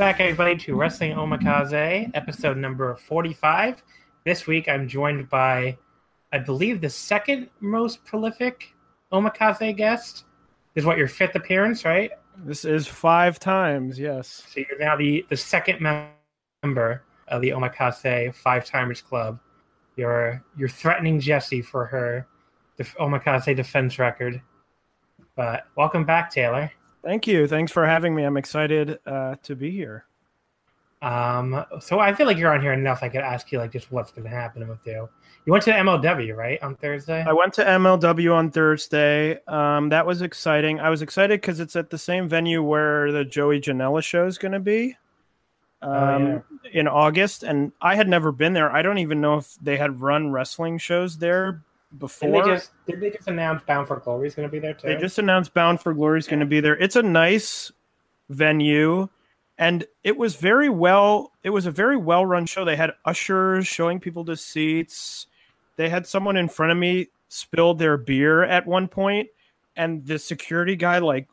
Back, everybody, to Wrestling Omakase, episode number 45. This week, I'm joined by, I believe, the second most prolific Omakase guest. This is what your fifth appearance, right? This is five times, yes. So you're now the, the second member of the Omakase Five Timers Club. You're you're threatening Jesse for her def- Omakase defense record. But welcome back, Taylor. Thank you. Thanks for having me. I'm excited uh, to be here. Um, so I feel like you're on here enough. I could ask you like just what's been happening with you. You went to MLW right on Thursday. I went to MLW on Thursday. Um, that was exciting. I was excited because it's at the same venue where the Joey Janela show is going to be um, Oh, yeah. in August, and I had never been there. I don't even know if they had run wrestling shows there Did before. they just did they just announce Bound for Glory is going to be there too? They just announced Bound for Glory is going to be there. It's a nice venue, and it was very well. It was a very well run show. They had ushers showing people to seats. They had someone in front of me spilled their beer at one point, and the security guy like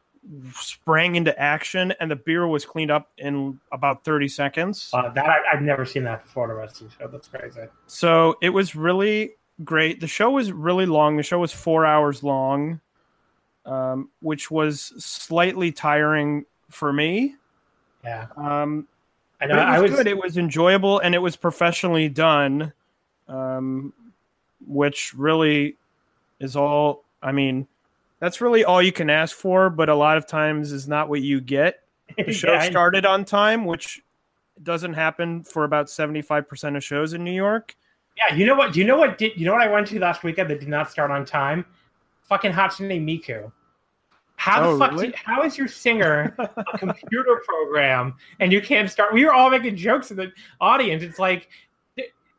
sprang into action, and the beer was cleaned up in about thirty seconds. uh, that I, I've never seen that before. The rest of the show that's crazy. So it was really great. The show was really long. The show was four hours long, um, which was slightly tiring for me. Yeah, Um, I know. it was, I was good. It was enjoyable and it was professionally done, um, which really is all. I mean, that's really all you can ask for. But a lot of times is not what you get. The show Yeah, started on time, which doesn't happen for about seventy five percent of shows in New York. Yeah, you know what? You know what? Did you know what I went to last weekend that did not start on time? Fucking Hatsune Miku. How Oh, the fuck? really? do- how is your singer a computer program and you can't start? We were all making jokes in the audience. It's like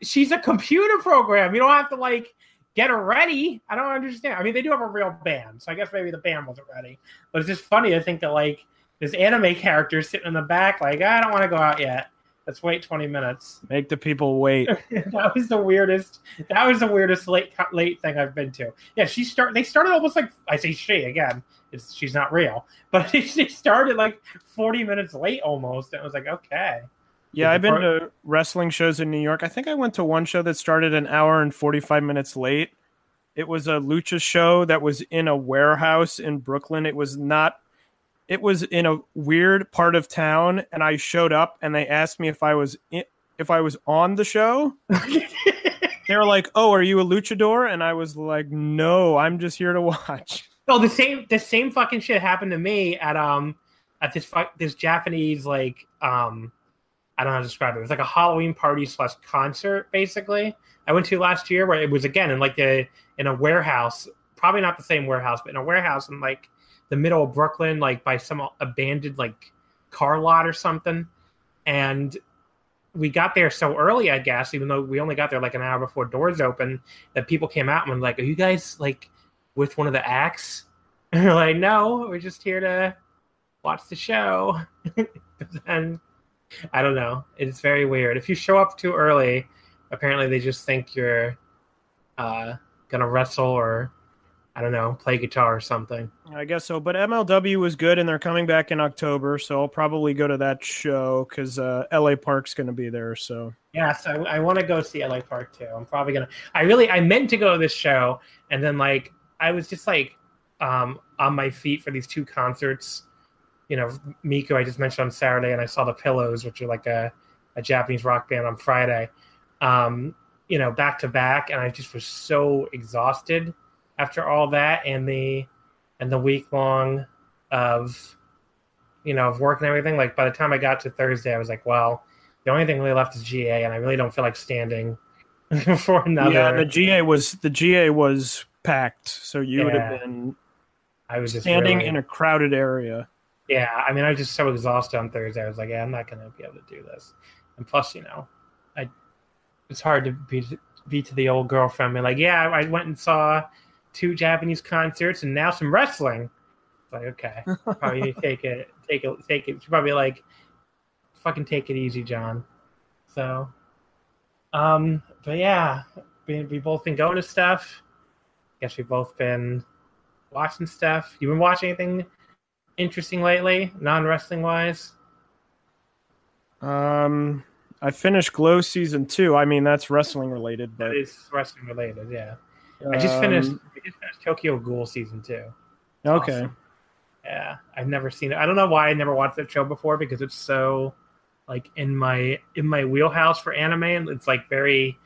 she's a computer program. You don't have to like get her ready. I don't understand. I mean, they do have a real band, so I guess maybe the band wasn't ready. But it's just funny to think that like this anime character sitting in the back, like I don't want to go out yet. Let's wait twenty minutes. Make the people wait. that was the weirdest. That was the weirdest late late thing I've been to. Yeah, she start. They started almost like I say she again. It's she's not real, but she started like forty minutes late almost. And I was like, okay. Yeah, I've been to wrestling shows in New York. I think I went to one show that started an hour and 45 minutes late. It was a lucha show that was in a warehouse in Brooklyn. It was not it was in a weird part of town and I showed up and they asked me if I was in, if I was on the show. they were like, "Oh, are you a luchador?" And I was like, "No, I'm just here to watch." Oh, the same the same fucking shit happened to me at um at this this Japanese like um I don't know how to describe it. It was like a Halloween party slash concert basically. I went to last year where it was again in like a in a warehouse, probably not the same warehouse, but in a warehouse in like the middle of Brooklyn, like by some abandoned like car lot or something. And we got there so early, I guess, even though we only got there like an hour before doors open, that people came out and were like, Are you guys like with one of the acts? And we're like, No, we're just here to watch the show. and I don't know. It's very weird. If you show up too early, apparently they just think you're uh, gonna wrestle or I don't know, play guitar or something. I guess so. But MLW was good, and they're coming back in October, so I'll probably go to that show because uh, LA Park's going to be there. So yeah, so I, I want to go see LA Park too. I'm probably gonna. I really, I meant to go to this show, and then like I was just like um, on my feet for these two concerts. You know, Miku I just mentioned on Saturday, and I saw the Pillows, which are like a, a Japanese rock band on Friday. Um, you know, back to back, and I just was so exhausted after all that and the and the week long of you know of work and everything like by the time i got to thursday i was like well the only thing really left is ga and i really don't feel like standing for another yeah the ga was the ga was packed so you yeah. would have been i was just standing really, in a crowded area yeah i mean i was just so exhausted on thursday i was like yeah i'm not gonna be able to do this and plus you know i it's hard to be be to the old girlfriend and like yeah i went and saw two Japanese concerts, and now some wrestling. like, okay, probably need to take it, take it, take it. You probably like, fucking take it easy, John. So, um, but yeah, we we both been going to stuff. I Guess we've both been watching stuff. You been watching anything interesting lately, non wrestling wise? Um, I finished Glow season two. I mean, that's wrestling related, but it is wrestling related. Yeah. I just finished. Um, I just finished Tokyo Ghoul season two. Okay. Awesome. Yeah, I've never seen it. I don't know why I never watched that show before because it's so like in my in my wheelhouse for anime. And it's like very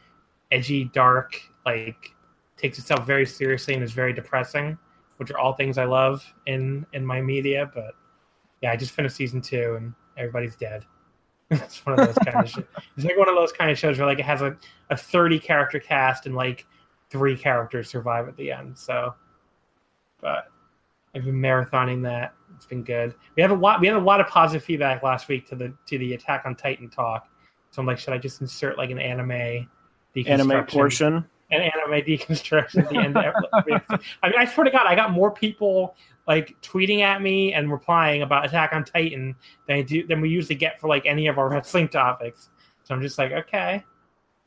edgy, dark. Like takes itself very seriously and is very depressing, which are all things I love in in my media. But yeah, I just finished season two and everybody's dead. it's one of those kind of shows. It's like one of those kind of shows where like it has a, a 30 character cast and like three characters survive at the end. So, but I've been marathoning that. It's been good. We have a lot. We had a lot of positive feedback last week to the to the Attack on Titan talk. So I'm like, should I just insert like an anime anime portion? An anime deconstruction at the end. I mean, I swear to God, I got more people like tweeting at me and replying about Attack on Titan than I do than we usually get for like any of our wrestling topics. So I'm just like, okay,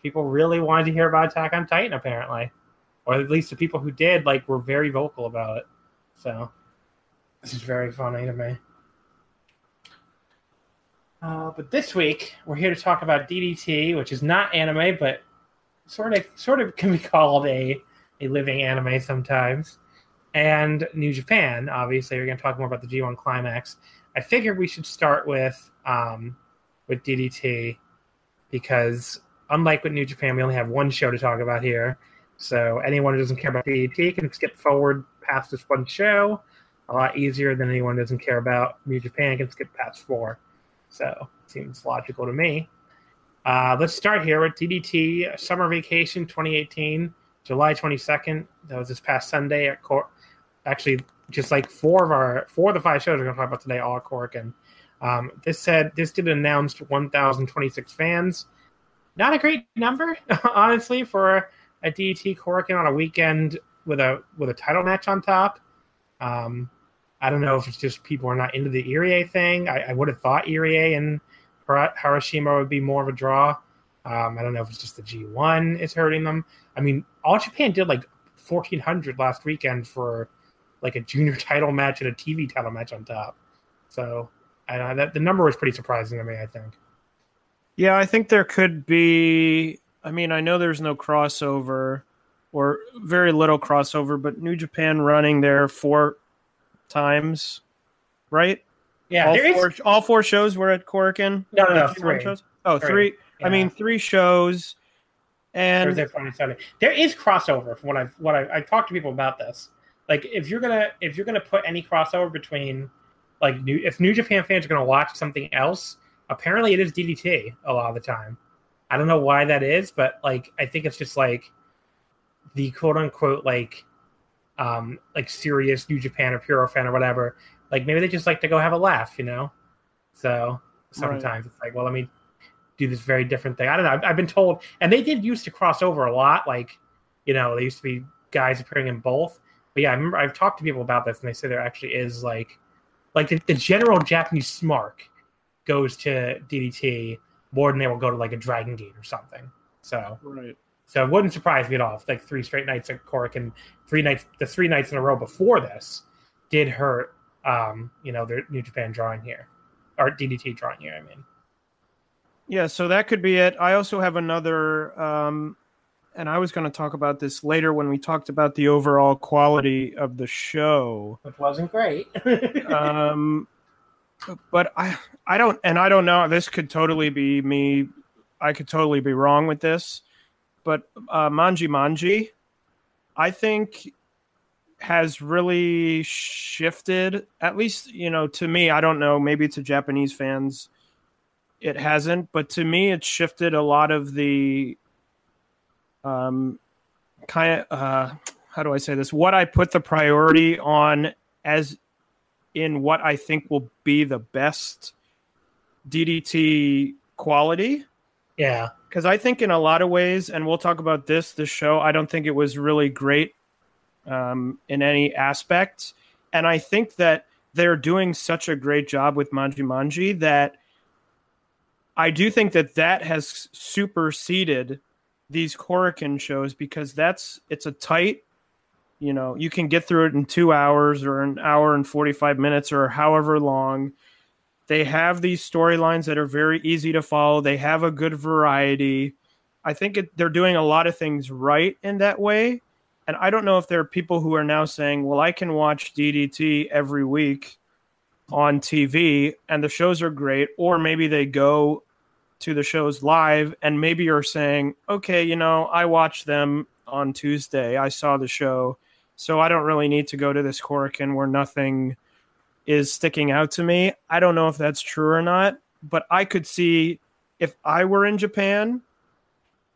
people really wanted to hear about Attack on Titan, apparently, or at least the people who did like were very vocal about it. So this is very funny to me. Uh, but this week we're here to talk about DDT, which is not anime, but sort of sort of can be called a a living anime sometimes. And New Japan, obviously, we're going to talk more about the G1 Climax. I figured we should start with um, with DDT because unlike with New Japan, we only have one show to talk about here. So anyone who doesn't care about DDT can skip forward past this one show. A lot easier than anyone who doesn't care about New Japan can skip past four. So seems logical to me. Uh, let's start here with DDT Summer Vacation 2018, July 22nd. That was this past Sunday at Cor- Actually, just like four of our four of the five shows we're going to talk about today, all at Korakuen. Um, this said this did announce 1,026 fans not a great number, honestly, for a DDT Korakuen on a weekend with a with a title match on top. Um, I don't know if it's just people are not into the Irie thing. I, I would have thought Irie and Harashima would be more of a draw. Um, I don't know if it's just the G1 is hurting them. I mean, All Japan did like 1400 last weekend for like a junior title match and a TV title match on top. So I, that the number was pretty surprising to me. I think. Yeah, I think there could be. I mean, I know there's no crossover or very little crossover, but New Japan running there four times, right? Yeah, all four, is. all four shows were at Korakuen. No, no, no, Did you run three. shows? Oh, Three. three. I mean, three shows, and Thursday, Friday, Saturday. There is crossover from what I've what I, I talked to people about this. Like if you're gonna if you're gonna put any crossover between like new if New Japan fans are gonna watch something else, apparently it is DDT a lot of the time. I don't know why that is, but like I think it's just like the quote unquote like um like serious New Japan or Puro fan or whatever. Like maybe they just like to go have a laugh, you know? So sometimes it's like, well, let me do this very different thing. I don't know. I've, I've been told, and they did used to cross over a lot. Like, you know, they used to be guys appearing in both. But yeah, I remember I've talked to people about this, and they say there actually is like, like the, the general Japanese smark goes to DDT more than they will go to like a Dragon Gate or something. So, right. so it wouldn't surprise me at all. If, like three straight nights at Korakuen three nights, the three nights in a row before this did hurt. Um, you know, their New Japan drawing here, or DDT drawing here. I mean. Yeah, so that could be it. I also have another, um, and I was going to talk about this later when we talked about the overall quality of the show. which wasn't great. um, but I, I don't, and I don't know. This could totally be me. I could totally be wrong with this, but uh, Manji Manji, I think, has really shifted. At least, you know, to me, I don't know. Maybe to Japanese fans, it hasn't, but to me, it's shifted a lot of the, um, kind of, uh, how do I say this? What I put the priority on as in what I think will be the best DDT quality. yeah, Because I think in a lot of ways, and we'll talk about this, this show, I don't think it was really great um, in any aspect. And I think that they're doing such a great job with Manji Manji that I do think that that has superseded these Korakuen shows because that's it's a tight you know you can get through it in two hours or an hour and 45 minutes or however long. They have these storylines that are very easy to follow. They have a good variety. I think it, they're doing a lot of things right in that way. And i don't know if there are people who are now saying well i can watch ddt every week on tv and the shows are great or maybe they go to the shows live and maybe you're saying okay you know i watched them on tuesday. I saw the show so i don't really need to go to this Korakuen where nothing is sticking out to me. I don't know if that's true or not but i could see if i were in japan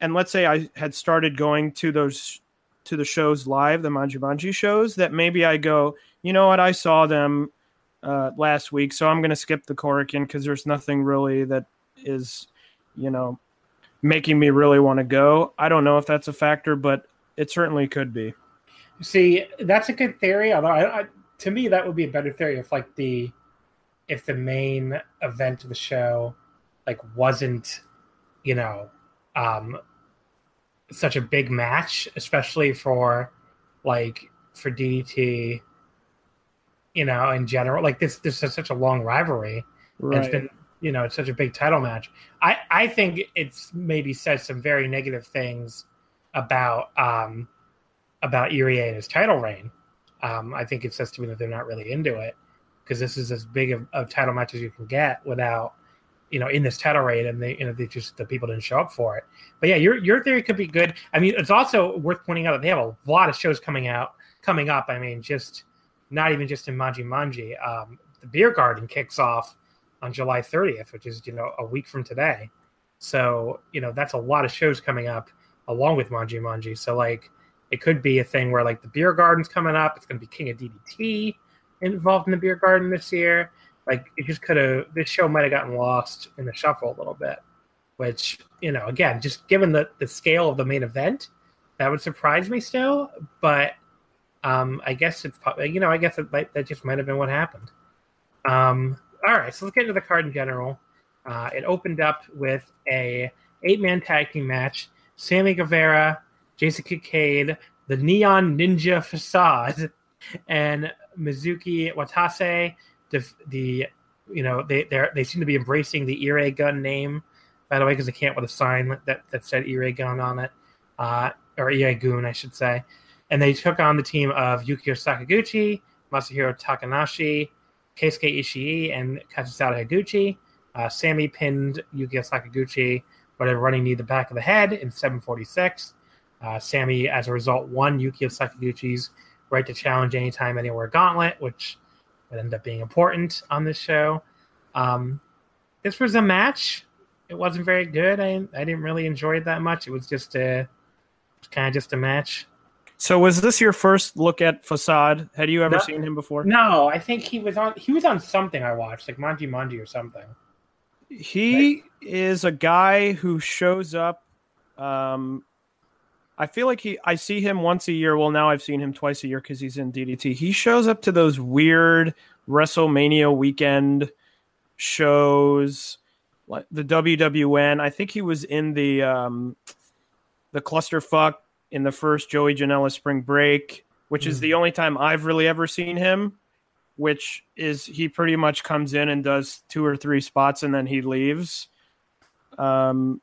and let's say i had started going to those to the shows live the Manji Manji shows that maybe i go you know what? I saw them uh, last week so i'm going to skip the Korakuen because there's nothing really that is you know making me really want to go. I don't know if that's a factor but it certainly could be see, that's a good theory. Although, I, I, to me, that would be a better theory if like the if the main event of the show like wasn't, you know, um, such a big match, especially for like for DDT. You know, in general, like this, this is such a long rivalry. and It's been, you know, it's such a big title match. I, I think it's maybe says some very negative things about, um, about Irie and his title reign. Um, I think it says to me that they're not really into it because this is as big of a title match as you can get without, you know, in this title reign, and they, you know, they just the people didn't show up for it. But yeah, your your theory could be good. I mean, it's also worth pointing out that they have a lot of shows coming out coming up. I mean, just not even just in Manji Manji. Um, the Beer Garden kicks off on July 30th, which is you know a week from today. So you know that's a lot of shows coming up along with Manji Manji. So like it could be a thing where like the beer garden's coming up. It's going to be King of DDT involved in the beer garden this year. Like it just could have. This show might have gotten lost in the shuffle a little bit. Which you know, again, just given the the scale of the main event, that would surprise me still. But um, I guess it's you know, I guess it might, that just might have been what happened. Um, all right, so let's get into the card in general. Uh, it opened up with a eight man tag team match. Sammy Guevara, Jason Kincaid, the Neon Ninja Facade, and Mizuki Watase. The, the you know they they they seem to be embracing the Ire Gun name, by the way, because they can't with a sign that that said Ire Gun on it. Uh, or Iegun, I should say, and they took on the team of Yukio Sakaguchi, Masahiro Takanashi, Keisuke Ishii, and Kazusada Higuchi. Uh, Sammy pinned Yukio Sakaguchi, but a running knee to the back of the head in 746. Uh, Sammy, as a result, won Yukio Sakaguchi's right to challenge anytime, anywhere gauntlet, which would end up being important on this show. Um, this was a match. It wasn't very good. I I didn't really enjoy it that much. It was just a kind of just a match. So was this your first look at Facade? Had you ever No. seen him before? No, I think he was on he was on something I watched, like Manji Manji or something. He is a guy who shows up. Um, I feel like he. I see him once a year. Well, now I've seen him twice a year because he's in DDT. He shows up to those weird WrestleMania weekend shows, like the WWN. I think he was in the um, the clusterfuck in the first Joey Janela Spring Break, which is the only time I've really ever seen him. Which is he pretty much comes in and does two or three spots and then he leaves. Um,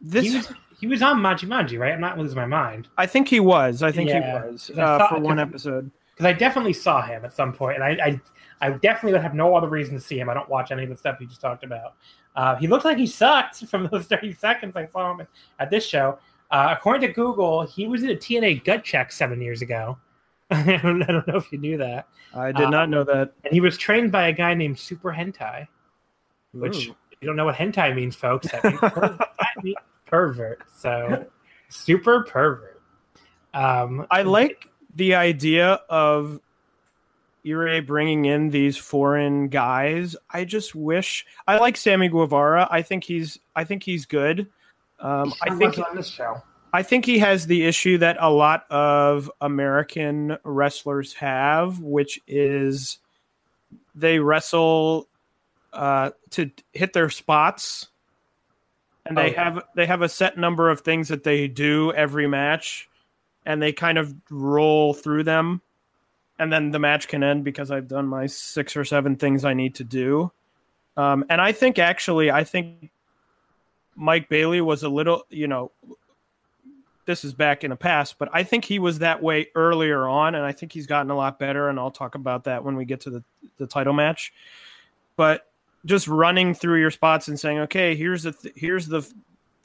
this he was he was on Manji Manji, right? I'm not losing my mind I think he was. I think Yeah, he was uh, for one episode. because I definitely saw him at some point, and I, I I definitely would have no other reason to see him. I don't watch any of the stuff you just talked about. Uh, he looked like he sucked from those 30 seconds I saw him at this show. Uh, according to Google, he was in a TNA gut check seven years ago. I don't, I don't know if you knew that. I did Uh, not know that. And he was trained by a guy named Super Hentai, which Ooh. you don't know what hentai means, folks. That means, that means pervert. So super pervert. Um, I like the idea of Irie bringing in these foreign guys. I just wish I like Sammy Guevara. I think he's I think he's good. Um, I think on this show. I think he has the issue that a lot of American wrestlers have, which is they wrestle uh, to hit their spots, and they Oh. have they have a set number of things that they do every match, and they kind of roll through them, and then the match can end because I've done my six or seven things I need to do. Um, and I think actually, I think Mike Bailey was a little, you know, this is back in the past, but I think he was that way earlier on, and I think he's gotten a lot better. And I'll talk about that when we get to the, the title match. But just running through your spots and saying, okay, here's the th- here's the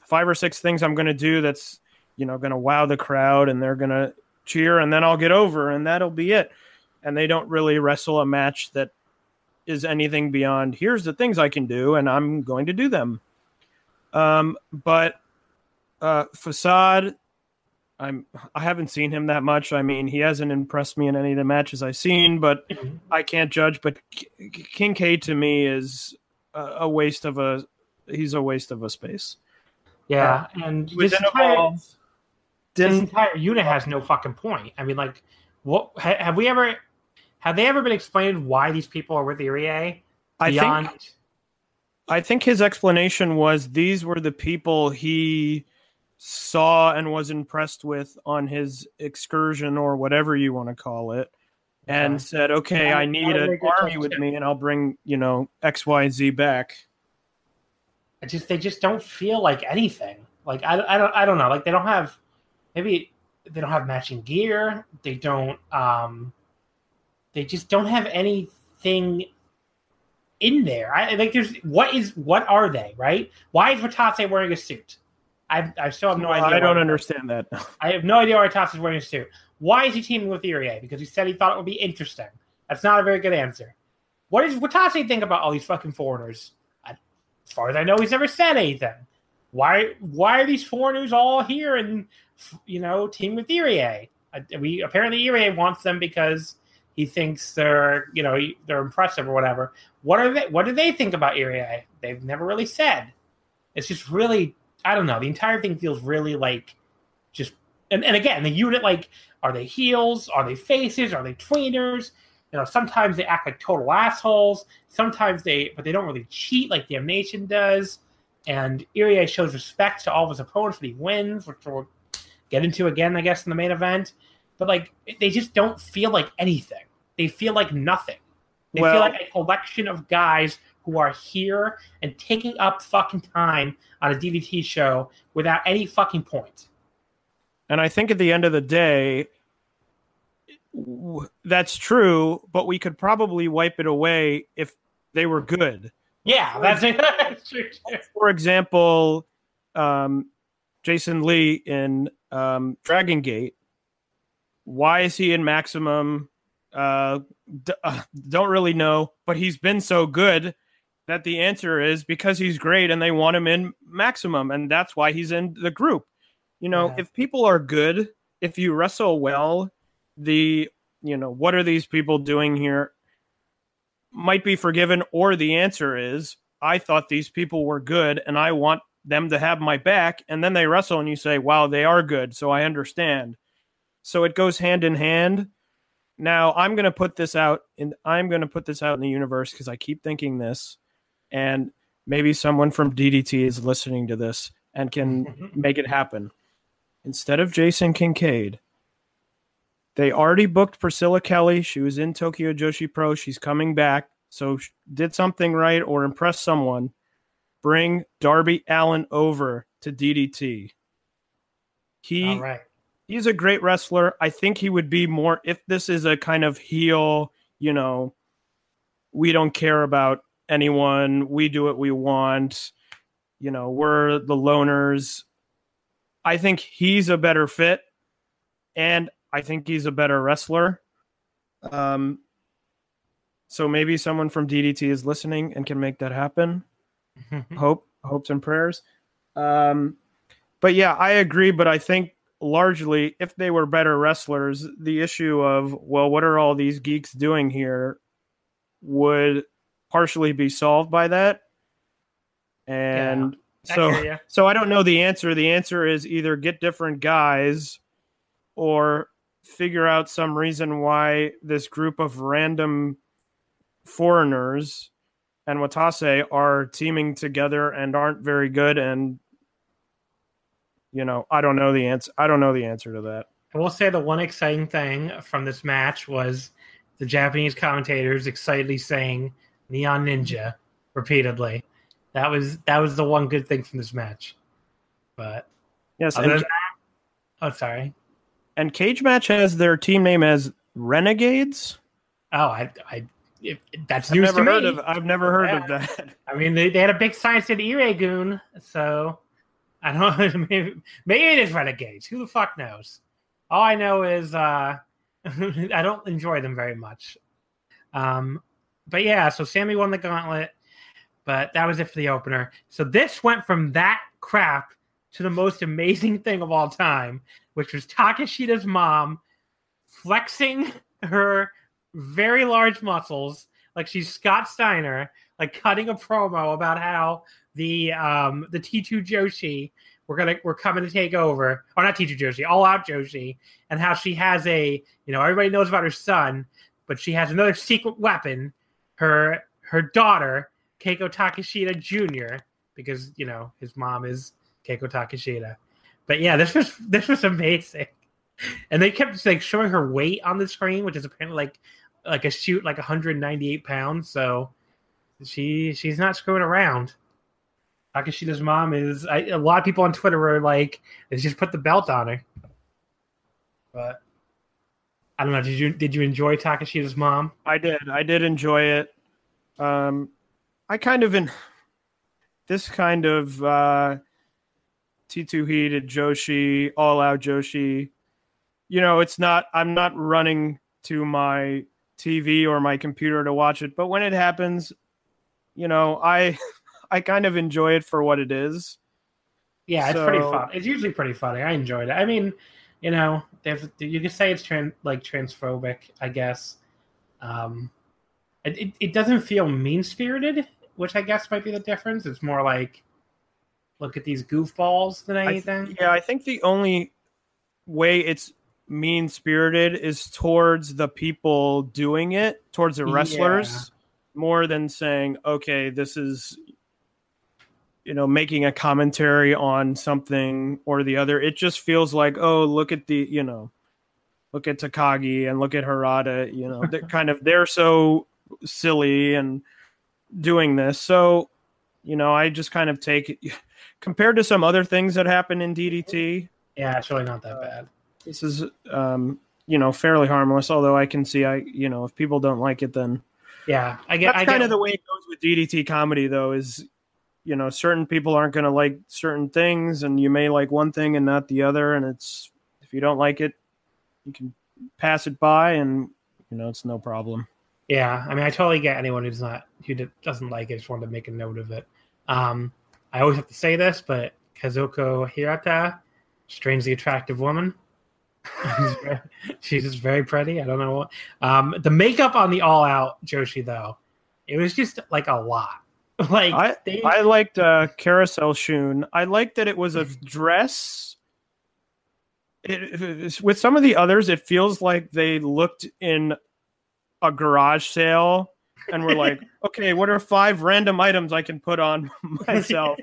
five or six things I'm going to do that's you know going to wow the crowd, and they're going to cheer, and then I'll get over, and that'll be it. And they don't really wrestle a match that is anything beyond here's the things I can do, and I'm going to do them. Um, but uh, facade I'm I haven't seen him that much. I mean, he hasn't impressed me in any of the matches I've seen, but mm-hmm. I can't judge. But K- K- Kincaid to me is a, waste of a he's a waste of a space. Yeah, uh, and this entire, Evolve, this entire unit has no fucking point. I mean, like, what ha, have we ever? Have they ever been explained why these people are with Irie? I think I think his explanation was these were the people he saw and was impressed with on his excursion or whatever you want to call it and said okay Yeah, i need an army with me and i'll bring you know xyz back I just they just don't feel like anything. Like I, I don't I don't know. Like they don't have maybe they don't have matching gear. They don't um they just don't have anything in there. I like there's what is what are they, right? Why is Watase wearing a suit? I I still have no idea. i don't understand that I have no idea why Watase is wearing a suit. Why is he teaming with Irie? Because he said he thought it would be interesting. That's not a very good answer. What does Watase think about all these fucking foreigners? I, as far as I know, he's never said anything. Why? Why are these foreigners all here and you know team with Irie? I, we apparently Irie wants them because he thinks they're you know they're impressive or whatever. What are they? What do they think about Irie? They've never really said. It's just really I don't know. The entire thing feels really like just and, and again the unit like are they heels? Are they faces? Are they tweeners? You know, sometimes they act like total assholes. Sometimes they, but they don't really cheat like Damnation does. And Irie shows respect to all of his opponents when he wins, which we'll get into again, I guess, in the main event. But like, they just don't feel like anything. They feel like nothing. They Well- feel like a collection of guys who are here and taking up fucking time on a DDT show without any fucking point. And I think at the end of the day, that's true, but we could probably wipe it away if they were good. Yeah, that's, that's true. too. For example, um, Jason Lee in um, Dragon Gate. Why is he in Maximum? Uh, d- uh, don't really know, but he's been so good that the answer is because he's great and they want him in Maximum, and that's why he's in the group. You know, Yeah. if people are good, if you wrestle well, the you know what are these people doing here might be forgiven, or the answer is I thought these people were good and I want them to have my back, and then they wrestle and you say, wow, they are good, so I understand. So it goes hand in hand. Now I'm gonna put this out and I'm gonna put this out in the universe because I keep thinking this, and maybe someone from DDT is listening to this and can make it happen. Instead of Jason Kincaid, they already booked Priscilla Kelly. She was in Tokyo Joshi Pro. She's coming back. So did something right or impress someone. Bring Darby Allin over to DDT. He All right. he's a great wrestler. I think he would be more if this is a kind of heel, you know, we don't care about anyone, we do what we want, you know, we're the loners. I think he's a better fit and I think he's a better wrestler. Um so maybe someone from DDT is listening and can make that happen hope hopes and prayers um but yeah i agree but i think largely if they were better wrestlers the issue of well what are all these geeks doing here would partially be solved by that. And I so so i don't know the answer. The answer is either get different guys or figure out some reason why this group of random foreigners and Watase are teaming together and aren't very good. And you know, I don't know the answer I don't know the answer to that. I will say the one exciting thing from this match was the Japanese commentators excitedly saying "Neon Ninja" repeatedly. That was that was the one good thing from this match. But Yes, and, that, oh sorry. and Cage Match has their team name as Renegades. Oh, I, I, if, that's I've news never to heard me. of I've never heard of that. I mean, they, they had a big sign said Iragoon, so I don't. Maybe, maybe it is Renegades. Who the fuck knows? All I know is uh, I don't enjoy them very much. Um, but yeah, so Sammy won the gauntlet, but that was it for the opener. So this went from that crap to the most amazing thing of all time, which was Takeshita's mom flexing her very large muscles like she's Scott Steiner, like cutting a promo about how the um the T2 Joshi we're gonna we're coming to take over, or not T2 Joshi, all out Joshi, and how she has a you know everybody knows about her son, but she has another secret weapon, her her daughter Keiko Takeshita Jr. because you know his mom is Keiko Takeshita. But yeah, this was this was amazing, and they kept like showing her weight on the screen, which is apparently like like a shoot like 198 pounds. So she she's not screwing around. Takeshita's mom is. I, a lot of people on Twitter were like, "They just put the belt on her." But I don't know. Did you did you enjoy Takeshita's mom? I did. I did enjoy it. Um, I kind of in this kind of uh, T2 heated Joshi, all out Joshi. You know, it's not. I'm not running to my TV or my computer to watch it, but when it happens, you know, I I kind of enjoy it for what it is. Yeah, it's pretty fun. It's usually pretty funny. I enjoyed it. I mean, you know, there's you could say it's tran like transphobic, I guess. Um, it, it doesn't feel mean spirited, which I guess might be the difference. It's more like look at these goofballs than I th- anything. yeah, I think the only way it's mean spirited is towards the people doing it, towards the Yeah. wrestlers, more than saying, okay, this is, you know, making a commentary on something or the other. It just feels like, oh, look at the, you know, look at Takagi and look at Harada, you know, they're kind of, they're so silly and doing this. So, you know, I just kind of take it compared to some other things that happen in DDT, Yeah, it's really not that bad. This is, um, you know, fairly harmless. Although I can see, I you know, if people don't like it, then Yeah, I get. that's I kind get, of the way it goes with DDT comedy, though. Is you know, certain people aren't going to like certain things, and you may like one thing and not the other, and it's if you don't like it, you can pass it by, and you know, it's no problem. Yeah, I mean, I totally get anyone who's not who d- doesn't like it. Just wanted to make a note of it. Um, I always have to say this, but Kazuko Hirata, strangely attractive woman. She's She's just very pretty. I don't know what. Um, the makeup on the All Out Joshi though, it was just like a lot. Like I they, I liked uh, Carousel Shun. I liked that it was a dress. It, it- with some of the others, it feels like they looked in a garage sale and were like, "Okay, what are five random items I can put on myself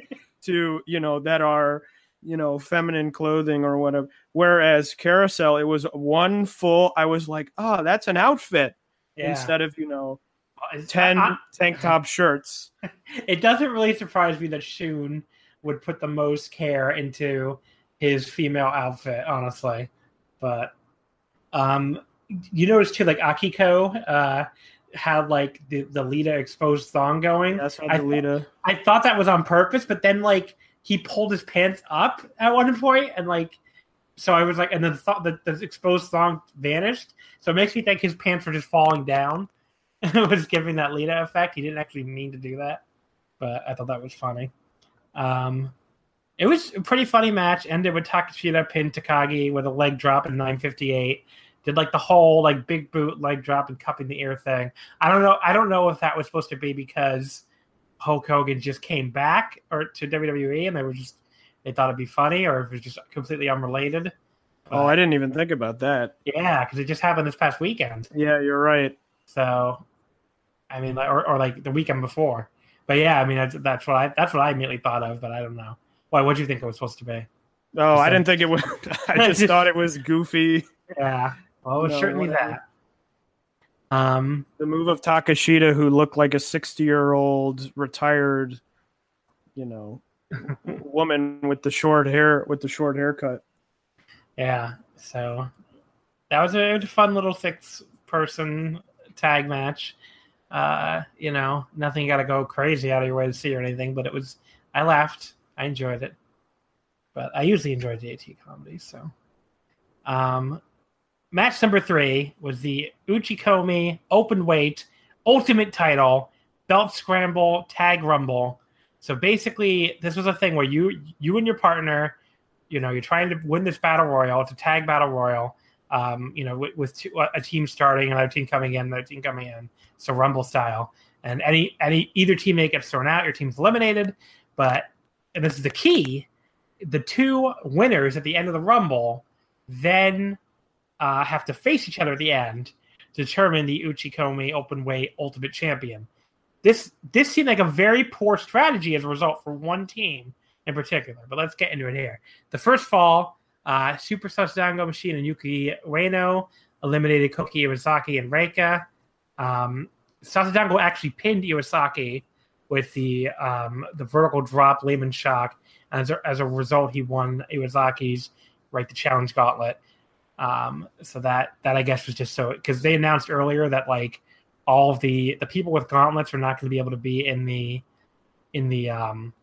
to you know that are you know feminine clothing or whatever?" Whereas Carousel, it was one full. I was like, "Oh, that's an outfit." yeah. Instead of you know It's- ten I- tank top shirts. it doesn't really surprise me that Shun would put the most care into his female outfit, honestly. But um you notice too, like Akiko uh had like the, the Lita exposed thong going. That's how I- Delita. I thought that was on purpose, but then like he pulled his pants up at one point and like so I was like and then the, th- the, the exposed thong vanished. So it makes me think his pants were just falling down. was giving that Lita effect. He didn't actually mean to do that, but I thought that was funny. Um, it was a pretty funny match. Ended with Takeshita pinned Takagi with a leg drop in 958. Did like the whole like big boot leg drop and cupping the ear thing. I don't know. I don't know if that was supposed to be because Hulk Hogan just came back or to WWE and they were just they thought it'd be funny, or if it was just completely unrelated. Oh, I didn't even think about that. Yeah, because it just happened this past weekend. Yeah, you're right. So, I mean, like, or, or like the weekend before. But yeah, I mean, that's, that's what I that's what I immediately thought of. But I don't know. Why? What do you think it was supposed to be? Oh, I didn't think it was. I just thought it was goofy. Yeah. Well, it was No, certainly whatever. that. Um. The move of Takeshita, who looked like a 60 year old retired, you know, woman with the short hair with the short haircut. Yeah. So that was a, was a fun little six person tag match. Uh, you know, nothing got to go crazy out of your way to see or anything, but it was. I laughed. I enjoyed it. But I usually enjoy DDT comedy. So, um, match number three was the Uchikomi open weight ultimate title belt scramble tag rumble. So basically, this was a thing where you you and your partner you know you're trying to win this battle royal it's a tag battle royal um, you know with, with two, a team starting another team coming in another team coming in so rumble style and any any either teammate gets thrown out your team's eliminated but and this is the key the two winners at the end of the rumble then uh, have to face each other at the end to determine the uchikomi open weight ultimate champion this this seemed like a very poor strategy as a result for one team in particular. But let's get into it here. The first fall, uh, Super Sasadango Machine and Yuki Ueno eliminated Koki Iwasaki and Reika. Um, Sasadango actually pinned Iwasaki with the um, the vertical drop Lehman shock. And as a, as a result, he won Iwasaki's right to challenge gauntlet. Um, so that that I guess was just so because they announced earlier that like all of the the people with gauntlets are not going to be able to be in the in the um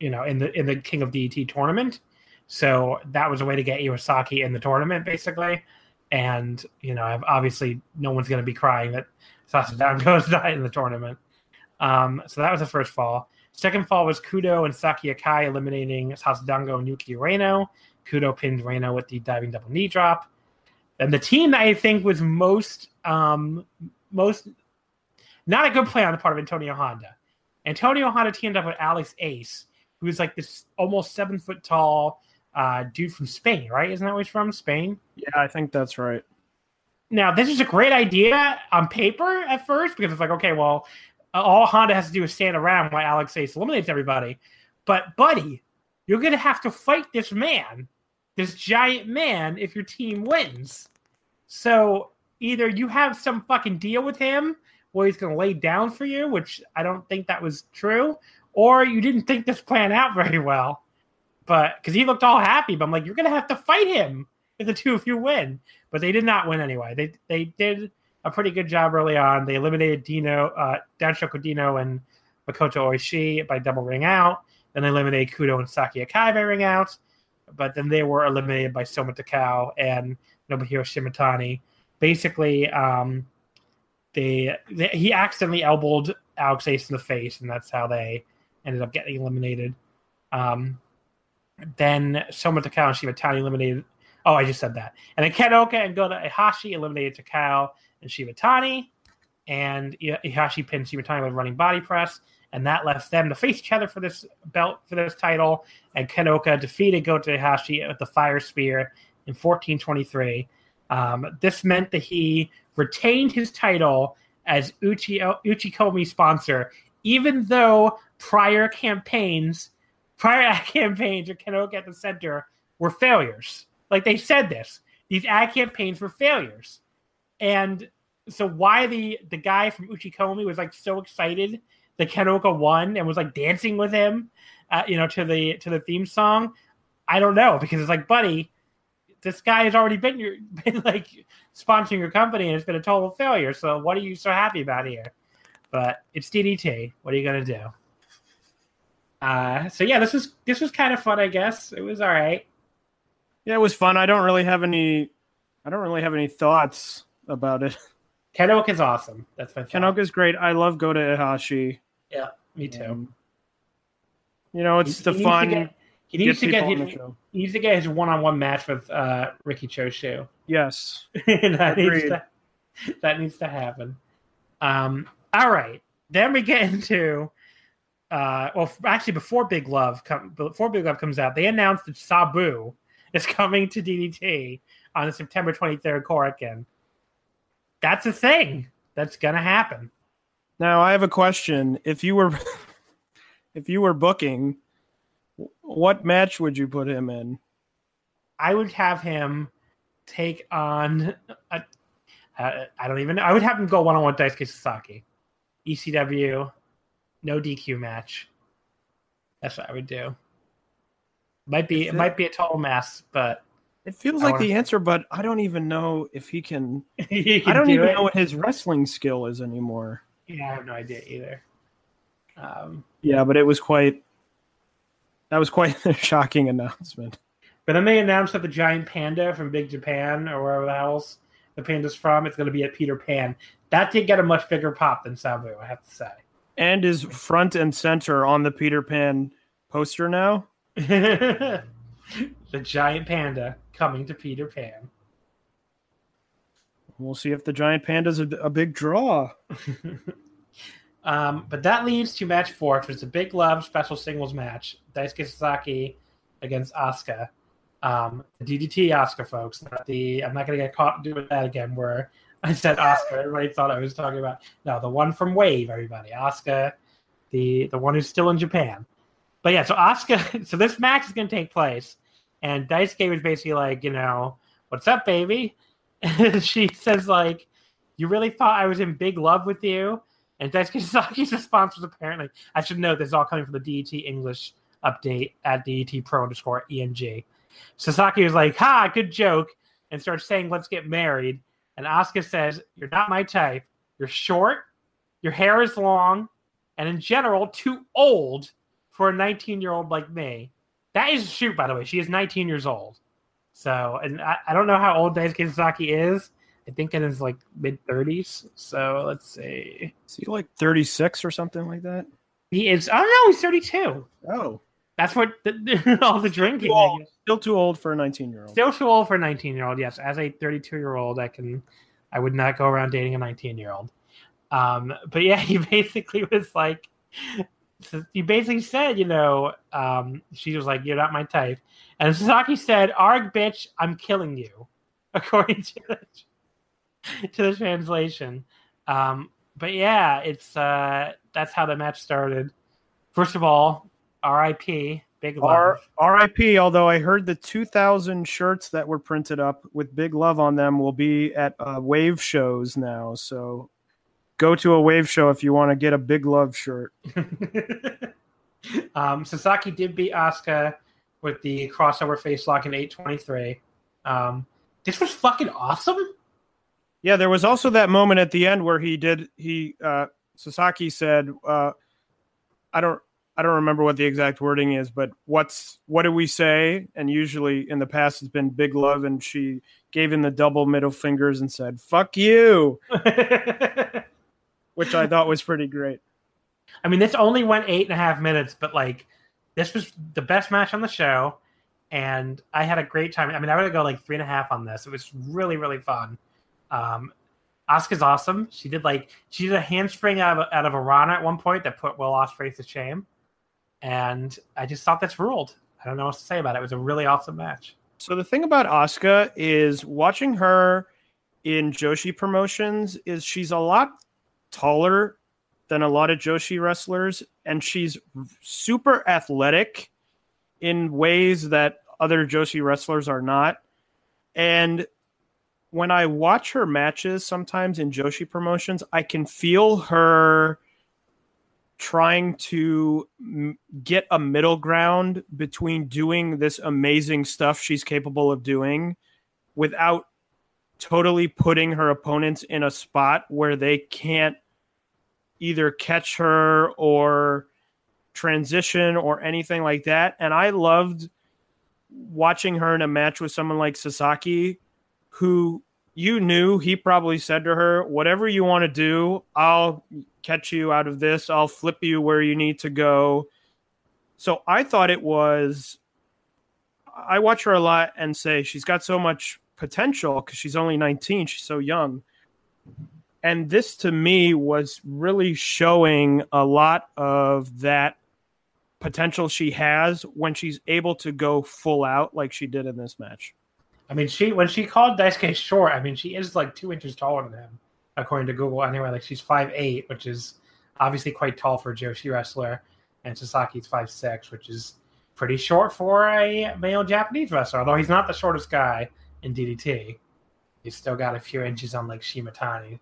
you know in the in the King of DDT tournament. So that was a way to get Iwasaki in the tournament, basically. And you know, I've obviously, no one's going to be crying that Sasadango is not in the tournament. Um, so that was the first fall. Second fall was Kudo and Saki Akai eliminating Sasadango and Yuki Ueno. Kudo pinned Ueno with the diving double knee drop. And the team that I think was most um, most not a good play on the part of Antonio Honda. Antonio Honda teamed up with Alex Ace, who's like this almost seven foot tall uh, dude from Spain, right? Isn't that where he's from? Spain. Yeah, I think that's right. Now, this is a great idea on paper at first because it's like, okay, well, all Honda has to do is stand around while Alex Ace eliminates everybody. But, buddy, you're going to have to fight this man, this giant man, if your team wins. So either you have some fucking deal with him where he's going to lay down for you, which I don't think that was true, or you didn't think this plan out very well. But because he looked all happy, but I'm like, you're gonna have to fight him if the two of you win. But they did not win anyway. They they did a pretty good job early on. They eliminated Dino, uh, Danshoku Dino and Makoto Oishi by double ring out. Then they eliminated Kudo and Saki Akai by ring out. But then they were eliminated by Soma Takao and Nobuhiro Shimatani. Basically, um, they, they he accidentally elbowed Alex Ace in the face, and that's how they ended up getting eliminated. Um, then Soma Takao and Shimatani eliminated. Oh, I just said that. And then Kenoka and Gota Ihashi eliminated Takao and Shimatani. And Ihashi pinned Shimatani with running body press. And that left them to face each other for this belt, for this title. And Kenoka defeated Gota Ihashi with the Fire Spear in 1423. Um, this meant that he retained his title as Uchi, Uchikomi sponsor, even though prior campaigns, prior ad campaigns of Kenoka at the center were failures. Like they said this, these ad campaigns were failures. And so why the the guy from Uchikomi was like so excited that Kenoka won and was like dancing with him, uh, you know, to the to the theme song, I don't know because it's like, buddy, this guy has already been your been like sponsoring your company and it's been a total failure. So what are you so happy about here? But it's DDT. What are you gonna do? Uh, so yeah, this was this was kind of fun, I guess. It was all right. Yeah, it was fun. I don't really have any. I don't really have any thoughts about it. Kenoka is awesome. That's my Kenoka is great. I love Gota Ihashi. Yeah, me too. Um, you know, it's he, the he fun. Needs get, he needs to get his, he needs to get his one-on-one match with uh, Riki Choshu. Yes, that needs to that needs to happen. Um, all right, then we get into. Uh, well, actually, before Big Love come, before Big Love comes out, they announced that Sabu is coming to DDT on the September 23rd Korakuen. That's a thing. That's gonna happen. Now, I have a question. If you were, if you were booking, what match would you put him in? I would have him take on. A, uh, I don't even know. I would have him go one on one Daisuke Sasaki, ECW, no DQ match. That's what I would do. Might be it might be a total mess, but it feels like the answer. But I don't even know if he can. he can I don't do even it. know what his wrestling skill is anymore. Yeah, I have no idea either. Um, yeah, but it was quite. That was quite a shocking announcement. But then they announced that the giant panda from Big Japan or wherever the hell's the panda's from, it's going to be at Peter Pan. That did get a much bigger pop than Sabu, I have to say. And is front and center on the Peter Pan poster now. the giant panda coming to Peter Pan. We'll see if the giant panda's a, a big draw. um, but that leads to match four, which is a big love special singles match. Daisuke Sasaki against Asuka. Um, the DDT Asuka, folks. Not the I'm not gonna get caught doing that again. Where I said Oscar. everybody thought I was talking about no, the one from Wave. Everybody, Oscar, the the one who's still in Japan. But yeah, so Oscar. so this match is going to take place, and Daisuke was basically like, you know, what's up, baby? And she says like, you really thought I was in big love with you? And Daisuke Sasaki's response was apparently, I should know this is all coming from the DDT English update at DDT Pro underscore ENG. Sasaki was like, ha, good joke, and starts saying, let's get married. And Asuka says, you're not my type. You're short, your hair is long, and in general, too old for a 19 year old like me. That is a shoot, by the way. She is 19 years old. So, and I, I don't know how old Daisuke Sasaki is. I think it is like mid 30s. So let's see. Is he like 36 or something like that? He is. Oh no, he's 32. Oh, that's what the, all the drinking. Still, old, still too old for a 19 year old. Still too old for a 19 year old. Yes, as a 32 year old, I can. I would not go around dating a 19 year old. Um, but yeah, he basically was like, he basically said, you know, um, she was like, "You're not my type," and Sasaki said, "Arg, bitch, I'm killing you," according to the, to the translation. Um, but yeah, it's uh, that's how the match started. First of all, R.I.P. Big love. R- R.I.P. Although I heard the 2,000 shirts that were printed up with Big Love on them will be at uh, Wave shows now. So go to a wave show if you want to get a big love shirt. um, Sasaki did beat Asuka with the crossover face lock in 823. Um, this was fucking awesome. Yeah, there was also that moment at the end where he did he uh Sasaki said uh I don't I don't remember what the exact wording is, but what's what do we say? And usually in the past it's been big love and she gave him the double middle fingers and said, Fuck you. Which I thought was pretty great. I mean, this only went eight and a half minutes, but like this was the best match on the show, and I had a great time. I mean, I would go like three and a half on this. It was really, really fun. Um, Asuka's awesome. She did like she did a handspring out of out of a Rana at one point that put Will Ospreay to shame, and I just thought that's ruled. I don't know what to say about it. It was a really awesome match. So the thing about Asuka is watching her in Joshi promotions is she's a lot taller than a lot of Joshi wrestlers, and she's super athletic in ways that other Joshi wrestlers are not. And when I watch her matches sometimes in Joshi promotions, I can feel her trying to m- get a middle ground between doing this amazing stuff she's capable of doing without totally putting her opponents in a spot where they can't either catch her or transition or anything like that. And I loved watching her in a match with someone like Sasaki, who you knew he probably said to her, Whatever you want to do, I'll catch you out of this. I'll flip you where you need to go. So I thought it was. I watch her a lot and say she's got so much potential because she's only 19. She's so young and this to me was really showing a lot of that potential she has when she's able to go full out like she did in this match. I mean, she when she called Daisuke short, I mean, she is like two inches taller than him, according to Google. Anyway, like she's five eight, which is obviously quite tall for a Joshi wrestler, and Sasaki's five six, which is pretty short for a male Japanese wrestler. Although he's not the shortest guy in DDT, he's still got a few inches on like Shimatani.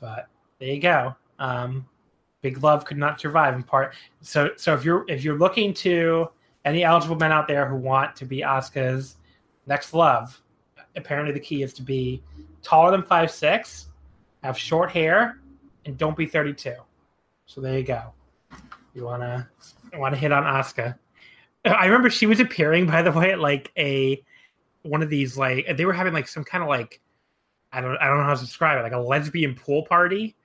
But there you go. Um, Big Love could not survive in part. So so if you're if you're looking to any eligible men out there who want to be Asuka's next love, apparently the key is to be taller than five six, have short hair, and don't be thirty two. So there you go. You wanna wanna hit on Asuka. I remember she was appearing, by the way, at like a one of these like they were having like some kind of like I don't I don't know how to describe it, like a lesbian pool party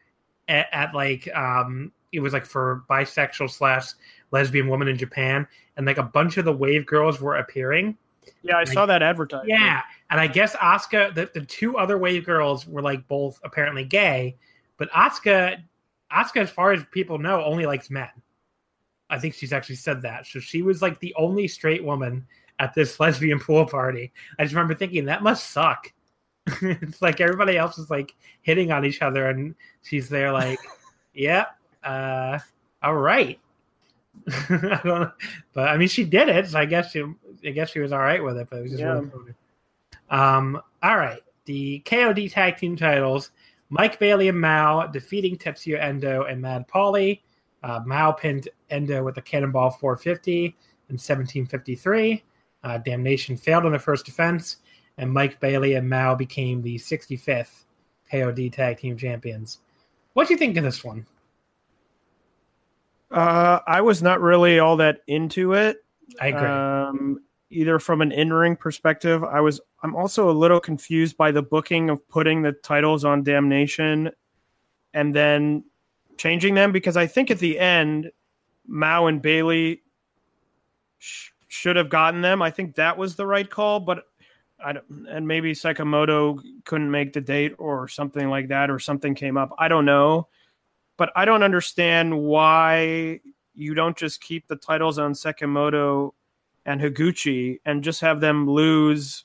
at, at like um it was like for bisexual slash lesbian woman in Japan, and like a bunch of the wave girls were appearing. Yeah, I like, saw that advertised. Yeah, and I guess Asuka, the, the two other wave girls were like both apparently gay, but Asuka, Asuka, as far as people know, only likes men. I think she's actually said that. So she was like the only straight woman at this lesbian pool party. I just remember thinking that must suck it's like everybody else is like hitting on each other, and she's there like, "Yeah, uh, all right." I don't know, but I mean, she did it, so I guess she, I guess she was all right with it. But it was just Yeah. really funny. Um, all right, the KOD tag team titles: Mike Bailey and Mao defeating Tetsuya Endo and Mad Paulie. Uh, Mao pinned Endo with a Cannonball 450 in 1753. Uh, Damnation failed on the first defense and Mike Bailey and Mao became the 65th KOD Tag Team Champions. What do you think of this one? Uh, I was not really all that into it. I agree. Um, either from an in-ring perspective, I was. I'm also a little confused by the booking of putting the titles on Damnation, and then changing them because I think at the end, Mao and Bailey sh- should have gotten them. I think that was the right call, but I don't, and maybe Sekimoto couldn't make the date or something like that, or something came up. I don't know, but I don't understand why you don't just keep the titles on Sekimoto and Higuchi and just have them lose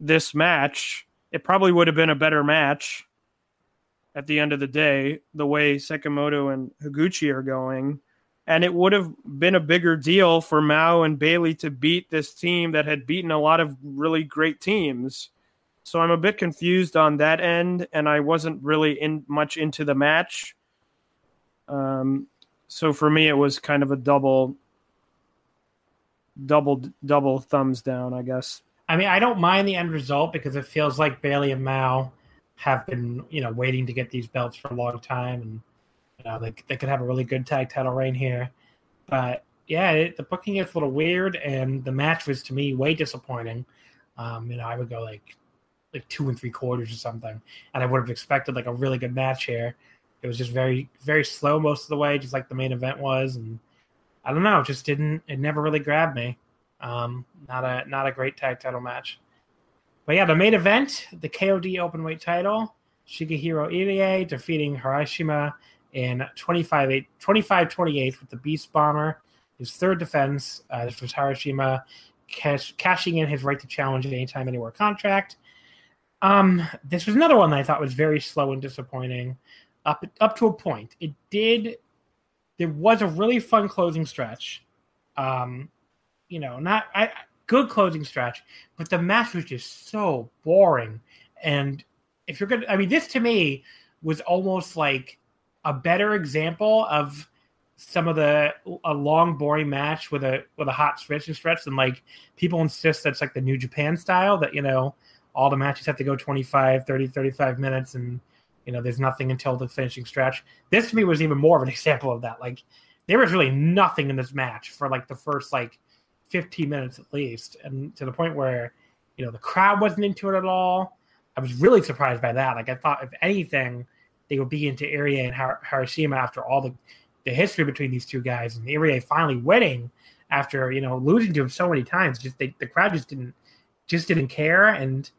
this match. It probably would have been a better match at the end of the day, the way Sekimoto and Higuchi are going. And it would have been a bigger deal for Mao and Bailey to beat this team that had beaten a lot of really great teams. So I'm a bit confused on that end, and I wasn't really in much into the match. Um, so for me, it was kind of a double double double thumbs down, I guess. I mean, I don't mind the end result because it feels like Bailey and Mao have been, you know, waiting to get these belts for a long time, and you know, they they could have a really good tag title reign here. But yeah, it, the booking is a little weird, and the match was to me way disappointing. Um, you know, I would go like like two and three quarters or something, and I would have expected like a really good match here. It was just very very slow most of the way, just like the main event was, and I don't know, just didn't. It never really grabbed me. Um, not a not a great tag title match. But yeah, the main event, the KOD openweight title, Shigehiro Irie defeating Harashima in 25 25 28 with the Beast Bomber. His third defense. Uh, this was Harashima cash, cashing in his right to challenge at any time, anywhere contract. Um, this was another one that I thought was very slow and disappointing, up up to a point. It did. There was a really fun closing stretch. Um, you know, not I, good closing stretch, but the match was just so boring. And if you're gonna, I mean, this to me was almost like a better example of some of the a long boring match with a with a hot switch and stretch than like people insist that's like the new japan style that you know all the matches have to go 25 30 35 minutes and you know there's nothing until the finishing stretch. This to me was even more of an example of that. Like there was really nothing in this match for like the first like 15 minutes at least and to the point where you know the crowd wasn't into it at all. I was really surprised by that. Like i thought if anything they would be into Irie and Har- Harashima after all the the history between these two guys and Irie finally winning after you know losing to him so many times. Just they, the crowd just didn't just didn't care, and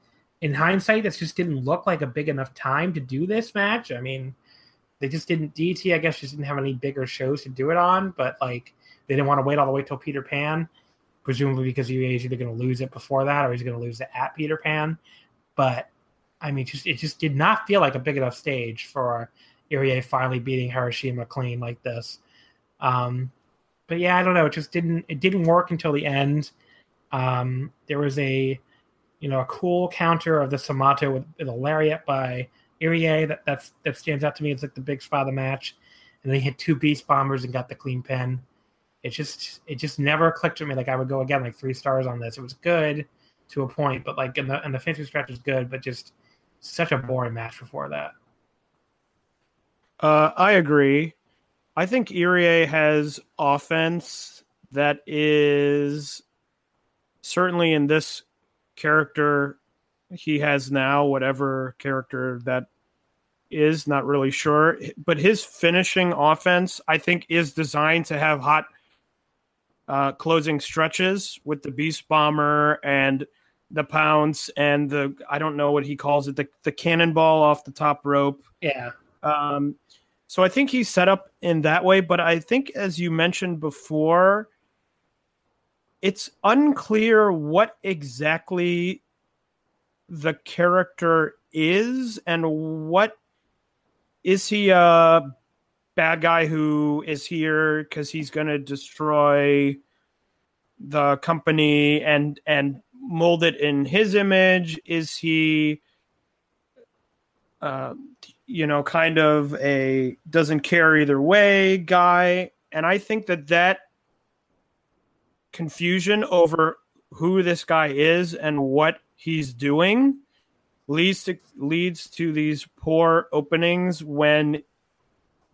in hindsight, this just didn't look like a big enough time to do this match. I mean, they just didn't. DT, I guess, just didn't have any bigger shows to do it on, but like they didn't want to wait all the way till Peter Pan, presumably because Irie is either going to lose it before that or he's going to lose it at Peter Pan. But I mean, just it just did not feel like a big enough stage for Irie finally beating Harashima clean like this. Um, but yeah, I don't know. It just didn't it didn't work until the end. Um, there was a you know a cool counter of the Somato with, with a lariat by Irie that that's that stands out to me. It's like the big spot of the match, and then he hit two beast bombers and got the clean pin. It just it just never clicked with me. Like I would go again like three stars on this. It was good to a point, but like in the in the finishing stretch was good, but just such a boring match before that. Uh, I agree. I think Irie has offense that is certainly in this character he has now, whatever character that is, not really sure. But his finishing offense, I think, is designed to have hot uh, closing stretches with the Beast Bomber and the pounce and the I don't know what he calls it the the cannonball off the top rope. Yeah. Um, so I think he's set up in that way, but I think as you mentioned before, it's unclear what exactly the character is and what is he a bad guy who is here because he's going to destroy the company and and mold it in his image? Is he, uh, you know, kind of a doesn't care either way guy? And I think that that confusion over who this guy is and what he's doing leads to leads to these poor openings when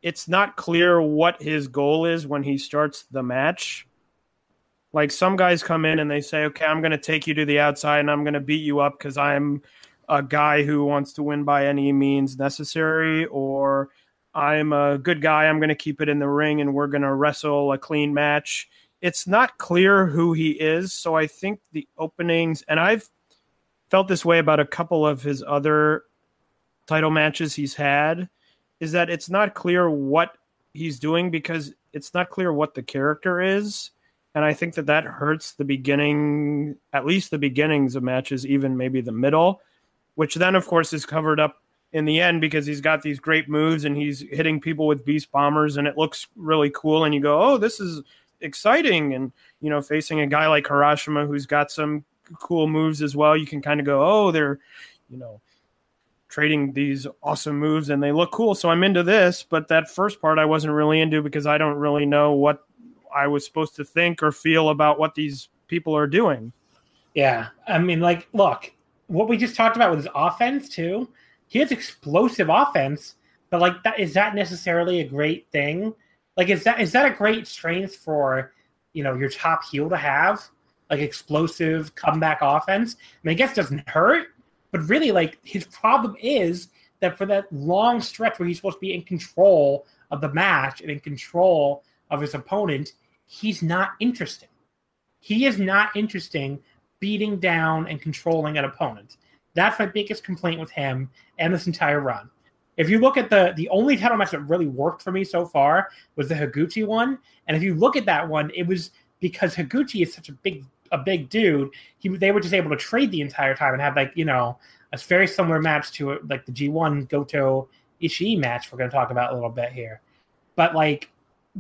it's not clear what his goal is when he starts the match like some guys come in and they say, okay, I'm going to take you to the outside and I'm going to beat you up because I'm a guy who wants to win by any means necessary, or I'm a good guy. I'm going to keep it in the ring and we're going to wrestle a clean match. It's not clear who he is. So I think the openings, and I've felt this way about a couple of his other title matches he's had, is that it's not clear what he's doing because it's not clear what the character is and I think that that hurts the beginning, at least the beginnings of matches, even maybe the middle, which then of course is covered up in the end because he's got these great moves and he's hitting people with beast bombers and it looks really cool and you go, oh, this is exciting and you know facing a guy like Harashima who's got some cool moves as well, you can kind of go, oh, they're you know trading these awesome moves and they look cool. So I'm into this, but that first part I wasn't really into because I don't really know what I was supposed to think or feel about what these people are doing. Yeah, I mean, like, look, what we just talked about with his offense too. He has explosive offense, but like, that is that necessarily a great thing? Like, is that is that a great strength for you know your top heel to have? Like explosive comeback offense. I mean, I guess doesn't hurt, but really, like his problem is that for that long stretch where he's supposed to be in control of the match and in control of his opponent, he's not interesting. He is not interesting beating down and controlling an opponent. That's my biggest complaint with him and this entire run. If you look at the the only title match that really worked for me so far was the Higuchi one, and if you look at that one, it was because Higuchi is such a big a big dude. He they were just able to trade the entire time and have like you know a very similar match to like the G1 Goto Ishii match we're going to talk about a little bit here. But like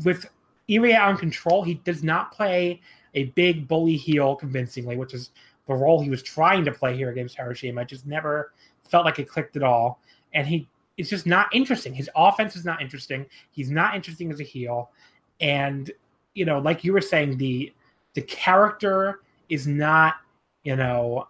with Irie on control, he does not play a big bully heel convincingly, which is the role he was trying to play here against Harashima. It just never felt like it clicked at all. And he it's just not interesting. His offense is not interesting. He's not interesting as a heel. And, you know, like you were saying, the the character is not, you know,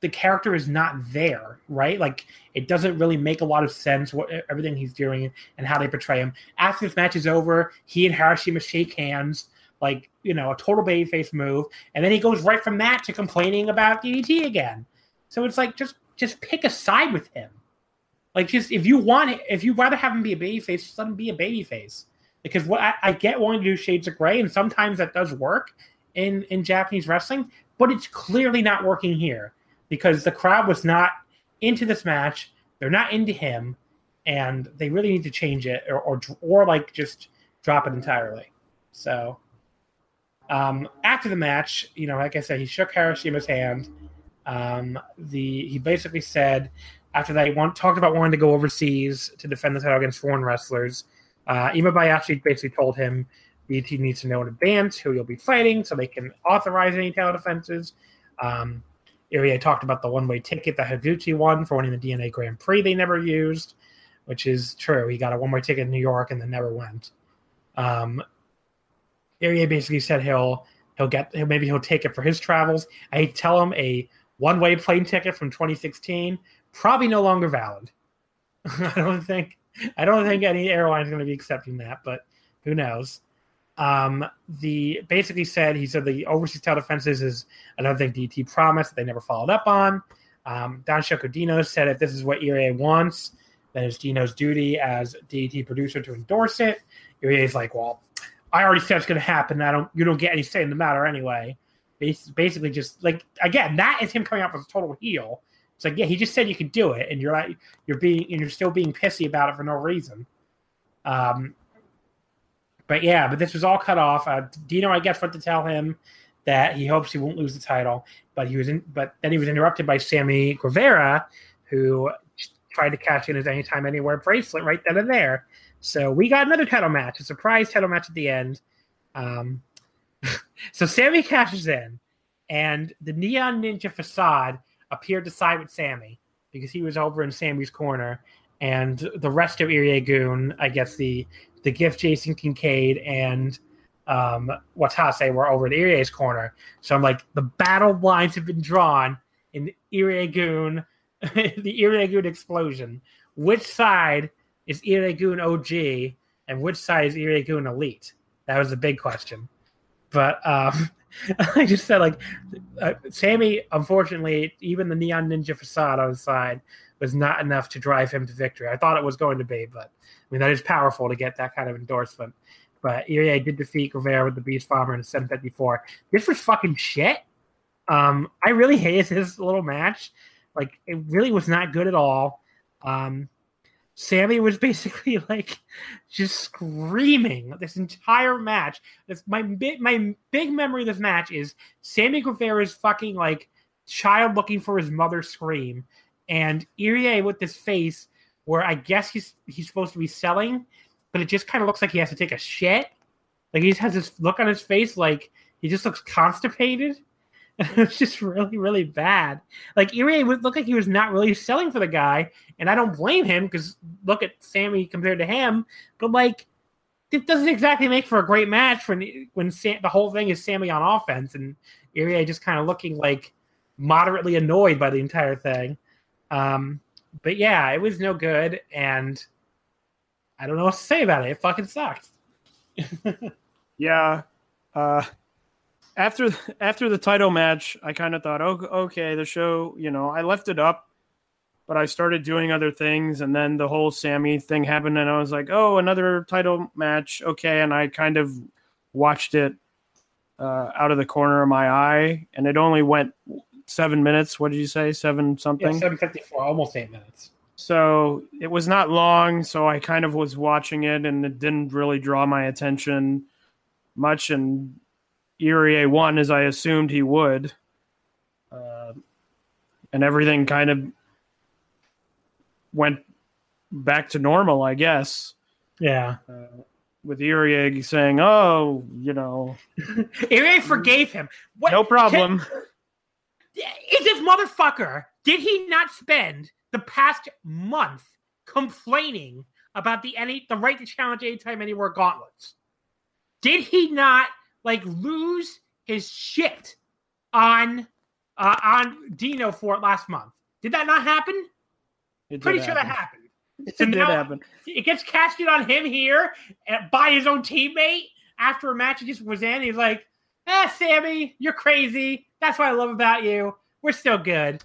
the character is not there, right? Like it doesn't really make a lot of sense what everything he's doing and how they portray him. After this match is over, he and Harashima shake hands, like you know, a total babyface move, and then he goes right from that to complaining about DDT again. So it's like just just pick a side with him. Like just if you want it, if you'd rather have him be a babyface, just let him be a babyface. Because what I, I get wanting to do shades of gray, and sometimes that does work in in Japanese wrestling, but it's clearly not working here because the crowd was not into this match. They're not into him, and they really need to change it or or, or like just drop it entirely. So um, after the match, you know, like I said, he shook Harashima's hand. Um, the he basically said after that he want, talked about wanting to go overseas to defend the title against foreign wrestlers. Uh, Imabayashi basically told him DT needs to know in advance who you'll be fighting so they can authorize any title defenses. Um, Irie talked about the one way ticket that Higuchi won for winning the DNA Grand Prix they never used, which is true. He got a one way ticket in New York and then never went. Um, Irie basically said he'll he'll get maybe he'll take it for his travels. I tell him a one way plane ticket from 2016 probably no longer valid. I don't think I don't think any airline is going to be accepting that, but who knows? Um, the basically said he said the overseas title defenses is another thing DT promised that they never followed up on. Um, Danshoku Dino said if this is what Irie wants, then it's Dino's duty as DT producer to endorse it. is like, well, I already said it's going to happen. I don't, you don't get any say in the matter anyway. Basically, just like again, that is him coming out as a total heel. It's like, yeah, he just said you could do it, and you're like, you're being, and you're still being pissy about it for no reason. Um, but yeah, but this was all cut off. Uh, Dino, I guess, went to tell him that he hopes he won't lose the title, but he was in, but then he was interrupted by Sammy Guevara, who tried to cash in his anytime anywhere bracelet right then and there. So we got another title match, a surprise title match at the end. Um, so Sammy cashes in, and the Neon Ninja facade appeared to side with Sammy because he was over in Sammy's corner, and the rest of Irie I guess the the gift Jason Kincaid and um, Watase were over at Irie's corner. So I'm like, the battle lines have been drawn in Irie the Irie explosion. Which side is Irie OG and which side is Irie Elite? That was the big question. But um, I just said, like, uh, Sammy, unfortunately, even the Neon Ninja facade on his side was not enough to drive him to victory. I thought it was going to be, but I mean, that is powerful to get that kind of endorsement. But Irie did defeat Guevara with the Beast Bomber in 754. This was fucking shit. Um, I really hated this little match. Like, it really was not good at all. Um, Sammy was basically like just screaming this entire match. This my big my big memory of this match is Sammy Guevara's fucking like child looking for his mother scream, and Irie with this face where I guess he's he's supposed to be selling, but it just kind of looks like he has to take a shit. Like he just has this look on his face, like he just looks constipated. It was just really, really bad. Like Irie would look like he was not really selling for the guy, and I don't blame him because look at Sammy compared to him. But like, it doesn't exactly make for a great match when when Sam, the whole thing is Sammy on offense and Irie just kind of looking like moderately annoyed by the entire thing. Um, but yeah, it was no good, and I don't know what to say about it. It fucking sucked. yeah. Uh, after after the title match, I kind of thought, oh, okay, the show. You know, I left it up, but I started doing other things, and then the whole Sammy thing happened, and I was like, oh, another title match, okay, and I kind of watched it uh, out of the corner of my eye, and it only went seven minutes. What did you say? Seven something? Yeah, seven fifty four, almost eight minutes. So it was not long. So I kind of was watching it, and it didn't really draw my attention much. And Irie won as I assumed he would, uh, and everything kind of went back to normal, I guess. Yeah. Uh, with Irie saying, "Oh, you know, Irie forgave him. What, no problem." Can, is this motherfucker? Did he not spend the past month complaining about the any the right to challenge anytime anywhere gauntlets? Did he not like lose his shit on uh, on Dino for it last month? Did that not happen? Pretty sure that happened. It so did happen. It gets casted on him here uh, by his own teammate after a match he just was in. He's like, "Ah, Sammy, you're crazy. That's what I love about you. We're still good."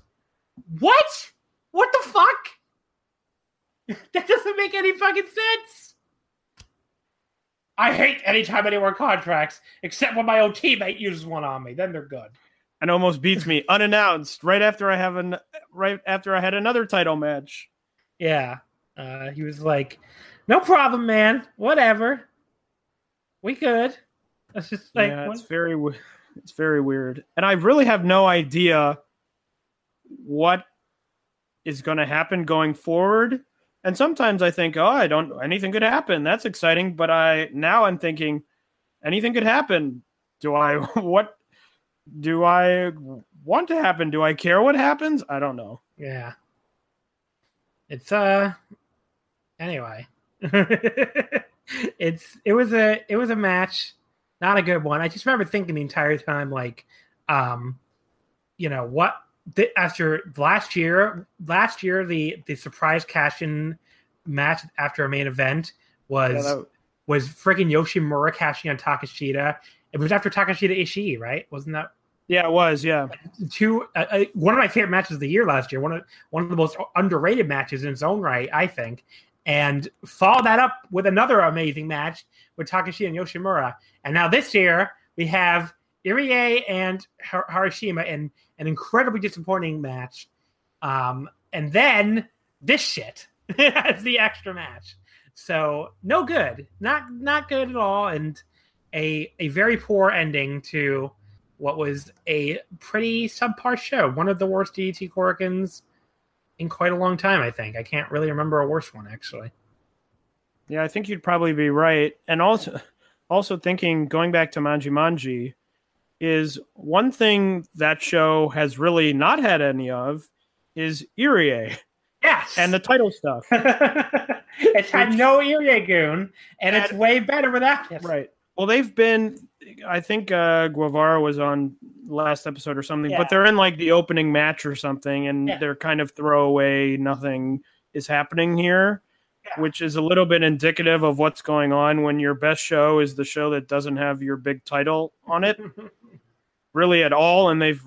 What? What the fuck? that doesn't make any fucking sense. I hate anytime anyone contracts, except when my own teammate uses one on me. Then they're good. And almost beats me unannounced right after I have an right after I had another title match. Yeah, uh, he was like, "No problem, man. Whatever. We good." It's just like yeah, it's what? very it's very weird, and I really have no idea what is going to happen going forward. And sometimes I think, oh, I don't anything could happen. That's exciting, but I now I'm thinking anything could happen. Do I what do I want to happen? Do I care what happens? I don't know. Yeah. It's uh anyway. it's it was a it was a match, not a good one. I just remember thinking the entire time like um you know, what the, after last year, last year the the surprise cash in match after a main event was yeah, that... was freaking Yoshimura cashing on Takeshita. It was after Takeshita Ishii, right? Wasn't that? Yeah, it was. Yeah, two. Uh, uh, one of my favorite matches of the year last year. One of one of the most underrated matches in its own right, I think. And follow that up with another amazing match with Takashi and Yoshimura. And now this year we have Irie and Harashima in an incredibly disappointing match. Um, and then this shit as the extra match. So no good, not not good at all, and a a very poor ending to what was a pretty subpar show. One of the worst DDT Korakuens in quite a long time. I think I can't really remember a worse one actually. Yeah, I think you'd probably be right, and also also thinking going back to Manji Manji is one thing that show has really not had any of is Irie. Yes. And the title stuff. it's had Which, no Irie goon, and it's way better without it. Right. Well, they've been, I think uh, Guevara was on last episode or something, yeah. but they're in like the opening match or something, and yeah. they're kind of throwaway, nothing is happening here. Yeah. Which is a little bit indicative of what's going on when your best show is the show that doesn't have your big title on it. really at all. And they've,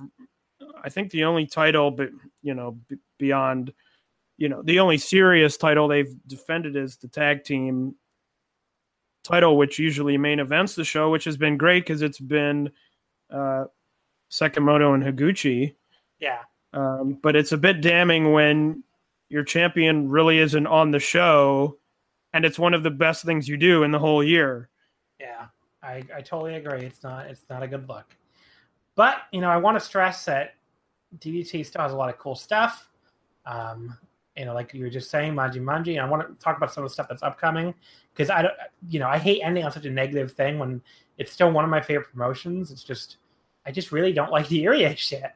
I think, the only title, but you know, beyond, you know, the only serious title they've defended is the tag team title, which usually main events the show, which has been great because it's been uh, Sekimoto and Higuchi. Yeah. Um, but it's a bit damning when your champion really isn't on the show and it's one of the best things you do in the whole year. Yeah, I, I totally agree. It's not it's not a good look. But you know, I want to stress that DDT still has a lot of cool stuff. Um, you know, like you were just saying, Manji Manji. And I want to talk about some of the stuff that's upcoming because I don't, you know, I hate ending on such a negative thing when it's still one of my favorite promotions. It's just, I just really don't like the Irie shit.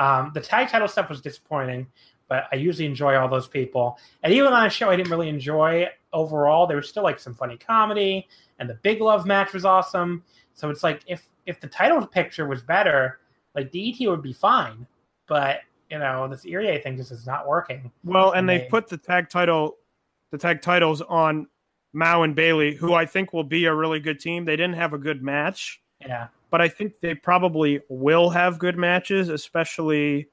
Um, the tag title stuff was disappointing, but I usually enjoy all those people. And even on a show I didn't really enjoy overall, there was still like some funny comedy, and the Big Love match was awesome. So it's like if if the title picture was better, like DDT would be fine. But you know, this Irie thing just is not working. Well, and they've put the tag title, the tag titles on Mao and Bailey, who I think will be a really good team. They didn't have a good match. Yeah. But I think they probably will have good matches, especially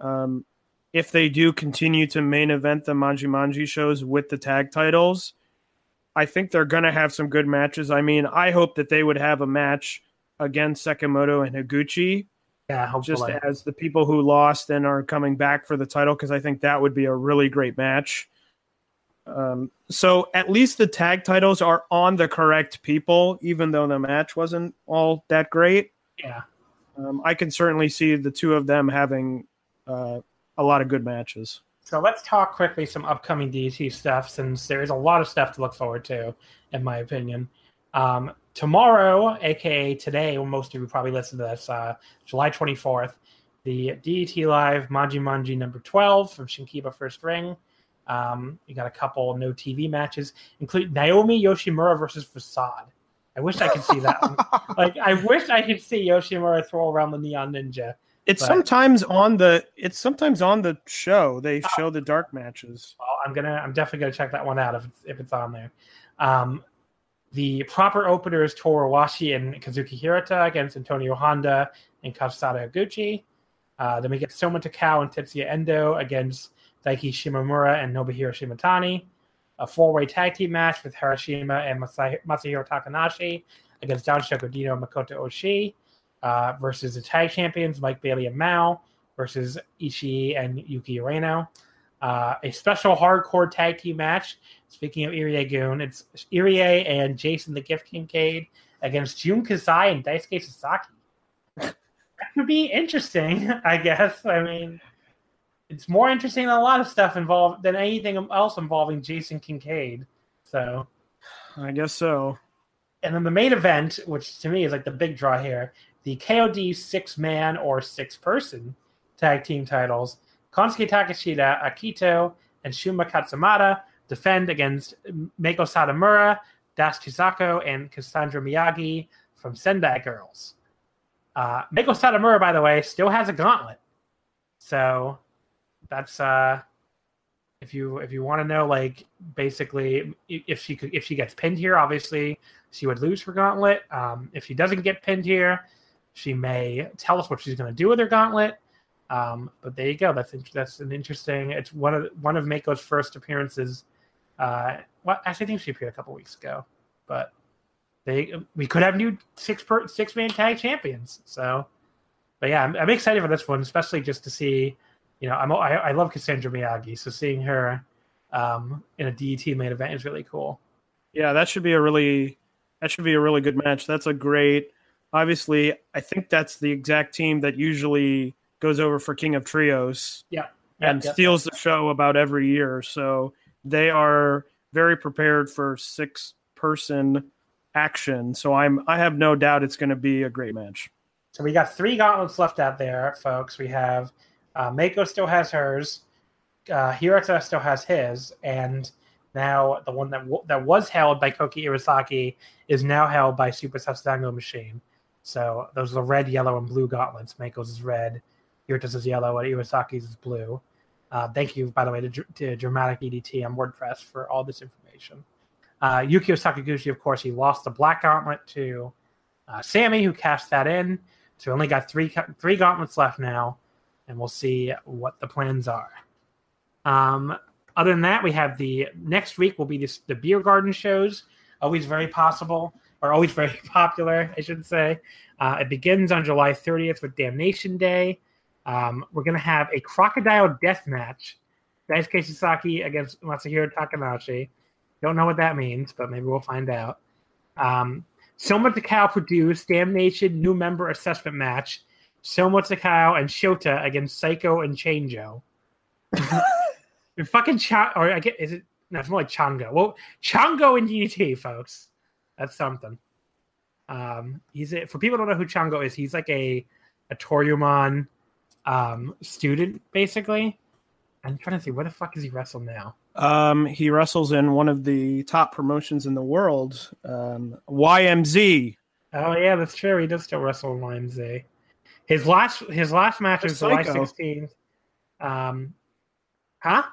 um, if they do continue to main event the Manji Manji shows with the tag titles. I think they're going to have some good matches. I mean, I hope that they would have a match against Sekimoto and Higuchi. Yeah, hopefully. just as the people who lost and are coming back for the title, because I think that would be a really great match. Um, so at least the tag titles are on the correct people, even though the match wasn't all that great. Yeah. Um, I can certainly see the two of them having uh, a lot of good matches. So let's talk quickly some upcoming DT stuff, since there's a lot of stuff to look forward to, in my opinion. Um, tomorrow, aka today, when most of you probably listen to this, uh, July 24th, the DDT Live Manji Manji number 12 from Shinkiba First Ring um, you got a couple no TV matches, including Naomi Yoshimura versus Facade. I wish I could see that. like, I wish I could see Yoshimura throw around the Neon Ninja. It's but... sometimes on the. It's sometimes on the show. They uh, show the dark matches. Well, I'm gonna. I'm definitely gonna check that one out if it's if it's on there. Um, the proper opener is Toru and Kazuki Hirata against Antonio Honda and Kazusada Higuchi. Uh, then we get Soma Takao and Tetsuya Endo against Daiki Shimamura and Nobuhiro Shimatani. A four-way tag team match with Harashima and Masahiro Takanashi against Don Dino and Makoto Oishi uh, versus the tag champions Mike Bailey and Mao versus Ishii and Yuki Ueno. Uh, a special hardcore tag team match. Speaking of Irie Goon, it's Irie and Jason the Gift Kincaid against Jun Kasai and Daisuke Sasaki. that could be interesting, I guess. I mean, it's more interesting than a lot of stuff involved than anything else involving Jason Kincaid. So, I guess so. And then the main event, which to me is like the big draw here, the KOD six man or six person tag team titles. Konosuke Takeshita, Akito, and Shunma Katsumata defend against Meiko Satomura, DASH Chisako, and Cassandra Miyagi from Sendai Girls. Uh, Meiko Satomura, by the way, still has a gauntlet. So that's uh if you if you want to know like basically if she could if she gets pinned here obviously she would lose her gauntlet um, if she doesn't get pinned here she may tell us what she's going to do with her gauntlet um, but there you go that's that's an interesting it's one of one of Meiko's first appearances uh well actually I think she appeared a couple weeks ago but they we could have new six per six man tag champions so but yeah I'm, I'm excited for this one especially just to see you know, I'm I, I love Cassandra Miyagi, so seeing her um, in a DDT main event is really cool. Yeah, that should be a really that should be a really good match. That's a great. Obviously, I think that's the exact team that usually goes over for King of Trios. Yeah. and yeah, steals the show about every year. So they are very prepared for six person action. So I'm I have no doubt it's going to be a great match. So we got three gauntlets left out there, folks. We have uh, Meiko still has hers. Uh, Hirata still has his, and now the one that w- that was held by Koki Iwasaki is now held by Super Sasadango Machine. So those are the red, yellow, and blue gauntlets. Mako's is red, Hirata's is yellow, and Iwasaki's is blue. Uh, thank you, by the way, to, to, Dramatic DDT on WordPress for all this information. Uh, Yukio Sakaguchi, of course, he lost the black gauntlet to uh, Sammy, who cast that in. So we only got three three gauntlets left now and we'll see what the plans are. Um, other than that, we have the next week will be this, the beer garden shows. Always very possible, or always very popular, I should say. Uh, it begins on July 30th with Damnation Day. Um, we're going to have a crocodile death match. Daisuke Sasaki against Masahiro Takanashi. Don't know what that means, but maybe we'll find out. Um, Soma Takao produced Damnation new member assessment match Soma Takao and Shota against Psycho and Chango. and fucking Cha or I get is it no, it's more like Chango. Well, Chango in DDT, folks. That's something. Um, he's a, for people who don't know who Chango is. He's like a a Toryumon um, student, basically. I'm trying to see where the fuck is he wrestle now? Um, he wrestles in one of the top promotions in the world, um, YMZ. Oh yeah, that's true. He does still wrestle in YMZ. His last his last match was July Psycho. 16th. Um, huh?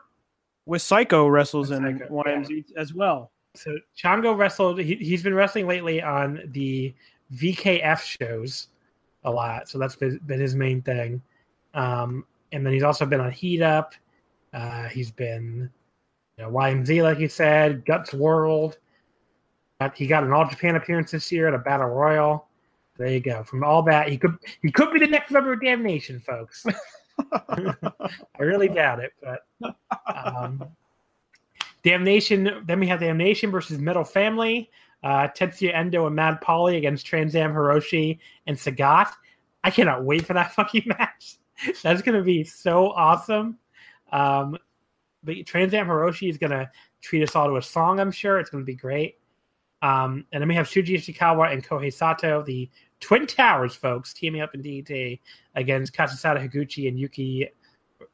With Psycho wrestles With in Psycho, YMZ as well. So Chango wrestled. He, he's been wrestling lately on the VKF shows a lot. So that's been, been his main thing. Um, and then he's also been on Heat Up. Uh, he's been you know, YMZ, like you said, Guts World. He got an All Japan appearance this year at a Battle Royal. There you go. From all that, he could he could be the next member of Damnation, folks. I really doubt it, but um, Damnation. Then we have Damnation versus Metal Family. Uh, Tetsuya Endo and Mad Paulie against Trans Am Hiroshi and Sagat. I cannot wait for that fucking match. That's gonna be so awesome. Um, but Trans Am Hiroshi is gonna treat us all to a song. I'm sure it's gonna be great. Um, and then we have Shuji Ishikawa and Kohei Sato, the Twin Towers folks, teaming up in DDT against Kazusada Higuchi and Yuki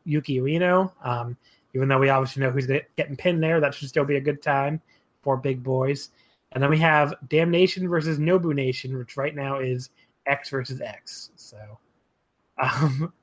Yuki Ueno. Um, even though we obviously know who's getting pinned there, that should still be a good time for big boys. And then we have Damnation versus Nobu Nation, which right now is X versus X. So um,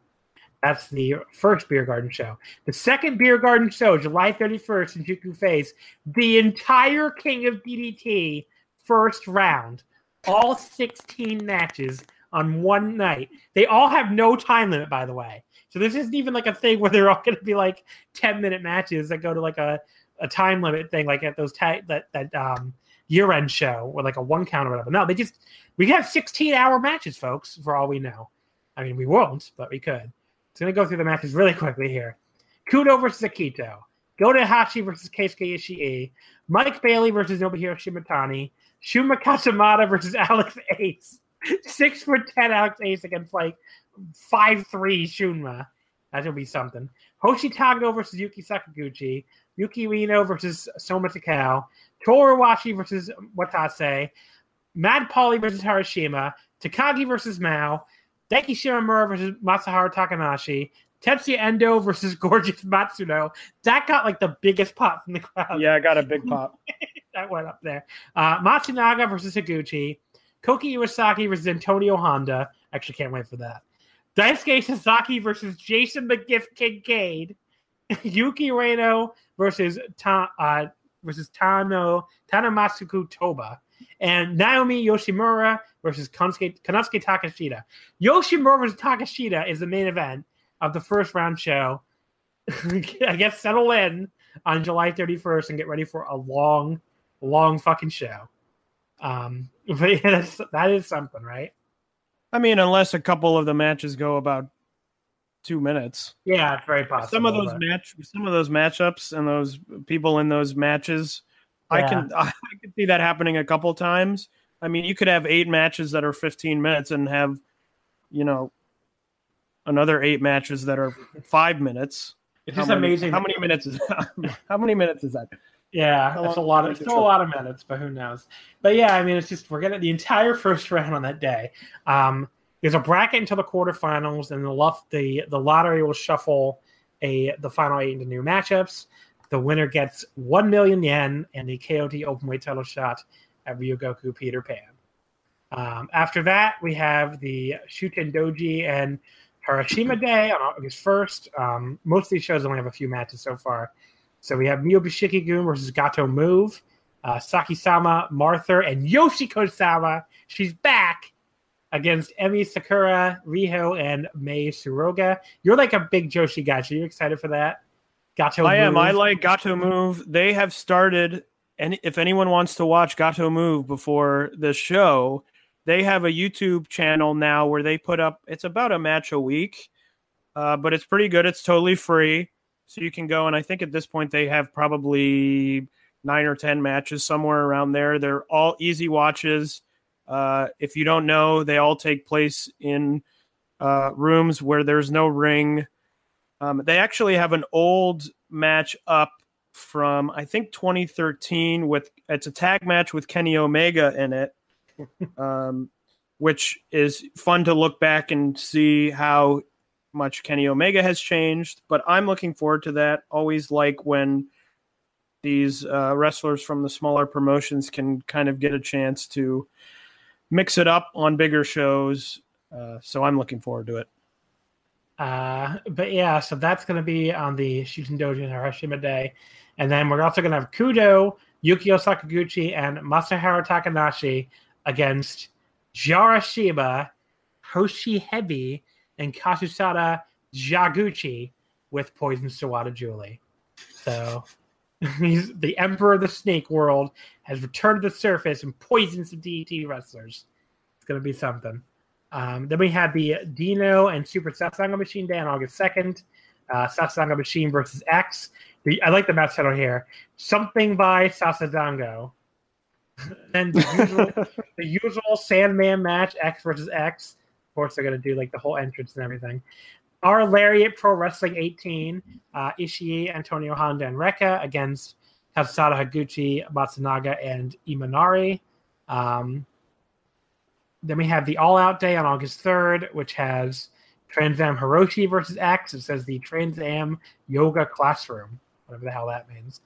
that's the first Beer Garden show. The second Beer Garden show, July 31st in Juku Face, the entire King of DDT first round, all 16 matches on one night. They all have no time limit, by the way. So this isn't even like a thing where they're all going to be like 10 minute matches that go to like a, a time limit thing, like at those ta- that that um, year end show or like a one count or whatever. No, they just we have 16 hour matches, folks. For all we know, I mean we won't, but we could. So I'm gonna go through the matches really quickly here. Kudo versus Akito. Goto Hashi versus Keisuke Ishii. Mike Bailey versus Nobuhiro Shimatani. Shunma Katsumata versus Alex Ace. Six foot ten Alex Ace against like five three Shunma. That will be something. Hoshi versus Yukio Sakaguchi. Yuki Ueno versus Soma Takao. Torawashi versus Watase. Mad Paulie versus Harashima. Takagi versus Mao. Deki Shiramura versus Masahiro Takanashi. Tetsuya Endo versus Gorgeous Matsuno. That got like the biggest pop from the crowd. Yeah, I got a big pop. that went up there. Uh, Matsunaga versus Higuchi. Koki Iwasaki versus Antonio Honda. Actually, can't wait for that. Daisuke Sasaki versus Jason McGiff Kincaid. Yuki Ueno versus Ta, uh, versus Tano Tanomusaku Toba. And Naomi Yoshimura versus Konosuke, Takeshita. Yoshimura versus Takeshita is the main event of the first round show. I guess settle in on July 31st and get ready for a long, long fucking show. Um, but yeah, that's, that is something, right? I mean, unless a couple of the matches go about two minutes. Yeah, it's very possible. Some of those but- match, some of those matchups and those people in those matches, I can I can see that happening a couple times. I mean, you could have eight matches that are 15 minutes and have, you know, another eight matches that are five minutes. It's How just many- amazing. How many minutes is how many minutes is that? Yeah, How that's a lot of they still a lot of minutes, but who knows? But yeah, I mean, it's just we're getting the entire first round on that day. Um, there's a bracket until the quarterfinals, and the the the lottery will shuffle a the final eight into new matchups. The winner gets one million yen and the KOT openweight title shot at Ryogoku Peter Pan. Um, after that, we have the Shuten Doji and Harashima Day on August 1st. Um, most of these shows only have a few matches so far. So we have Miyobishiki Gun versus Gatoh Move, uh, Saki Sama, Martha, and Yoshiko Sama. She's back against Emi Sakura, Riho, and Mei Suruga. You're like a big Joshi guy, so you're excited for that? Gato I am. I like Gatoh Move. They have started, and if anyone wants to watch Gatoh Move before the show, they have a YouTube channel now where they put up. It's about a match a week, uh, but it's pretty good. It's totally free, so you can go. And I think at this point they have probably nine or ten matches somewhere around there. They're all easy watches. Uh, if you don't know, they all take place in uh, rooms where there's no ring. Um, they actually have an old match up from I think 2013 with it's a tag match with Kenny Omega in it, um, which is fun to look back and see how much Kenny Omega has changed, but I'm looking forward to that. Always like when these uh, wrestlers from the smaller promotions can kind of get a chance to mix it up on bigger shows. Uh, so I'm looking forward to it. Uh, but yeah, so that's going to be on the Shuten Doji and Harashima Day. And then we're also going to have Kudo, Yukio Sakaguchi, and Masahiro Takanashi against Harashima, Hoshi Hebi, and Kazusada Higuchi with Poison Sawada Julie. So he's the Emperor of the Snake World has returned to the surface and poisons the DDT wrestlers. It's going to be something. Um, then we have the Dino and Super Sasadango Machine Day on August 2nd. Uh, Sasadango Machine versus X. The, I like the match title here. Something by Sasadango. and the usual, the usual Sandman match, X versus X. Of course, they're going to do like the whole entrance and everything. Our Lariat Pro Wrestling 18, uh, Ishii, Antonio Honda, and Rekka against Kazusada Higuchi, Matsunaga, and Imanari. Um, then we have the All Out Day on August 3rd, which has Trans Am Hiroshi versus X. It says the Trans Am Yoga Classroom, whatever the hell that means.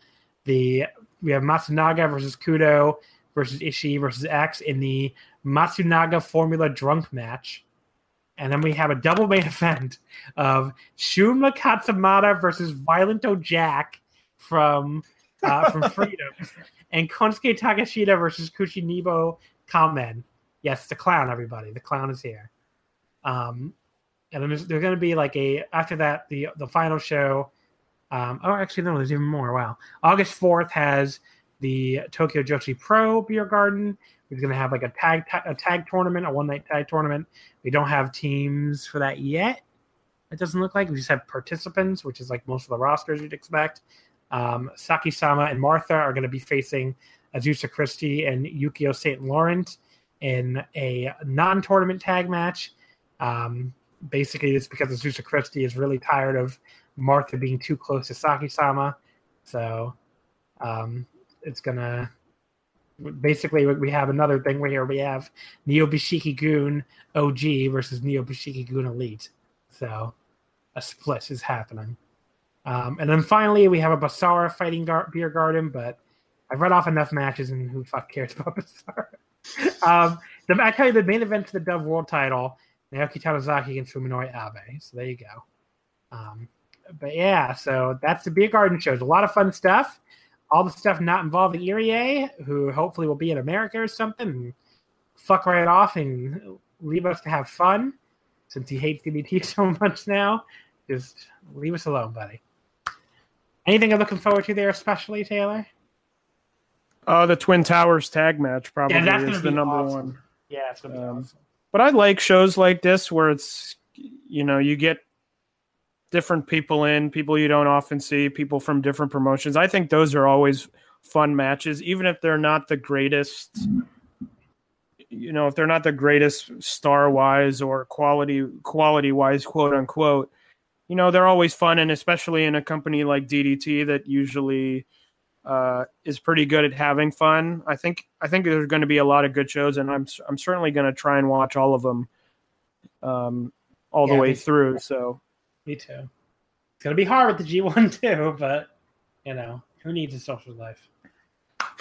The we have Matsunaga versus Kudo versus Ishii versus X in the Matsunaga Formula Drunk match. And then we have a double main event of Shunma Katsumata versus Violento Jack from uh, from Freedom, and Konosuke Takeshita versus Kuishinbo Kamen. Yes, the clown, everybody. The clown is here. Um, and then there's, there's going to be like a after that the the final show. Um, oh, actually, no, there's even more. Wow, August fourth has the Tokyo Joshi Pro Beer Garden. We're going to have like a tag a tag tournament, a one night tag tournament. We don't have teams for that yet. It doesn't look like we just have participants, which is like most of the rosters you'd expect. Um, Saki Sama and Martha are going to be facing Azusa Christie and Yukio St. Laurent in a non-tournament tag match. Um, basically, it's because Azusa Christie is really tired of Martha being too close to Saki Sama, so um, it's gonna. Basically, we have another thing where here we have Neo Bishiki Goon OG versus Neo Bishiki Goon Elite. So a split is happening. Um, and then finally, we have a Basara fighting gar- beer garden, but I've read off enough matches, and who fuck cares about Basara? um, the, I tell you, the main event to the Dove World Title, Naoki Tanizaki against Fuminori Abe. So there you go. Um, but yeah, so that's the beer garden shows. A lot of fun stuff. All the stuff not involving Irie, who hopefully will be in America or something, fuck right off and leave us to have fun. Since he hates DDT so much now, just leave us alone, buddy. Anything you're looking forward to there, especially Taylor? Uh, the Twin Towers tag match probably Yeah, that's is the number awesome. one. Yeah, it's gonna be Um, awesome. But I like shows like this where it's you know you get different people in, people you don't often see, people from different promotions. I think those are always fun matches, even if they're not the greatest. You know, if they're not the greatest star wise or quality quality wise, quote unquote, you know, they're always fun, and especially in a company like DDT that usually uh, is pretty good at having fun. I think I think there's going to be a lot of good shows, and I'm I'm certainly going to try and watch all of them, um, all the way through. So Me too. It's gonna be hard with the G1 too, but you know, who needs a social life?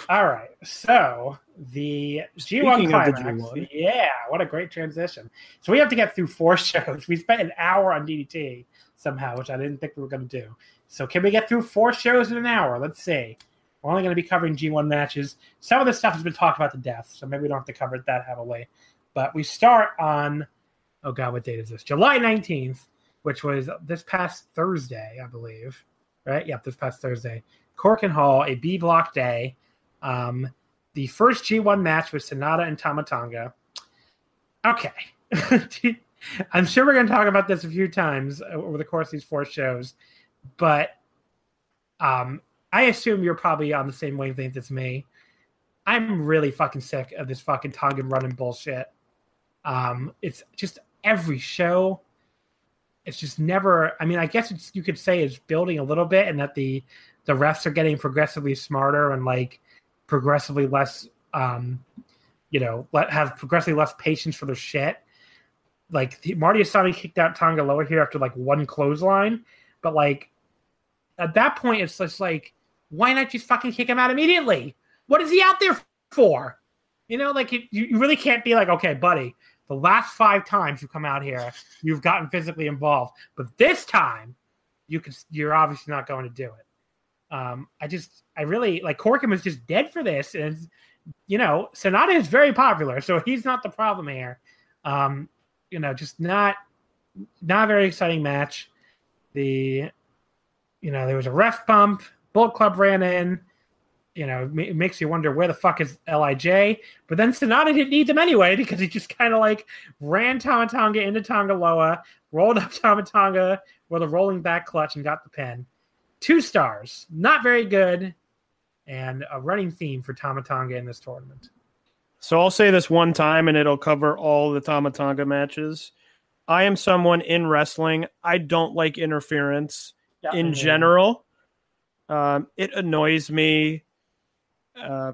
All right, so the G1 Speaking of the climax. G1. Yeah, what a great transition. So we have to get through four shows. We spent an hour on DDT somehow, which I didn't think we were going to do. So can we get through four shows in an hour? Let's see. We're only going to be covering G1 matches. Some of the stuff has been talked about to death, so maybe we don't have to cover it that heavily. But we start on, oh God, what date is this? July 19th, which was this past Thursday, I believe. Right? Yep, this past Thursday. Korakuen Hall, a B block day. Um, the first G1 match was Sanada and Tama Tonga. Okay. I'm sure we're going to talk about this a few times over the course of these four shows, but um, I assume you're probably on the same wavelength as me. I'm really fucking sick of this fucking Tongan running bullshit. Um, it's just every show. It's just never. I mean, I guess it's you could say it's building a little bit, and that the the refs are getting progressively smarter and like progressively less, um, you know, let have progressively less patience for their shit. like Marty Asami kicked out Tanga Loa here after like one clothesline, but like at that point, it's just like, why not just fucking kick him out immediately? What is he out there for? You know, like you, you really can't be like, okay, buddy, the last five times you come out here, you've gotten physically involved, but this time, you could you're obviously not going to do it. Um, I just, I really like Korakuen was just dead for this, and you know, Sanada is very popular, so he's not the problem here. Um, you know, just not not a very exciting match. The you know, there was a ref bump. Bullet Club ran in. You know, it makes you wonder where the fuck is Lij. But then Sanada didn't need them anyway because he just kind of like ran Tama Tonga into Tanga Loa, rolled up Tama Tonga with a rolling back clutch and got the pin. Two stars, not very good, and a running theme for Tama Tonga in this tournament. So I'll say this one time and it'll cover all the Tama Tonga matches. I am someone in wrestling. I don't like interference in general. Um, it annoys me uh,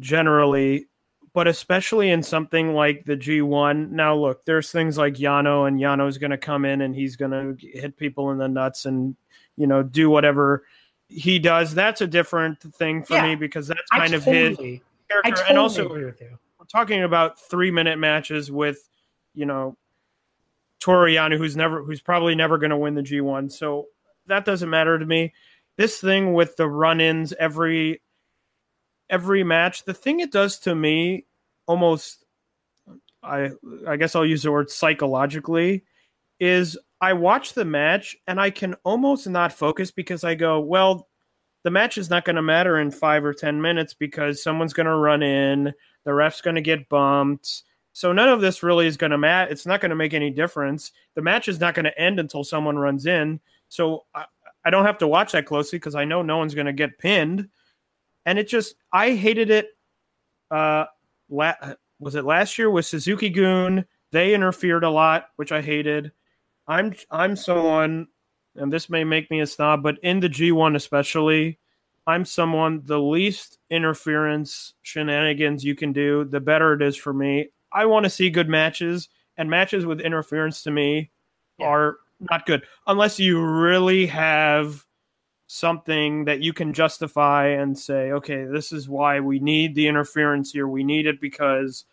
generally, but especially in something like the G1. Now, look, there's things like Yano, and Yano's going to come in and he's going to hit people in the nuts and, you know, do whatever he does. That's a different thing for yeah, me because that's kind of his character. Totally and also, we're talking about three minute matches with, you know, Toru Yano, who's never, who's probably never going to win the G1. So that doesn't matter to me. This thing with the run-ins every every match, the thing it does to me almost I I guess I'll use the word psychologically is I watch the match and I can almost not focus because I go, well, the match is not going to matter in 5 or 10 minutes because someone's going to run in, the ref's going to get bumped. So none of this really is going to matter. It's not going to make any difference. The match is not going to end until someone runs in. So I, I don't have to watch that closely because I know no one's going to get pinned. And it just, I hated it. Uh, la- was it last year with Suzuki-gun? They interfered a lot, which I hated. I'm I'm someone, and this may make me a snob, but in the G1 especially, I'm someone the least interference shenanigans you can do, the better it is for me. I want to see good matches, and matches with interference to me yeah. are not good unless you really have something that you can justify and say, okay, this is why we need the interference here. We need it because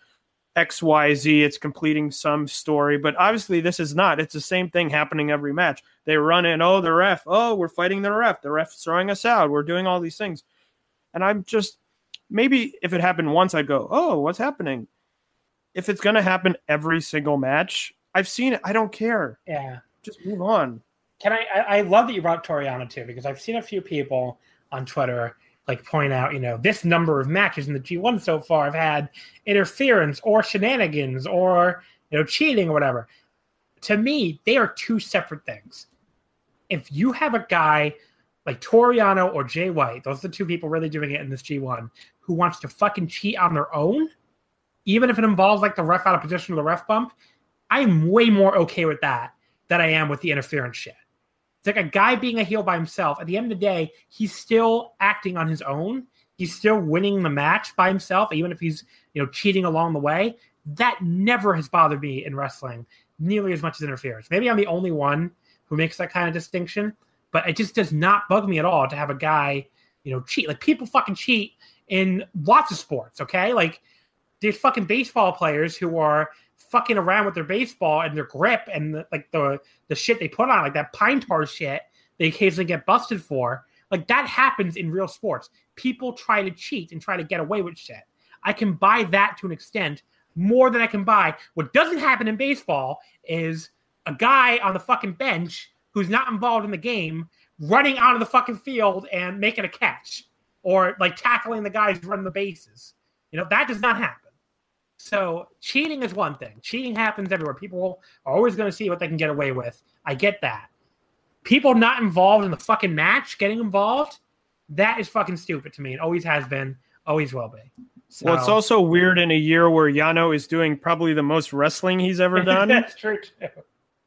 XYZ, it's completing some story. But obviously, this is not. It's the same thing happening every match. They run in, oh, the ref, oh, we're fighting the ref. The ref's throwing us out. We're doing all these things. And I'm just, maybe if it happened once, I'd go, oh, what's happening? If it's going to happen every single match, I've seen it. I don't care. Yeah just move on. Can I, I? I love that you brought Toru Yano too because I've seen a few people on Twitter like point out, you know, this number of matches in the G1 so far have had interference or shenanigans or you know cheating or whatever. To me, they are two separate things. If you have a guy like Toru Yano or Jay White, those are the two people really doing it in this G1, who wants to fucking cheat on their own, even if it involves like the ref out of position or the ref bump, I'm way more okay with that that I am with the interference shit. It's like a guy being a heel by himself. At the end of the day, he's still acting on his own. He's still winning the match by himself, even if he's you know cheating along the way. That never has bothered me in wrestling nearly as much as interference. Maybe I'm the only one who makes that kind of distinction, but it just does not bug me at all to have a guy, you know, cheat. Like people fucking cheat in lots of sports, okay? Like there's fucking baseball players who are fucking around with their baseball and their grip and the, like the the shit they put on, like that pine tar shit they occasionally get busted for. Like that happens in real sports. People try to cheat and try to get away with shit. I can buy that to an extent more than I can buy. What doesn't happen in baseball is a guy on the fucking bench who's not involved in the game running out of the fucking field and making a catch or like tackling the guys running the bases. You know, that does not happen. So cheating is one thing. Cheating happens everywhere. People are always going to see what they can get away with. I get that. People not involved in the fucking match getting involved, that is fucking stupid to me. It always has been, always will be. So, well, it's also weird in a year where Yano is doing probably the most wrestling he's ever done. That's true too.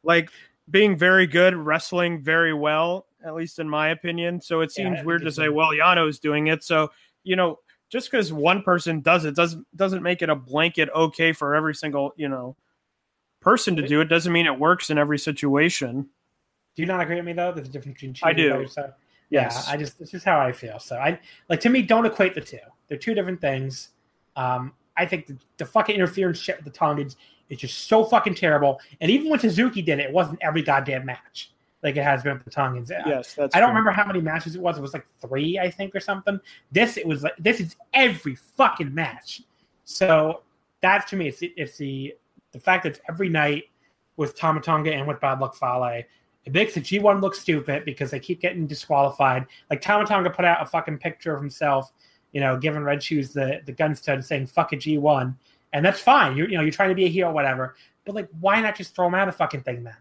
Like being very good, wrestling very well, at least in my opinion. So it seems yeah, weird to say, well, Yano's doing it. So, you know, just because one person does it doesn't doesn't make it a blanket okay for every single you know person to do it doesn't mean it works in every situation. Do you not agree with me though? There's a difference between I do. yourself. Yeah, Yes. I just this is how I feel. So I like to me, don't equate the two. They're two different things. Um, I think the, the fucking interference shit with the Tongans is just so fucking terrible. And even when Suzuki did it, it wasn't every goddamn match like it has been with the Tongans. Uh, yes, that's. I don't true. remember how many matches it was. It was like three, I think, or something. This it was like this is every fucking match. So that to me, it's it's the the fact that it's every night with Tama Tonga and with Bad Luck Fale. It makes the G1 look stupid because they keep getting disqualified. Like Tama Tonga put out a fucking picture of himself, you know, giving Red Shoes the the gun stud saying "fuck a G1," and that's fine. You you know you're trying to be a heel, whatever. But like, why not just throw him out of fucking thing then?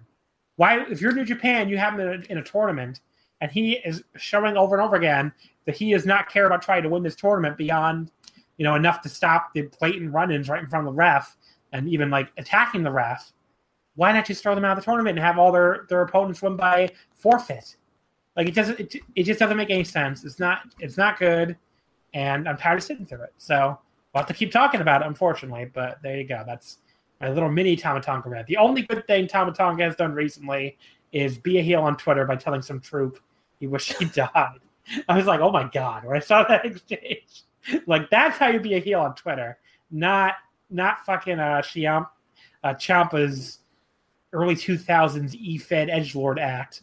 Why, if you're New Japan, you have him in a, in a tournament, and he is showing over and over again that he does not care about trying to win this tournament beyond, you know, enough to stop the blatant run-ins right in front of the ref and even like attacking the ref. Why not just throw them out of the tournament and have all their their opponents win by forfeit? Like it doesn't, it, it just doesn't make any sense. It's not, it's not good, and I'm tired of sitting through it. So we'll have to keep talking about it, unfortunately. But there you go. That's my little mini Tama Tonga rant. The only good thing Tama Tonga has done recently is be a heel on Twitter by telling some troop he wished he died. I was like, oh my god, when I saw that exchange, like that's how you be a heel on Twitter, not not fucking uh Chiamp, uh Champa's early two thousands E Fed act.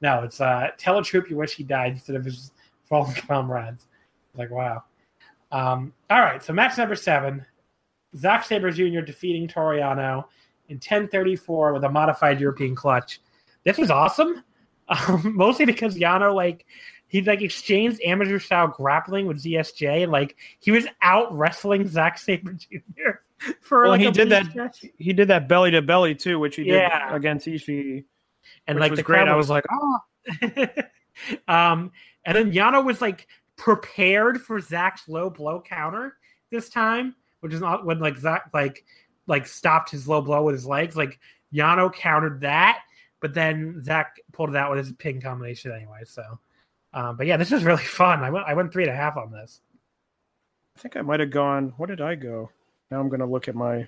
No, it's uh tell a troop you wish he died instead of his fallen comrades. Like wow. Um, all right, so match number seven. Zack Sabre Jr. defeating Toru Yano in 1034 with a modified European clutch. This was awesome. Um, mostly because Yano like he like exchanged amateur style grappling with ZSJ and like he was out wrestling Zack Sabre Jr. for Well, like he a did that- stretch. He did that belly to belly too, which he did Yeah. against Ishii, and which like was the great. I was like, oh, um, and then Yano was like prepared for Zach's low blow counter this time, which is not when like Zach like like stopped his low blow with his legs. Like Yano countered that, but then Zach pulled it out with his pin combination anyway. So, um, but yeah, this was really fun. I went I went three and a half on this. I think I might have gone. What did I go? Now I'm going to look at my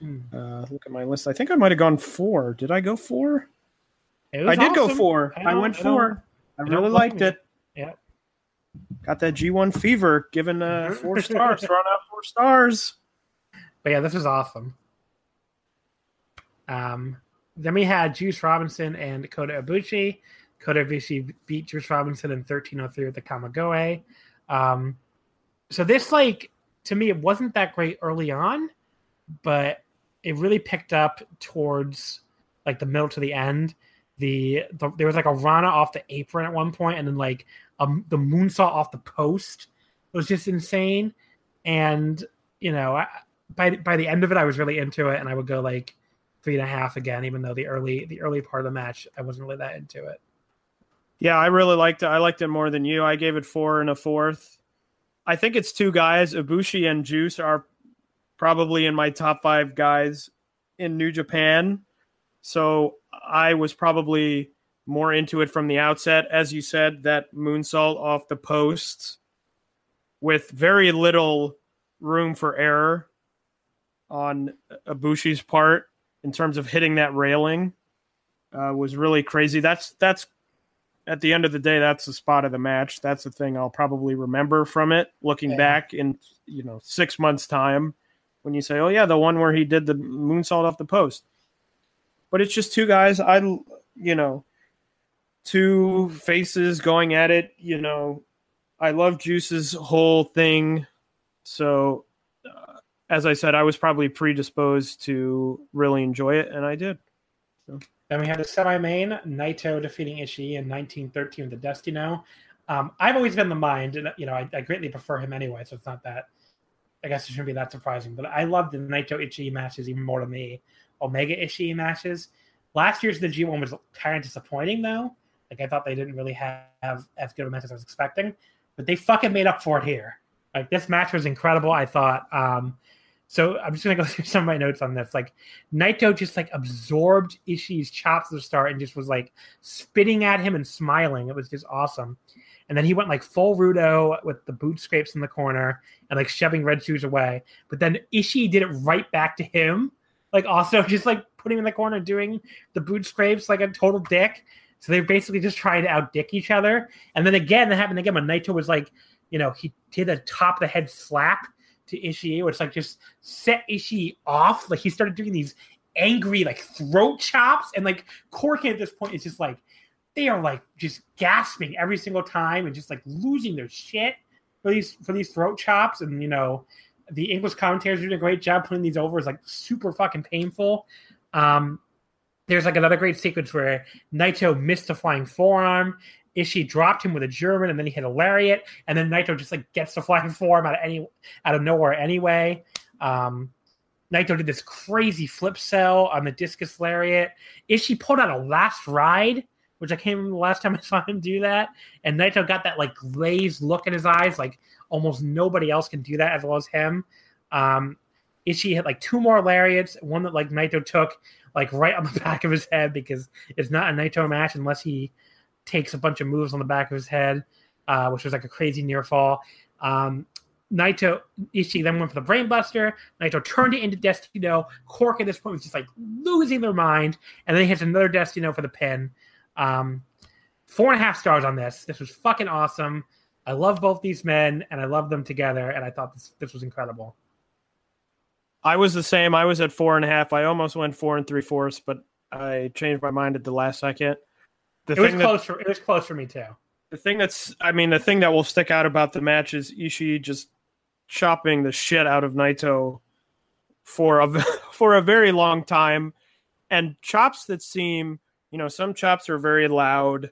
Hmm. uh, look at my list. I think I might have gone four. Did I go four? It I did go four. I I, went four. I, I really liked you. it. Yeah. Got that G1 fever. Given uh, four stars. thrown out four stars. But yeah, this was awesome. Um, then we had Juice Robinson and Kota Ibushi. Kota Ibushi beat Juice Robinson in 1303 with the Kamigoye. Um, so this, like, to me, it wasn't that great early on, but it really picked up towards like the middle to the end. The, the there was like a Rana off the apron at one point, and then like um, the moonsault off the post it was just insane. And you know, I, by by the end of it, I was really into it, and I would go like three and a half again, even though the early the early part of the match I wasn't really that into it. Yeah, I really liked it. I liked it more than you. I gave it four and a fourth. I think it's two guys. Ibushi and Juice are probably in my top five guys in New Japan. So I was probably more into it from the outset. As you said, that moonsault off the post with very little room for error on Ibushi's part in terms of hitting that railing uh, was really crazy. That's that's at the end of the day, that's the spot of the match. That's the thing I'll probably remember from it. Looking Yeah. back in you know six months' time, when you say, "Oh yeah, the one where he did the moonsault off the post," but it's just two guys. I you know, two faces going at it. You know, I love Juice's whole thing. So, uh, as I said, I was probably predisposed to really enjoy it, and I did. Then we had the semi-main Naito defeating Ishii in 1913 with the Destino. Um, I've always been the mind, and you know, I, I greatly prefer him anyway, so it's not that. I guess it shouldn't be that surprising, but I love the Naito Ishii matches even more than the Omega Ishii matches. Last year's the G1 was kind of disappointing though. Like I thought they didn't really have, have as good a match as I was expecting, but they fucking made up for it here. Like this match was incredible. I thought. Um, so I'm just gonna go through some of my notes on this. Like Naito just like absorbed Ishii's chops at the start and just was like spitting at him and smiling. It was just awesome. And then he went like full Rudo with the boot scrapes in the corner and like shoving Red Shoes away. But then Ishii did it right back to him like also just like putting him in the corner doing the boot scrapes like a total dick. So they're basically just trying to outdick each other. And then again, that happened again when Naito was like, you know, he did a top of the head slap to Ishii, which like just set Ishii off. Like he started doing these angry like throat chops, and like Korakuen at this point is just like they are like just gasping every single time and just like losing their shit for these for these throat chops. And you know, the English commentators doing a great job putting these over. is like super fucking painful. Um, there's like another great sequence where Naito missed a flying forearm. Ishii dropped him with a German, and then he hit a lariat, and then Naito just like gets the flying form out of any out of nowhere anyway. Um, Naito did this crazy flip sell on the discus lariat. Ishii pulled out a last ride, which I remember the last time I saw him do that. And Naito got that like glazed look in his eyes, like almost nobody else can do that as well as him. Um, Ishii hit like two more lariats, one that like Naito took like right on the back of his head because it's not a Naito match unless he takes a bunch of moves on the back of his head, uh, which was like a crazy near fall. Um, Naito Ishii then went for the brainbuster. Naito turned it into Destino. Cork at this point was just like losing their mind, and then he hits another Destino for the pin. Um, four and a half stars on this. This was fucking awesome. I love both these men, and I love them together, and I thought this this was incredible. I was the same. I was at four and a half. I almost went four and three fourths, but I changed my mind at the last second. The it was close. For, it was close for me too. The thing that's, I mean, the thing that will stick out about the match is Ishii just chopping the shit out of Naito for a for a very long time, and chops that seem, you know, some chops are very loud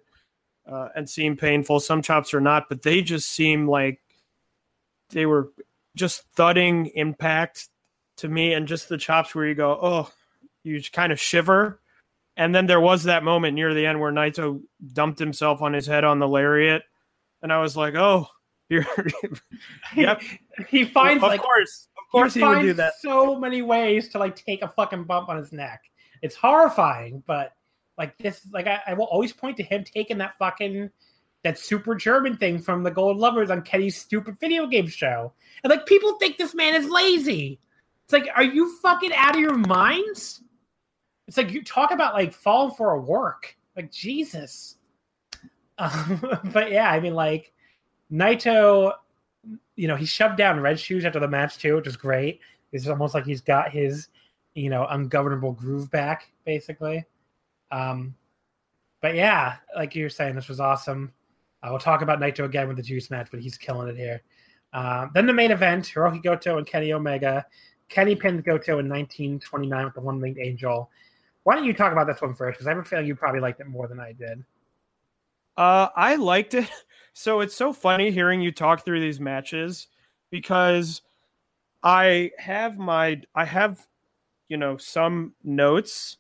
uh, and seem painful. Some chops are not, but they just seem like they were just thudding impact to me, and just the chops where you go, oh, you kind of shiver. And then there was that moment near the end where Naito dumped himself on his head on the lariat, and I was like, oh. You're, yep. He, finds of like, course, of course he, he would do that. So many ways to like take a fucking bump on his neck. It's horrifying, but like this, like I, I will always point to him taking that fucking that super German thing from the Gold Lovers on Kenny's stupid video game show. And like people think this man is lazy. It's like, are you fucking out of your minds? It's like you talk about like falling for a work. Like Jesus. Um, but yeah, I mean like Naito, you know, he shoved down Red Shoes after the match too, which is great. It's almost like he's got his, you know, ungovernable groove back, basically. Um, but yeah, like you were saying, this was awesome. Uh, we'll talk about Naito again with the Juice match, but he's killing it here. Uh, then the main event: Hiroki Goto and Kenny Omega. Kenny pinned Goto in 1929 with the One Winged Angel. Why don't you talk about this one first? Because I have a feeling you probably liked it more than I did. Uh, I liked it. So it's so funny hearing you talk through these matches because I have my I have you know some notes,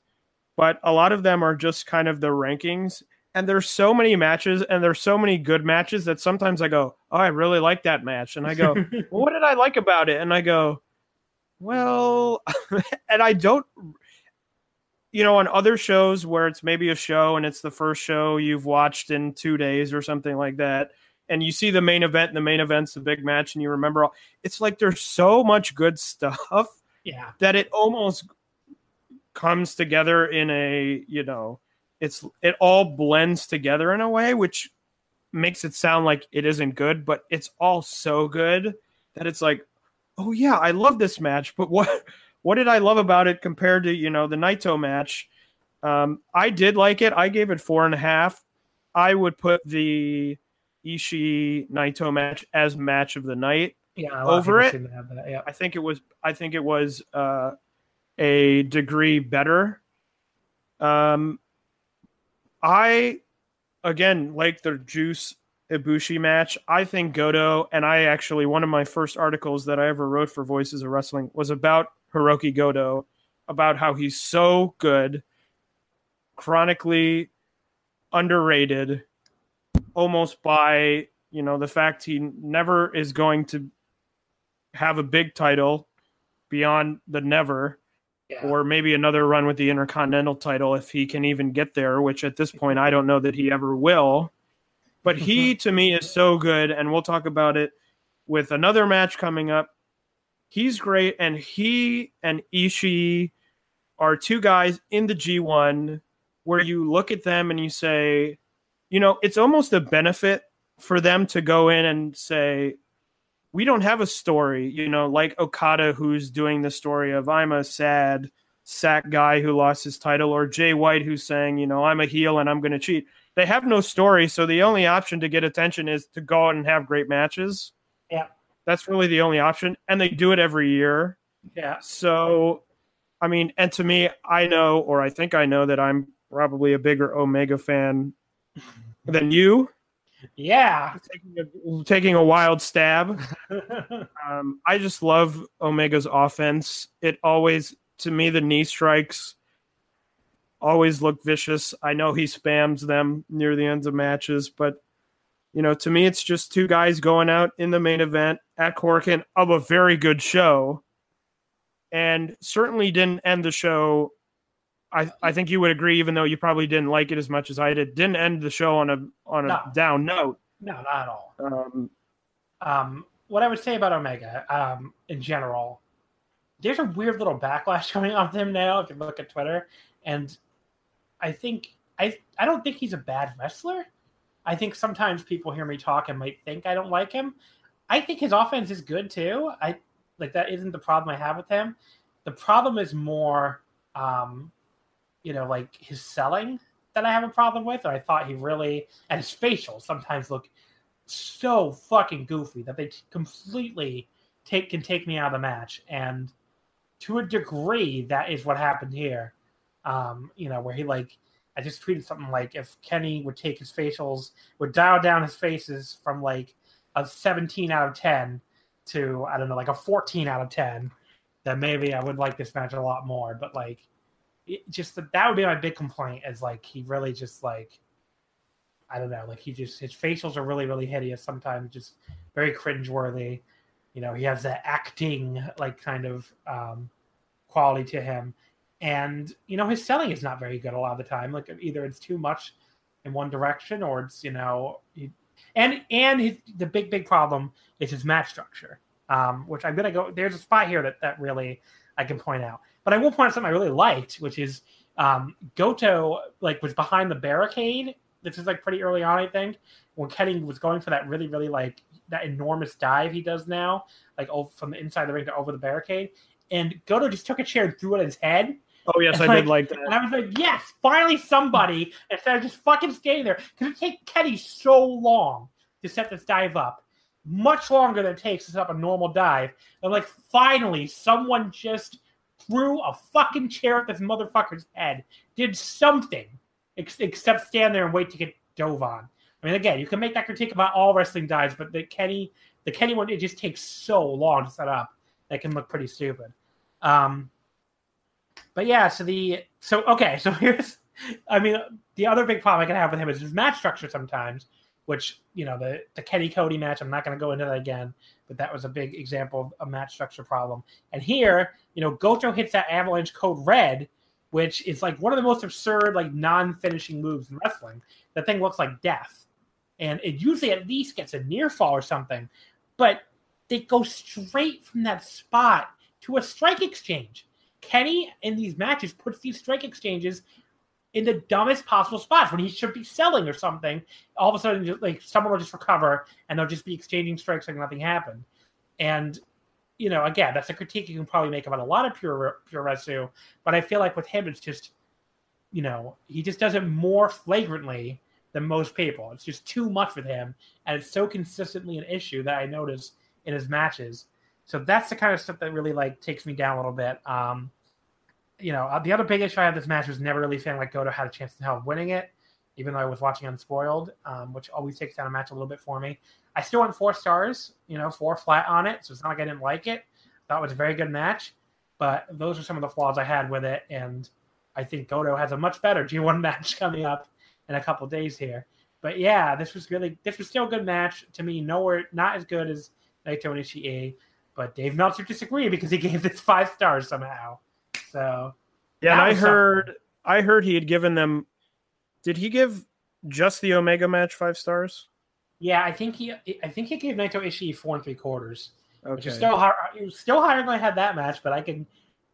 but a lot of them are just kind of the rankings. And there's so many matches and there's so many good matches that sometimes I go, Oh, I really like that match. And I go, well, what did I like about it? And I go, Well and I don't you know, on other shows where it's maybe a show and it's the first show you've watched in two days or something like that, and you see the main event, and the main event's the big match, and you remember all, it's like there's so much good stuff, yeah, that it almost comes together in a you know, it's it all blends together in a way which makes it sound like it isn't good, but it's all so good that it's like, oh yeah, I love this match, but what what did I love about it compared to you know the Naito match? Um, I did like it. I gave it four and a half. I would put the Ishii Naito match as match of the night yeah, over it. Yeah. I think it was. I think it was uh, a degree better. Um, I again like the Juice Ibushi match. I think Goto and I actually one of my first articles that I ever wrote for Voices of Wrestling was about Hiroki Goto about how he's so good, chronically underrated, almost by you know the fact he never is going to have a big title beyond the never. Yeah. Or maybe another run with the Intercontinental title if he can even get there, which at this point I don't know that he ever will. But he, to me, is so good, and we'll talk about it with another match coming up he's great, and he and Ishii are two guys in the G1 where you look at them and you say, you know, it's almost a benefit for them to go in and say, we don't have a story, you know, like Okada, who's doing the story of I'm a sad sack guy who lost his title, or Jay White, who's saying, you know, I'm a heel and I'm going to cheat. They have no story, so the only option to get attention is to go out and have great matches. Yeah. That's really the only option. And they do it every year. Yeah. So, I mean, and to me, I know, or I think I know that I'm probably a bigger Omega fan than you. Yeah. Taking a, taking a wild stab. um, I just love Omega's offense. It always, to me, the knee strikes always look vicious. I know he spams them near the ends of matches, but you know, to me, it's just two guys going out in the main event at Korakuen of a very good show, and certainly didn't end the show. I I think you would agree, even though you probably didn't like it as much as I did. Didn't end the show on a on a No. down note. No, not at all. Um, um, what I would say about Omega um, in general, there's a weird little backlash going on him now. If you look at Twitter, and I think I I don't think he's a bad wrestler. I think sometimes people hear me talk and might think I don't like him. I think his offense is good too. I like that isn't the problem I have with him. The problem is more, um, you know, like his selling that I have a problem with. And I thought he really and his facials sometimes look so fucking goofy that they completely take can take me out of the match and to a degree that is what happened here um you know where he like i just tweeted something like if kenny would take his facials would dial down his faces from like a 17 out of 10 to i don't know like a 14 out of 10 then maybe i would like this match a lot more but like just that that would be my big complaint is like he really just like I don't know, like he just his facials are really really hideous sometimes, just very cringeworthy. You know, he has that acting like kind of um, quality to him, and you know his selling is not very good a lot of the time. Like either it's too much in one direction, or it's you know, he, and and his, the big big problem is his match structure, um, which I'm gonna go. There's a spot here that that really I can point out, but I will point out something I really liked, which is um, Goto like was behind the barricade this is like pretty early on, I think, when Kenny was going for that really, really like that enormous dive he does now, like over, from the inside the ring to over the barricade. And Goto just took a chair and threw it at his head. Oh yes, I And, did like that. And I was like, yes, finally somebody instead of just fucking skating there. Because it takes Kenny so long to set this dive up. Much longer than it takes to set up a normal dive. And like finally someone just threw a fucking chair at this motherfucker's head. Did something ex- except stand there and wait to get dove on. I mean, again, you can make that critique about all wrestling dives, but the Kenny, the Kenny one, it just takes so long to set up. That can look pretty stupid. Um, but yeah, so the so okay, so here's, I mean, the other big problem I can have with him is his match structure sometimes, which you know the the Kenny Cody match. I'm not going to go into that again, but that was a big example of a match structure problem. And here, you know, Goto hits that Avalanche Code Red, which is like one of the most absurd, like non-finishing moves in wrestling. That thing looks like death, and it usually at least gets a near fall or something, but they go straight from that spot to a strike exchange. Kenny in these matches puts these strike exchanges in the dumbest possible spots when he should be selling or something. All of a sudden, like someone will just recover and they'll just be exchanging strikes like nothing happened. And you know, again, that's a critique you can probably make about a lot of pure pure resu, but I feel like with him, it's just you know he just does it more flagrantly than most people. It's just too much with him, and it's so consistently an issue that I notice in his matches. So that's the kind of stuff that really like takes me down a little bit. Um, you know, uh, the other big issue I had this match was never really feeling like Goto had a chance in hell of winning it, even though I was watching unspoiled, um, which always takes down a match a little bit for me. I still went four stars, you know, four flat on it, so it's not like I didn't like it. Thought it was a very good match, but those are some of the flaws I had with it, and I think Goto has a much better G1 match coming up in a couple days here. But yeah, this was really this was still a good match to me. Nowhere not as good as Naito and Ishii, but Dave Meltzer disagreed because he gave this five stars somehow. So Yeah, and I was something. heard I heard he had given them. Did he give just the Omega match five stars? yeah, I think he I think he gave Naito Ishii four and three quarters, Okay. which is still higher, it was still higher than I had that match. But I can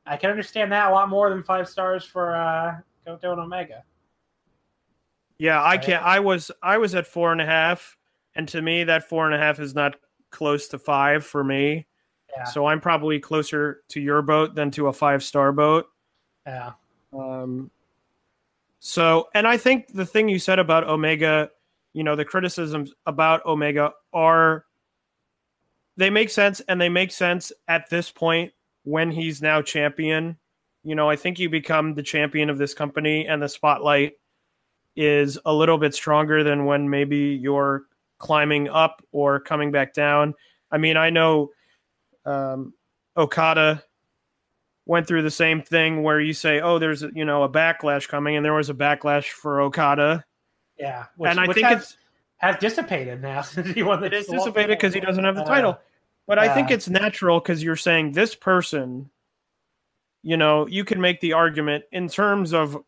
I can understand that a lot more than five stars for uh, Goto and Omega. Yeah, I can't. I was I was at four and a half, and to me, that four and a half is not close to five for me. Yeah. So I'm probably closer to your boat than to a five star boat. Yeah. Um, so, and I think the thing you said about Omega, you know, the criticisms about Omega are they make sense and they make sense at this point when he's now champion. You know, I think you become the champion of this company and the spotlight is a little bit stronger than when maybe you're climbing up or coming back down. I mean, I know um, Okada went through the same thing where you say, "Oh, there's you know a backlash coming," and there was a backlash for Okada. Yeah, which, and I think has, it's has dissipated now since he won the. it is dissipated because he doesn't have the Uh, title. But I think it's natural because you're saying this person, you know, you can make the argument in terms of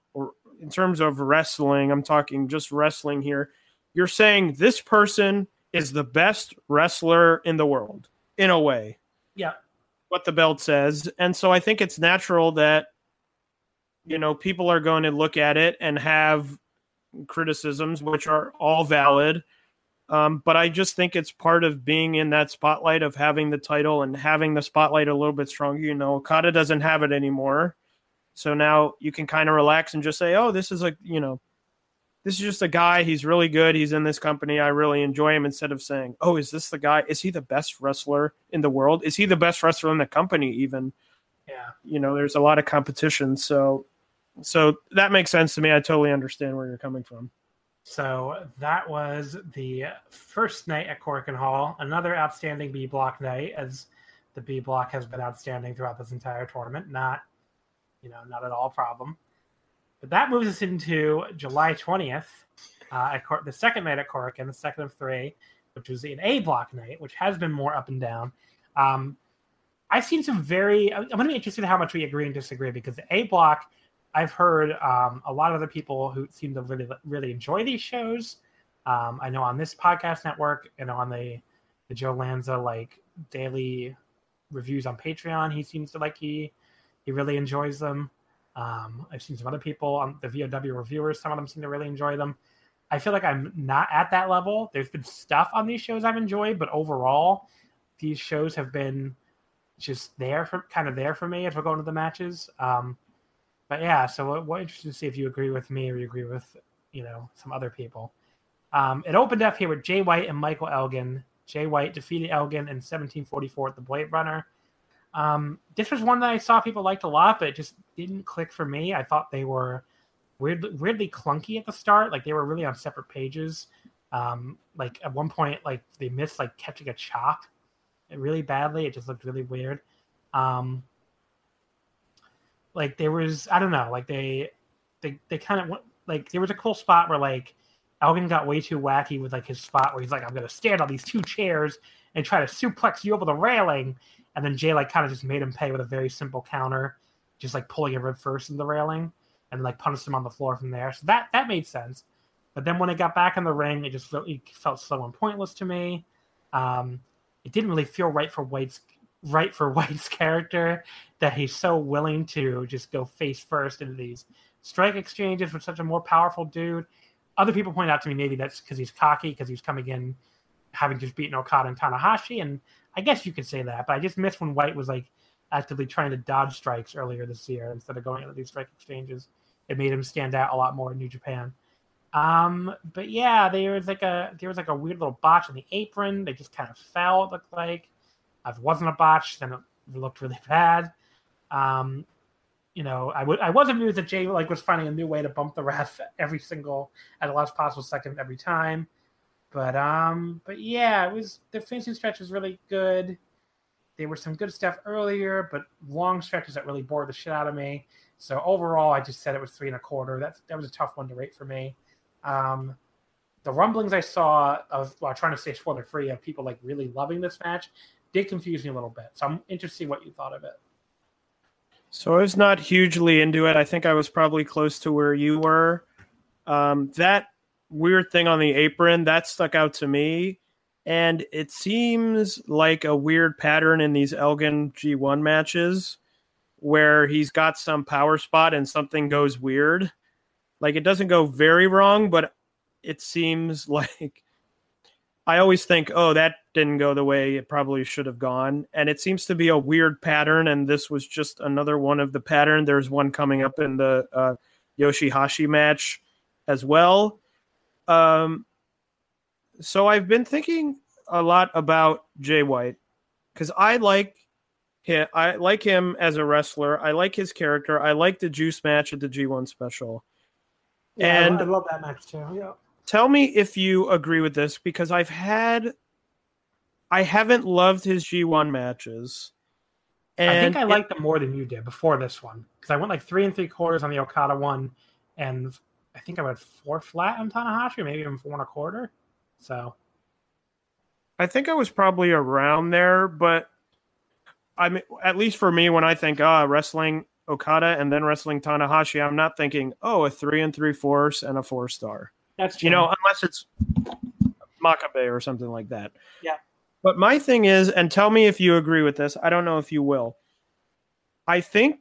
in terms of wrestling. I'm talking just wrestling here. You're saying this person is the best wrestler in the world in a way. Yeah. What the belt says, and so I think it's natural that you know people are going to look at it and have criticisms, which are all valid. Um, but I just think it's part of being in that spotlight of having the title and having the spotlight a little bit stronger. You know, Okada doesn't have it anymore. So now you can kind of relax and just say, oh, this is a, you know, this is just a guy. He's really good. He's in this company. I really enjoy him instead of saying, oh, is this the guy? Is he the best wrestler in the world? Is he the best wrestler in the company even? Yeah. You know, there's a lot of competition. So, so that makes sense to me. I totally understand where you're coming from. So that was the first night at Korakuen Hall. Another outstanding B block night, as the B block has been outstanding throughout this entire tournament. Not, you know, not at all a problem. But that moves us into July twentieth, uh, at Cor- the second night at Korakuen, the second of three, which was an A block night, which has been more up and down. Um, I've seen some very. I'm going to be interested in how much we agree and disagree because the A block I've heard um, a lot of other people who seem to really really enjoy these shows. Um, I know on this podcast network and on the the Joe Lanza like daily reviews on Patreon, he seems to like he he really enjoys them. Um, I've seen some other people on the VOW reviewers; some of them seem to really enjoy them. I feel like I'm not at that level. There's been stuff on these shows I've enjoyed, but overall, these shows have been just there for kind of there for me as we're going to the matches. Um, but yeah, so what, what interested to see if you agree with me or you agree with you know some other people. Um, it opened up here with Jay White and Michael Elgin. Jay White defeated Elgin in 1744 at the Blade Runner. Um, this was one that I saw people liked a lot, but it just didn't click for me. I thought they were weird, weirdly clunky at the start. Like they were really on separate pages. Um, like at one point, like they missed like catching a chop really badly. It just looked really weird. Um, like there was I don't know, like they they they kind of like there was a cool spot where like Elgin got way too wacky with like his spot where he's like I'm gonna stand on these two chairs and try to suplex you over the railing, and then Jay like kind of just made him pay with a very simple counter, just like pulling a rib first in the railing and like punished him on the floor from there. So that that made sense. But then when it got back in the ring, it just felt, it felt slow and pointless to me. Um, it didn't really feel right for White's right for White's character that he's so willing to just go face first into these strike exchanges with such a more powerful dude. Other people point out to me maybe that's because he's cocky because he's coming in having just beaten Okada and Tanahashi, and I guess you could say that. But I just missed when White was like actively trying to dodge strikes earlier this year instead of going into these strike exchanges. It made him stand out a lot more in New Japan. Um, but yeah, there was like a there was like a weird little botch in the apron. They just kind of fell. It looked like if it wasn't a botch, then it looked really bad. Um, you know, I would I was amused that Jay like was finding a new way to bump the ref every single at the last possible second every time. But um, but yeah, it was the finishing stretch was really good. There were some good stuff earlier, but long stretches that really bored the shit out of me. So overall, I just said it was three and a quarter. That's that was a tough one to rate for me. Um, the rumblings I saw of while trying to stay spoiler free of people like really loving this match did confuse me a little bit. So I'm interested to see what you thought of it. So I was not hugely into it. I think I was probably close to where you were. Um, that weird thing on the apron that stuck out to me, and it seems like a weird pattern in these Elgin G1 matches, where he's got some power spot and something goes weird. Like it doesn't go very wrong, but it seems like I always think, oh, that didn't go the way it probably should have gone. And it seems to be a weird pattern. And this was just another one of the pattern. There's one coming up in the uh, Yoshihashi match as well. Um, so I've been thinking a lot about Jay White because I like him. I like him as a wrestler. I like his character. I like the Juice match at the G1 special. Yeah, and I love that match too. Yeah tell me if you agree with this because I've had I haven't loved his G1 matches. And I think I liked them more than you did before this one because I went like three and three quarters on the Okada one, and I think I went four flat on Tanahashi, maybe even four and a quarter. So I think I was probably around there, but I mean, at least for me, when I think ah oh, wrestling Okada and then wrestling Tanahashi, I'm not thinking oh a three and three fourths and a four star. That's true. you know, unless it's Makabe or something like that. Yeah. But my thing is, and tell me if you agree with this. I don't know if you will. I think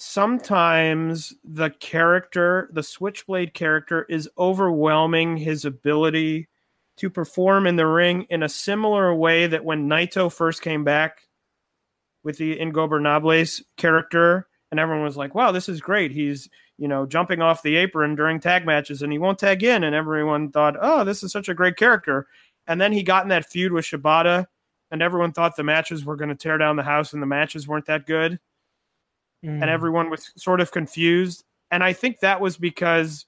sometimes the character, the Switchblade character, is overwhelming his ability to perform in the ring in a similar way that when Naito first came back with the Ingobernables character, and everyone was like, "Wow, this is great. He's you know, jumping off the apron during tag matches and he won't tag in. And everyone thought, oh, this is such a great character. And then he got in that feud with Shibata and everyone thought the matches were going to tear down the house and the matches weren't that good. Mm. And everyone was sort of confused. And I think that was because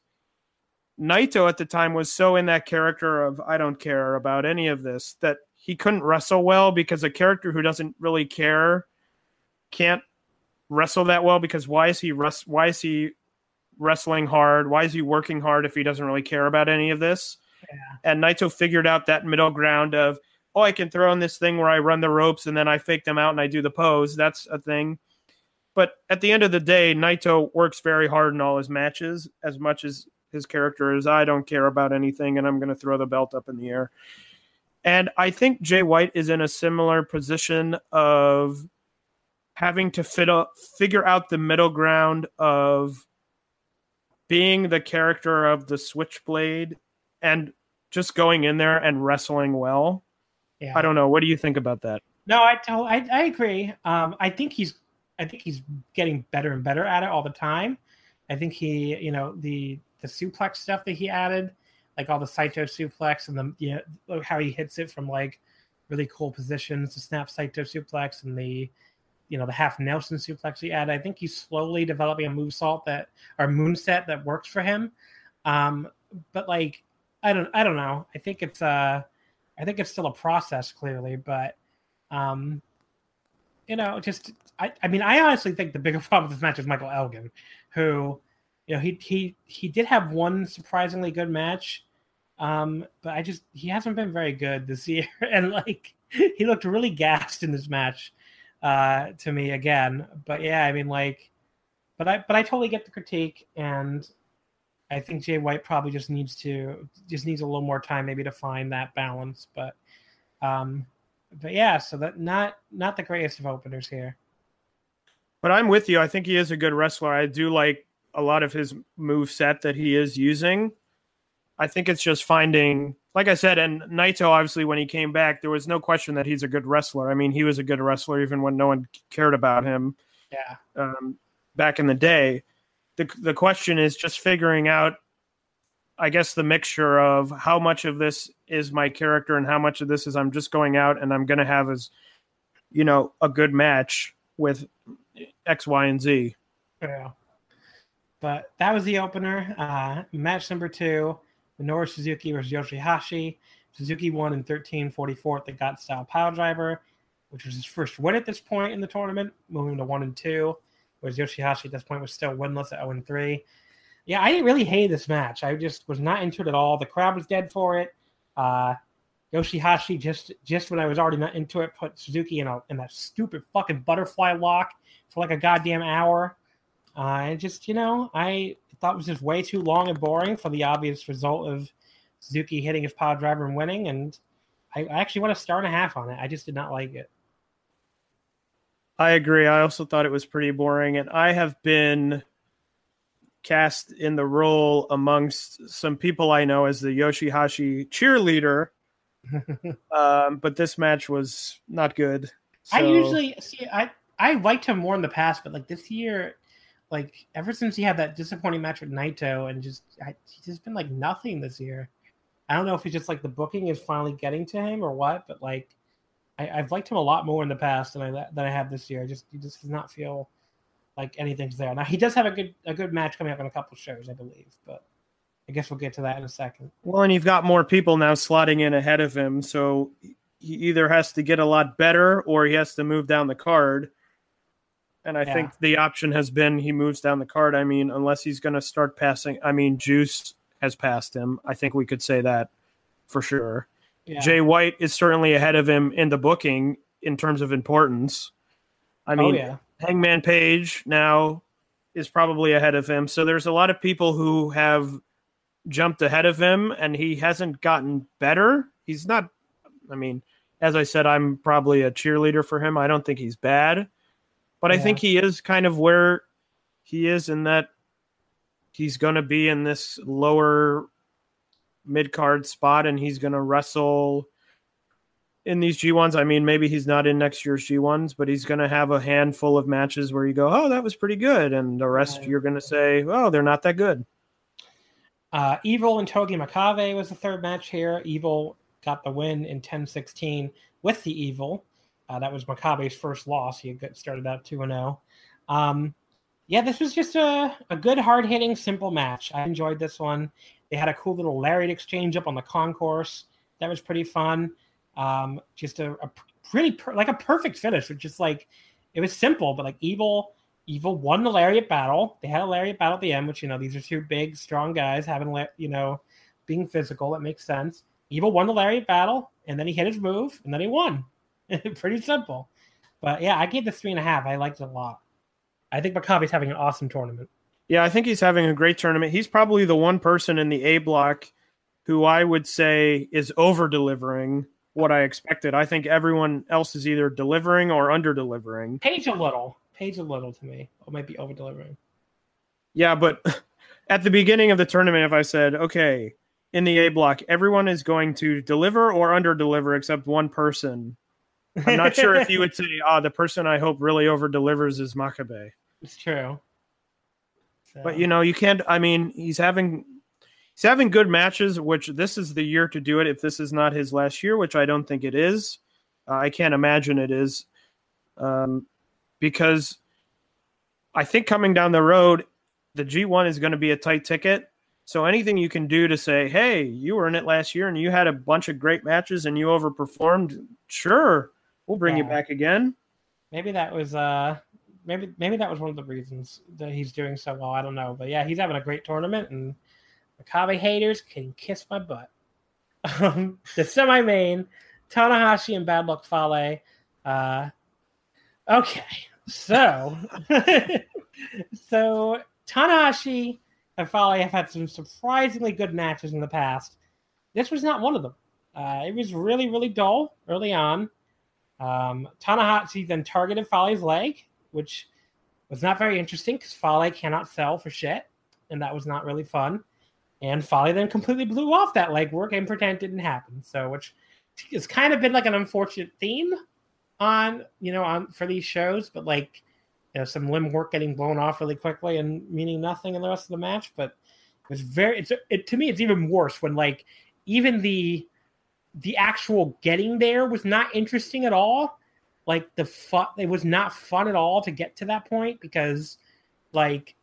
Naito at the time was so in that character of I don't care about any of this that he couldn't wrestle well because a character who doesn't really care can't wrestle that well because why is he rest, why is he wrestling hard? Why is he working hard if he doesn't really care about any of this? Yeah. And Naito figured out that middle ground of, oh, I can throw in this thing where I run the ropes and then I fake them out and I do the pose. That's a thing. But at the end of the day, Naito works very hard in all his matches as much as his character is I don't care about anything and I'm going to throw the belt up in the air. And I think Jay White is in a similar position of having to fit a, figure out the middle ground of being the character of the Switchblade and just going in there and wrestling well. Yeah. I don't know. What do you think about that? No, I I, I agree. Um, I think he's I think he's getting better and better at it all the time. I think he, you know, the the suplex stuff that he added, like all the Saito suplex and the you know, how he hits it from like really cool positions, the snap Saito suplex and the you know the half Nelson suplex he added. I think he's slowly developing a movesault that or moonset that works for him. Um, but like I don't I don't know. I think it's uh I think it's still a process clearly, but um you know, just I, I mean I honestly think the bigger problem with this match is Michael Elgin, who you know he he he did have one surprisingly good match. Um, but I just he hasn't been very good this year, and like he looked really gassed in this match uh, to me again. But yeah, I mean, like, but I but I totally get the critique, and I think Jay White probably just needs to just needs a little more time maybe to find that balance. But um, but yeah, so that not not the greatest of openers here. But I'm with you. I think he is a good wrestler. I do like a lot of his move set that he is using. I think it's just finding like I said, and Naito obviously when he came back, there was no question that he's a good wrestler. I mean, he was a good wrestler even when no one cared about him. Yeah. Um, back in the day, the the question is just figuring out, I guess, the mixture of how much of this is my character and how much of this is I'm just going out and I'm going to have as, you know, a good match with X, Y, and Z. Yeah. But that was the opener. Uh, match number two. Minoru Suzuki versus Yoshihashi. Suzuki won in 13:44 at the Gotch style piledriver, which was his first win at this point in the tournament, moving to one and two. Whereas Yoshihashi at this point was still winless at 0 and 3. Yeah, I didn't really hate this match. I just was not into it at all. The crowd was dead for it. Uh, Yoshihashi just just when I was already not into it, put Suzuki in a in that stupid fucking butterfly lock for like a goddamn hour. Uh, and just you know, I thought it was just way too long and boring for the obvious result of Suzuki hitting his piledriver and winning. And I, I actually went a star and a half on it. I just did not like it. I agree. I also thought it was pretty boring, and I have been cast in the role amongst some people I know as the Yoshihashi cheerleader. um, but this match was not good. So... I usually see I I liked him more in the past, but like this year, like ever since he had that disappointing match with Naito, and just I, he's just been like nothing this year. I don't know if it's just like the booking is finally getting to him or what, but like I, have liked him a lot more in the past than I than I have this year. I just he just does not feel like anything's there. Now he does have a good a good match coming up in a couple shows, I believe, but I guess we'll get to that in a second. Well, and you've got more people now slotting in ahead of him, so he either has to get a lot better or he has to move down the card. And I yeah. think the option has been he moves down the card. I mean, unless he's going to start passing. I mean, Juice has passed him. I think we could say that for sure. Yeah. Jay White is certainly ahead of him in the booking in terms of importance. I oh, mean, oh, yeah. Hangman Page now is probably ahead of him. So there's a lot of people who have jumped ahead of him and he hasn't gotten better. He's not, I mean, as I said, I'm probably a cheerleader for him. I don't think he's bad, but yeah. I think he is kind of where he is in that he's going to be in this lower mid card spot and he's going to wrestle in these G1s. I mean, maybe he's not in next year's G1s, but he's going to have a handful of matches where you go, oh, that was pretty good. And the rest right. you're going to say, oh, they're not that good. Uh, Evil and Togi Makabe was the third match here. Evil got the win in 10 16 with the Evil. Uh, that was Makabe's first loss. He started out 2 0. Um, yeah, this was just a, a good, hard hitting, simple match. I enjoyed this one. They had a cool little lariat exchange up on the concourse. That was pretty fun. Um, just a, a pretty per- like a perfect finish, which is like it was simple, but like evil evil won the lariat battle. They had a lariat battle at the end, which you know these are two big, strong guys having you know being physical. That makes sense. Evil won the lariat battle, and then he hit his move, and then he won. pretty simple. But yeah, I gave this three and a half. I liked it a lot. I think Makabe's having an awesome tournament. Yeah, I think he's having a great tournament. He's probably the one person in the A block who I would say is over delivering what I expected. I think everyone else is either delivering or under delivering. Page a little. Page a little to me. Or might be over delivering. Yeah, but at the beginning of the tournament, if I said, okay, in the A block, everyone is going to deliver or under deliver except one person. I'm not sure if you would say, ah, oh, the person I hope really over delivers is Makabe. It's true. So. But you know, you can't. I mean, he's having he's having good matches, which this is the year to do it. If this is not his last year, which I don't think it is, uh, I can't imagine it is, um, because I think coming down the road, the G1 is going to be a tight ticket. So anything you can do to say, hey, you were in it last year and you had a bunch of great matches and you overperformed, sure, we'll bring yeah. you back again. Maybe that was uh maybe maybe that was one of the reasons that he's doing so well. I don't know, but yeah, he's having a great tournament, and Makabe haters can kiss my butt. Um, the semi-main, Tanahashi and Bad Luck Fale. Uh, okay, so so Tanahashi and Fale have had some surprisingly good matches in the past. This was not one of them. Uh, it was really, really dull early on. Um, Tanahashi then targeted Fale's leg, which was not very interesting because Fale cannot sell for shit, and that was not really fun. And Fale then completely blew off that leg work and pretend didn't happen. So, which has kind of been like an unfortunate theme on you know on for these shows, but like you know some limb work getting blown off really quickly and meaning nothing in the rest of the match. But it was very it's it to me it's even worse when like even the the actual getting there was not interesting at all. Like the fun it was not fun at all to get to that point because like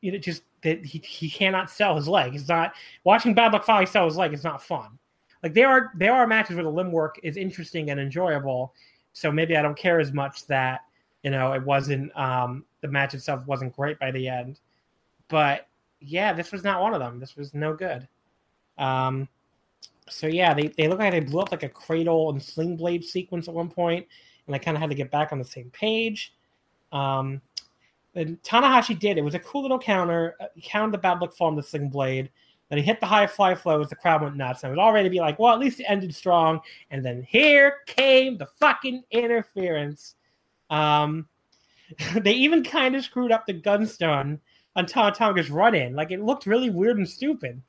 you know just that he, he cannot sell his leg. It's not watching bad luck Fale sell his leg is not fun. Like there are there are matches where the limb work is interesting and enjoyable. So maybe i don't care as much that you know it wasn't um the match itself wasn't great by the end. But yeah this was not one of them. This was no good. Um so yeah they, they look like they blew up like a cradle and sling blade sequence at one point and I kind of had to get back on the same page. Um, and Tanahashi did. It was a cool little counter. Uh, he countered the bad luck fall on the sling blade. Then he hit the high fly flows. The crowd went nuts. And I was already be like, well, at least it ended strong. And then here came the fucking interference. Um, they even kind of screwed up the gun stun on Tonga's run in. Like it looked really weird and stupid.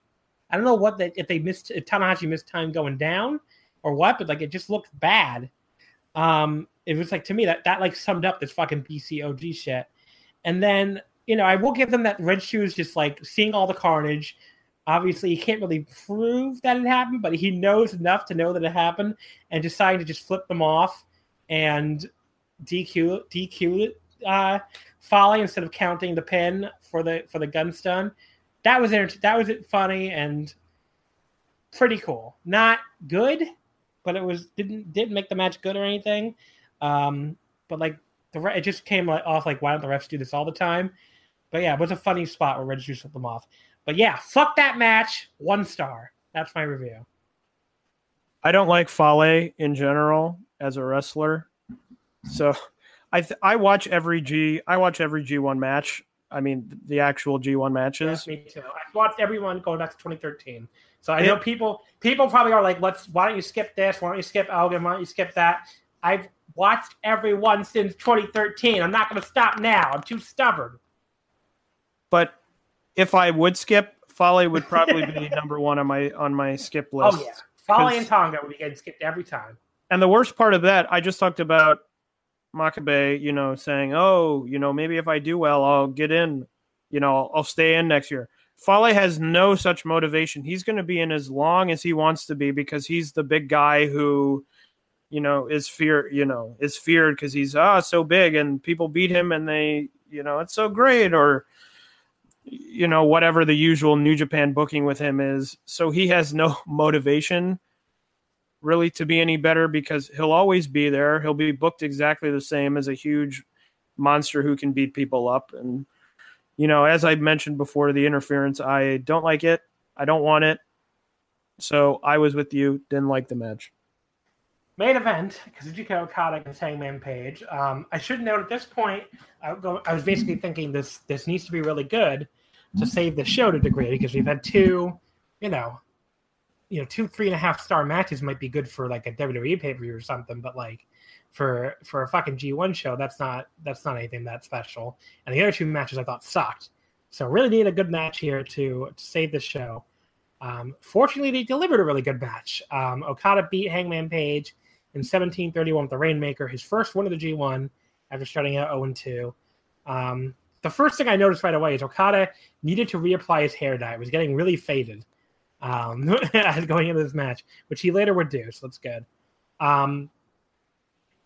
I don't know what that if they missed if Tanahashi missed time going down or what, but like it just looked bad. Um, it was like to me that that like summed up this fucking BCOG shit. And then you know I will give them that Red Shoes just like seeing all the carnage. Obviously, he can't really prove that it happened, but he knows enough to know that it happened, and deciding to just flip them off and DQ DQ it uh, Fale instead of counting the pin for the for the gun stun. That was that was funny and pretty cool. Not good, but it was didn't didn't make the match good or anything. Um, but like the it just came like, off like why don't the refs do this all the time? But yeah, it was a funny spot where Reggie flipped them off. But yeah, fuck that match. One star. That's my review. I don't like Fale in general as a wrestler. So I th- I watch every G I watch every G1 match. I mean the actual G1 matches. Yeah, me too. I watched everyone going back to 2013. So I know people people probably are like, let's why don't you skip this? Why don't you skip Elgin? Why don't you skip that? I've watched everyone since 2013. I'm not going to stop now. I'm too stubborn. But if I would skip, Fale would probably be number one on my on my skip oh, list. Oh yeah, Fale and Tonga would be getting skipped every time. And the worst part of that, I just talked about Makabe, you know, saying, "Oh, you know, maybe if I do well, I'll get in. You know, I'll stay in next year." Fale has no such motivation. He's going to be in as long as he wants to be because he's the big guy who, you know, is fear, you know, is feared because he's ah so big and people beat him and they, you know, it's so great or, you know, whatever the usual New Japan booking with him is. So he has no motivation really to be any better because he'll always be there. He'll be booked exactly the same as a huge monster who can beat people up. And, you know, as I mentioned before, the interference, I don't like it. I don't want it. So I was with you, didn't like the match. Main event, Kazuchika Okada against Hangman Page. Um, I should note at this point, I, go, I was basically thinking this this needs to be really good to save the show to a degree because we've had two, you know, you know two three and a half star matches might be good for like a WWE pay per view or something, but like for for a fucking G1 show, that's not that's not anything that special. And the other two matches I thought sucked. So really need a good match here to to save the show. Um, fortunately, they delivered a really good match. Um, Okada beat Hangman Page in 1731 with the Rainmaker, his first win of the G1 after starting out 0 2. Um, the first thing I noticed right away is Okada needed to reapply his hair dye. It was getting really faded um, going into this match, which he later would do. So that's good. Um,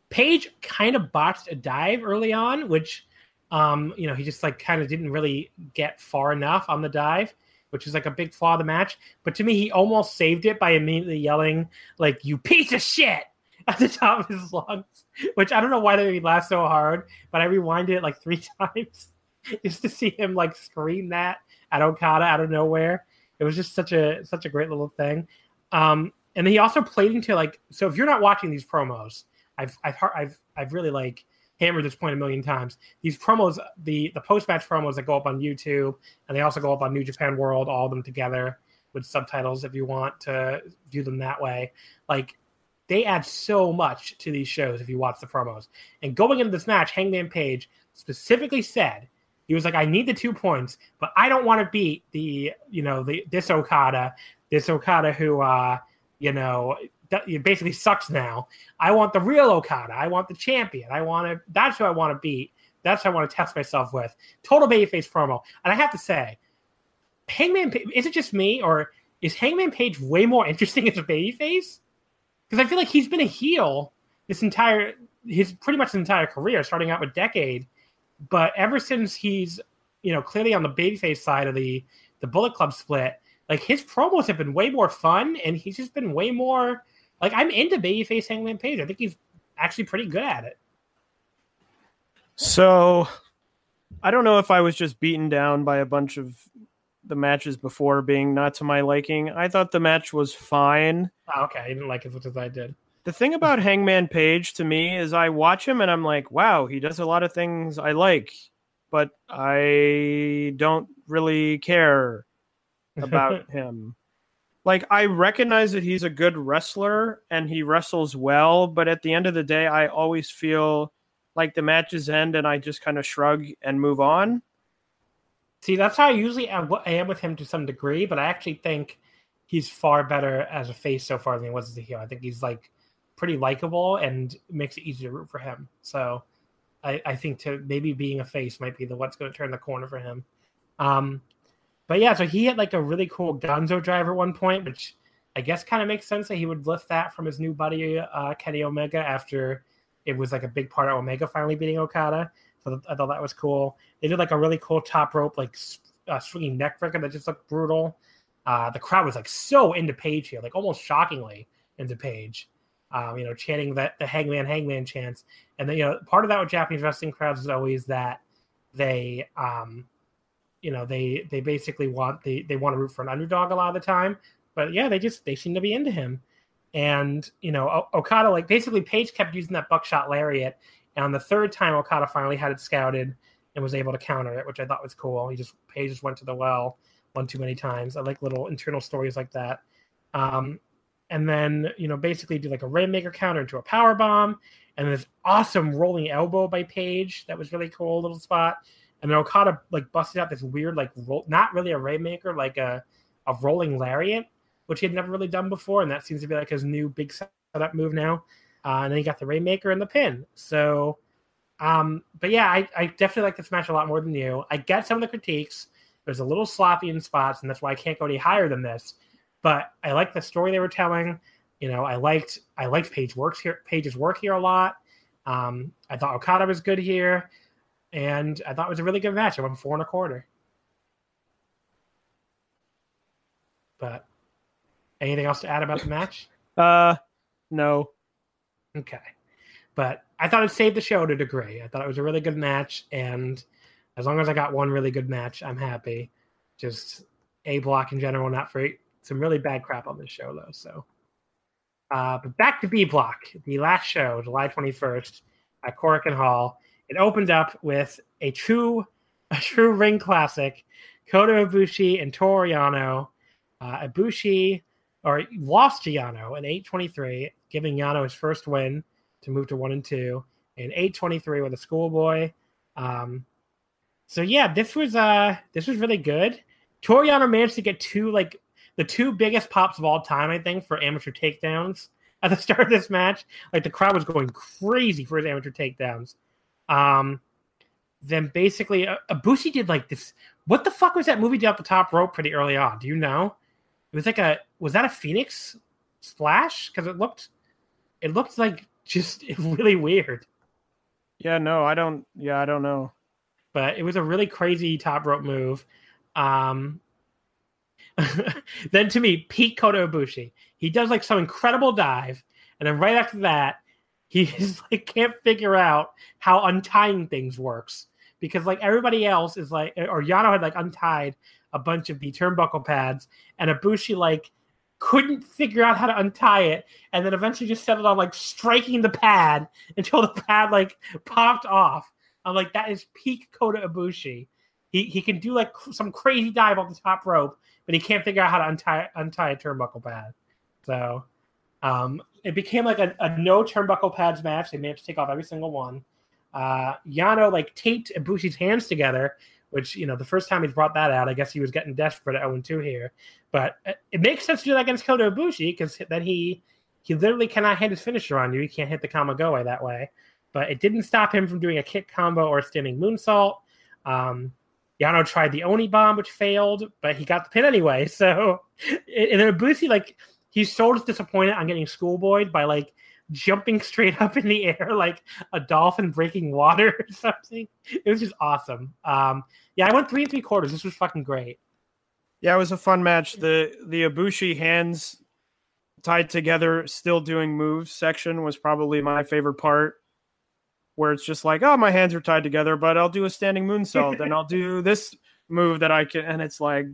Page kind of botched a dive early on, which um, you know he just like kind of didn't really get far enough on the dive, which is like a big flaw of the match. But to me, he almost saved it by immediately yelling like "You piece of shit" at the top of his lungs, which I don't know why they made laugh so hard, but I rewinded it like three times just to see him like scream that at Okada out of nowhere. It was just such a such a great little thing. Um, and he also played into like so if you're not watching these promos, I've I've I've I've really like hammered this point a million times. These promos, the the post match promos that go up on YouTube, and they also go up on New Japan World, all of them together with subtitles if you want to view them that way. Like they add so much to these shows if you watch the promos. And going into this match, Hangman Page specifically said he was like, I need the two points, but I don't want to beat the, you know, the this Okada, this Okada who, uh, you know, basically sucks now. I want the real Okada. I want the champion. I want to. That's who I want to beat. That's who I want to test myself with. Total babyface promo. And I have to say, Hangman, is it just me or is Hangman Page way more interesting as a babyface? Because I feel like he's been a heel this entire his pretty much his entire career, starting out with Decade but ever since he's, you know, clearly on the babyface side of the the Bullet Club split, like his promos have been way more fun, and he's just been way more like I'm into babyface Hangman Page. I think he's actually pretty good at it. So, I don't know if I was just beaten down by a bunch of the matches before being not to my liking. I thought the match was fine. Oh, okay, I didn't like it as much as I did. The thing about Hangman Page to me is I watch him and I'm like, wow, he does a lot of things I like, but I don't really care about him. Like I recognize that he's a good wrestler and he wrestles well, but at the end of the day, I always feel like the matches end and I just kind of shrug and move on. See, that's how I usually am, I am with him to some degree, but I actually think he's far better as a face so far than he was as a heel. I think he's like pretty likable and makes it easy to root for him. So I, I think to maybe being a face might be the what's going to turn the corner for him. Um, but yeah, so he had like a really cool Gonzo drive at one point, which I guess kind of makes sense that he would lift that from his new buddy uh, Kenny Omega after it was like a big part of Omega finally beating Okada. So I thought that was cool. They did like a really cool top rope like uh, swinging neck breaker that just looked brutal. Uh, the crowd was like so into Page here, like almost shockingly into Page. Um, you know, chanting that the Hangman Hangman chants, and then you know part of that with Japanese wrestling crowds is always that they, um, you know, they they basically want they they want to root for an underdog a lot of the time, but yeah, they just they seem to be into him. And you know, Okada like basically Page kept using that buckshot lariat, and on the third time Okada finally had it scouted and was able to counter it, which I thought was cool. He just Page just went to the well one too many times. I like little internal stories like that. Um, and then you know basically do like a rainmaker counter into a power bomb, and this awesome rolling elbow by Page that was really cool little spot. And then Okada like busted out this weird like roll, not really a rainmaker, like a a rolling lariat which he had never really done before, and that seems to be like his new big setup move now. Uh, and then he got the Rainmaker and the pin. So, um, but yeah, I, I definitely like this match a lot more than you. I get some of the critiques. There's a little sloppy in spots, and that's why I can't go any higher than this. But I like the story they were telling. You know, I liked I liked Page works here, Page's work here a lot. Um, I thought Okada was good here, and I thought it was a really good match. I went four and a quarter. But Anything else to add about the match? Uh, no. Okay, but I thought it saved the show to a degree. I thought it was a really good match, and as long as I got one really good match, I'm happy. Just a block in general, not for some really bad crap on this show though. So, uh, but back to B block, the last show, July 21st at Korakuen Hall. It opened up with a true, a true ring classic, Kota Ibushi and Toru Yano. Uh, Ibushi or lost to Yano in 823, giving Yano his first win to move to one and two, In 823 with a schoolboy. Um, so yeah, this was uh this was really good. Toru Yano managed to get two like the two biggest pops of all time, I think, for amateur takedowns at the start of this match. Like the crowd was going crazy for his amateur takedowns. Um, then basically, uh, Ibushi did like this. What the fuck was that movie did off the top rope pretty early on? Do you know? It was like a was that a Phoenix splash? Because it looked it looked like just really weird. Yeah, no, I don't. Yeah, I don't know. But it was a really crazy top rope move. Um, then to me, Pete Kota Ibushi, he does like some incredible dive, and then right after that, he just like can't figure out how untying things works because like everybody else is like, or Yano had like untied a bunch of the turnbuckle pads, and Ibushi like couldn't figure out how to untie it, and then eventually just settled on like striking the pad until the pad like popped off. I'm like, that is peak Kota Ibushi. He he can do like some crazy dive off the top rope, but he can't figure out how to untie untie a turnbuckle pad. So um, it became like a, a no turnbuckle pads match. They managed to take off every single one. Uh, Yano like taped Ibushi's hands together which you know the first time he's brought that out, I guess he was getting desperate at 0 2 here. But it makes sense to do that against Kota Ibushi because then he he literally cannot hit his finisher on you. He can't hit the Kamigoye that way. But it didn't stop him from doing a kick combo or a standing moonsault. Um, Yano tried the Oni bomb, which failed, but he got the pin anyway. So, and then Ibushi, like, he's so disappointed on getting schoolboyed by like jumping straight up in the air like a dolphin breaking water or something. It was just awesome. Um, yeah, I went three and three quarters. This was fucking great. Yeah, it was a fun match. The the Ibushi hands tied together, still doing moves section was probably my favorite part. Where it's just like, oh, my hands are tied together, but I'll do a standing moonsault and I'll do this move that I can, and it's like,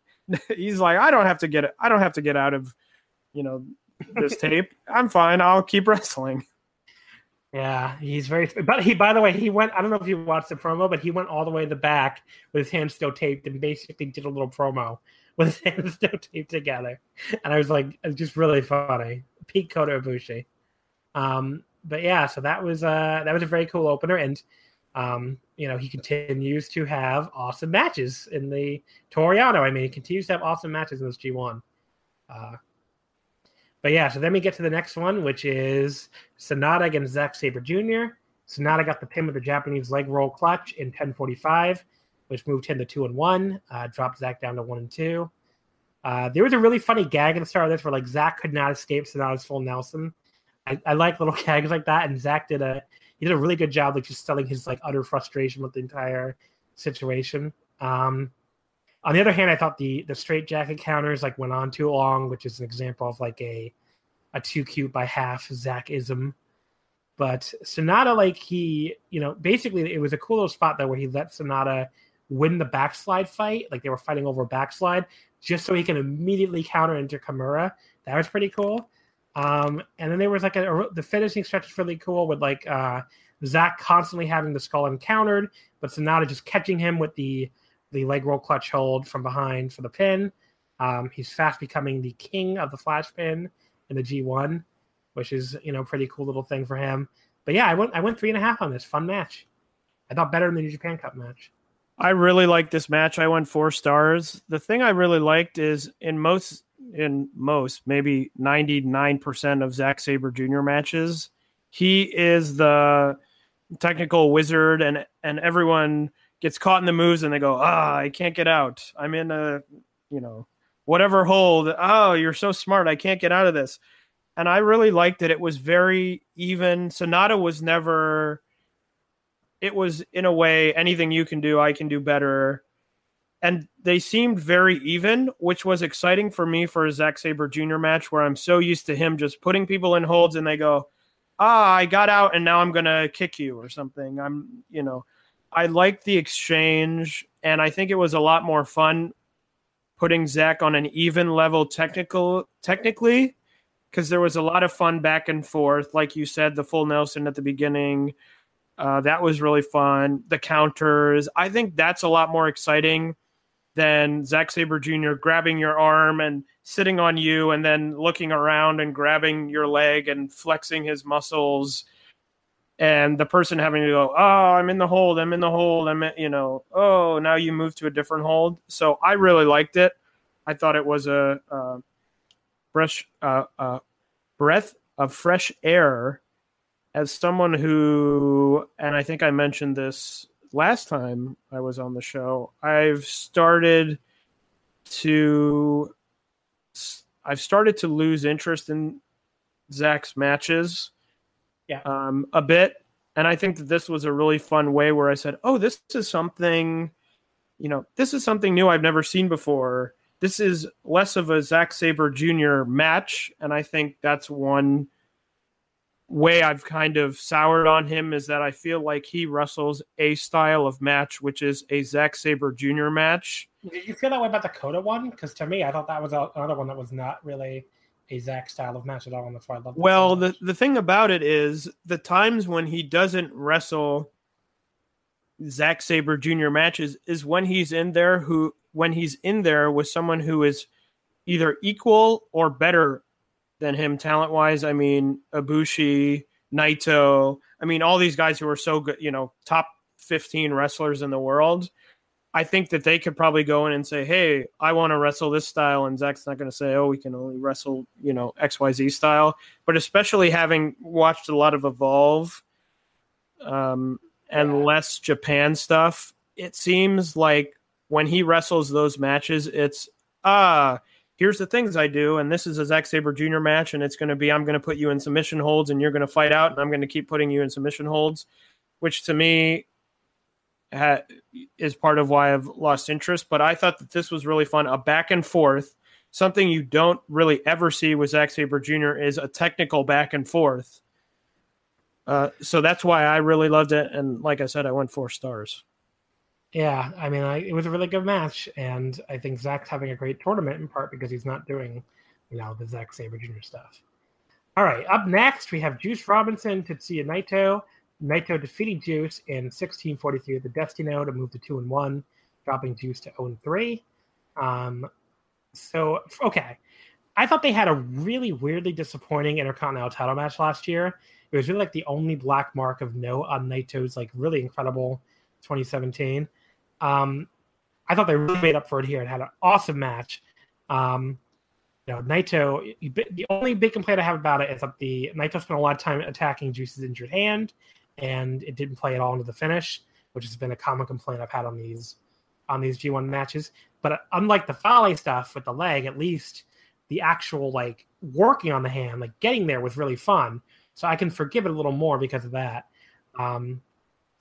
he's like, I don't have to get, it. I don't have to get out of, you know, this tape. I'm fine. I'll keep wrestling. Yeah, he's very. But he, by the way, he went. I don't know if you watched the promo, but he went all the way to the back with his hands still taped and basically did a little promo with his hands still taped together. And I was like, it's just really funny. Pete Kota Ibushi. Um, but yeah, so that was uh that was a very cool opener, and um, you know, he continues to have awesome matches in the Toriano. I mean, he continues to have awesome matches in this G1. Uh, but yeah, so then we get to the next one, which is Sanada against Zack Sabre Jr. Sanada got the pin with the Japanese leg roll clutch in 1045, which moved him to two and one, uh, dropped Zack down to one and two. Uh, there was a really funny gag at the start of this where like Zack could not escape Sanada's full Nelson. I, I like little gags like that, and Zach did a he did a really good job like just selling his like utter frustration with the entire situation. Um, on the other hand, I thought the the straight jacket counters like went on too long, which is an example of like a a too cute by half Zachism. But Sanada, like he, you know, basically it was a cool little spot there where he let Sanada win the backslide fight, like they were fighting over backslide, just so he can immediately counter into Kimura. That was pretty cool. Um, and then there was like a, the finishing stretch is really cool with like uh, Zack constantly having the Skull End countered, but Sanada just catching him with the the leg roll clutch hold from behind for the pin. Um, he's fast becoming the king of the flash pin in the G1, which is you know pretty cool little thing for him. But yeah, I went I went three and a half on this fun match. I thought better than the New Japan Cup match. I really liked this match. I went four stars. The thing I really liked is in most in most, maybe 99% of Zack Sabre Jr. matches. He is the technical wizard and and everyone gets caught in the moves and they go, "Ah, I can't get out. I'm in a, you know, whatever hold. Oh, you're so smart. I can't get out of this." And I really liked it. It was very even. Sanada was never it was in a way anything you can do, I can do better and they seemed very even, which was exciting for me for a Zack Sabre Jr. match where I'm so used to him just putting people in holds and they go, ah, I got out and now I'm gonna kick you or something. I'm, you know, I liked the exchange and I think it was a lot more fun putting Zack on an even level technical technically because there was a lot of fun back and forth. Like you said, the full Nelson at the beginning. Uh, that was really fun. The counters. I think that's a lot more exciting than Zack Sabre Jr. grabbing your arm and sitting on you and then looking around and grabbing your leg and flexing his muscles and the person having to go, oh, I'm in the hold, I'm in the hold, I'm, you know, oh, now you move to a different hold. So I really liked it. I thought it was a, a fresh, uh, uh, breath of fresh air as someone who, and I think I mentioned this last time I was on the show, I've started to I've started to lose interest in Zach's matches. Yeah. Um, a bit. And I think that this was a really fun way where I said, Oh, this is something, you know, this is something new I've never seen before. This is less of a Zack Sabre Jr. match. And I think that's one way I've kind of soured on him is that I feel like he wrestles a style of match, which is a Zack Sabre Jr. match. Did you feel that way about the Kota one? Because to me, I thought that was another one that was not really a Zack style of match at all. On the I well, the the thing about it is the times when he doesn't wrestle Zack Sabre Jr. matches is when he's in there who when he's in there with someone who is either equal or better than him talent wise. I mean, Ibushi, Naito. I mean, all these guys who are so good, you know, top 15 wrestlers in the world. I think that they could probably go in and say, "Hey, I want to wrestle this style," and Zack's not going to say, "Oh, we can only wrestle, you know, X Y Z style." But especially having watched a lot of Evolve um, and yeah. less Japan stuff, it seems like when he wrestles those matches, it's ah, here's the things I do, and this is a Zack Sabre Jr. match, and it's going to be I'm going to put you in submission holds, and you're going to fight out, and I'm going to keep putting you in submission holds, which to me ha- is part of why I've lost interest. But I thought that this was really fun, a back and forth. Something you don't really ever see with Zack Sabre Jr. is a technical back and forth. Uh, so that's why I really loved it, and like I said, I went four stars. Yeah, I mean, I, it was a really good match, and I think Zach's having a great tournament in part because he's not doing, you know, the Zack Sabre Jr. stuff. All right, up next we have Juice Robinson, Tetsuya Naito. Naito defeating Juice in 1643 at the Destino to move to two and one, dropping Juice to 0 and three. Um, so okay, I thought they had a really weirdly disappointing Intercontinental title match last year, It was really like the only black mark of note on Naito's like really incredible 2017. Um, I thought they really made up for it here and had an awesome match. Um, you know, Naito. The only big complaint I have about it is that the Naito spent a lot of time attacking Juice's injured hand, and it didn't play at all into the finish, which has been a common complaint I've had on these on these G1 matches. But unlike the Fale stuff with the leg, at least the actual like working on the hand, like getting there was really fun. So I can forgive it a little more because of that. Um,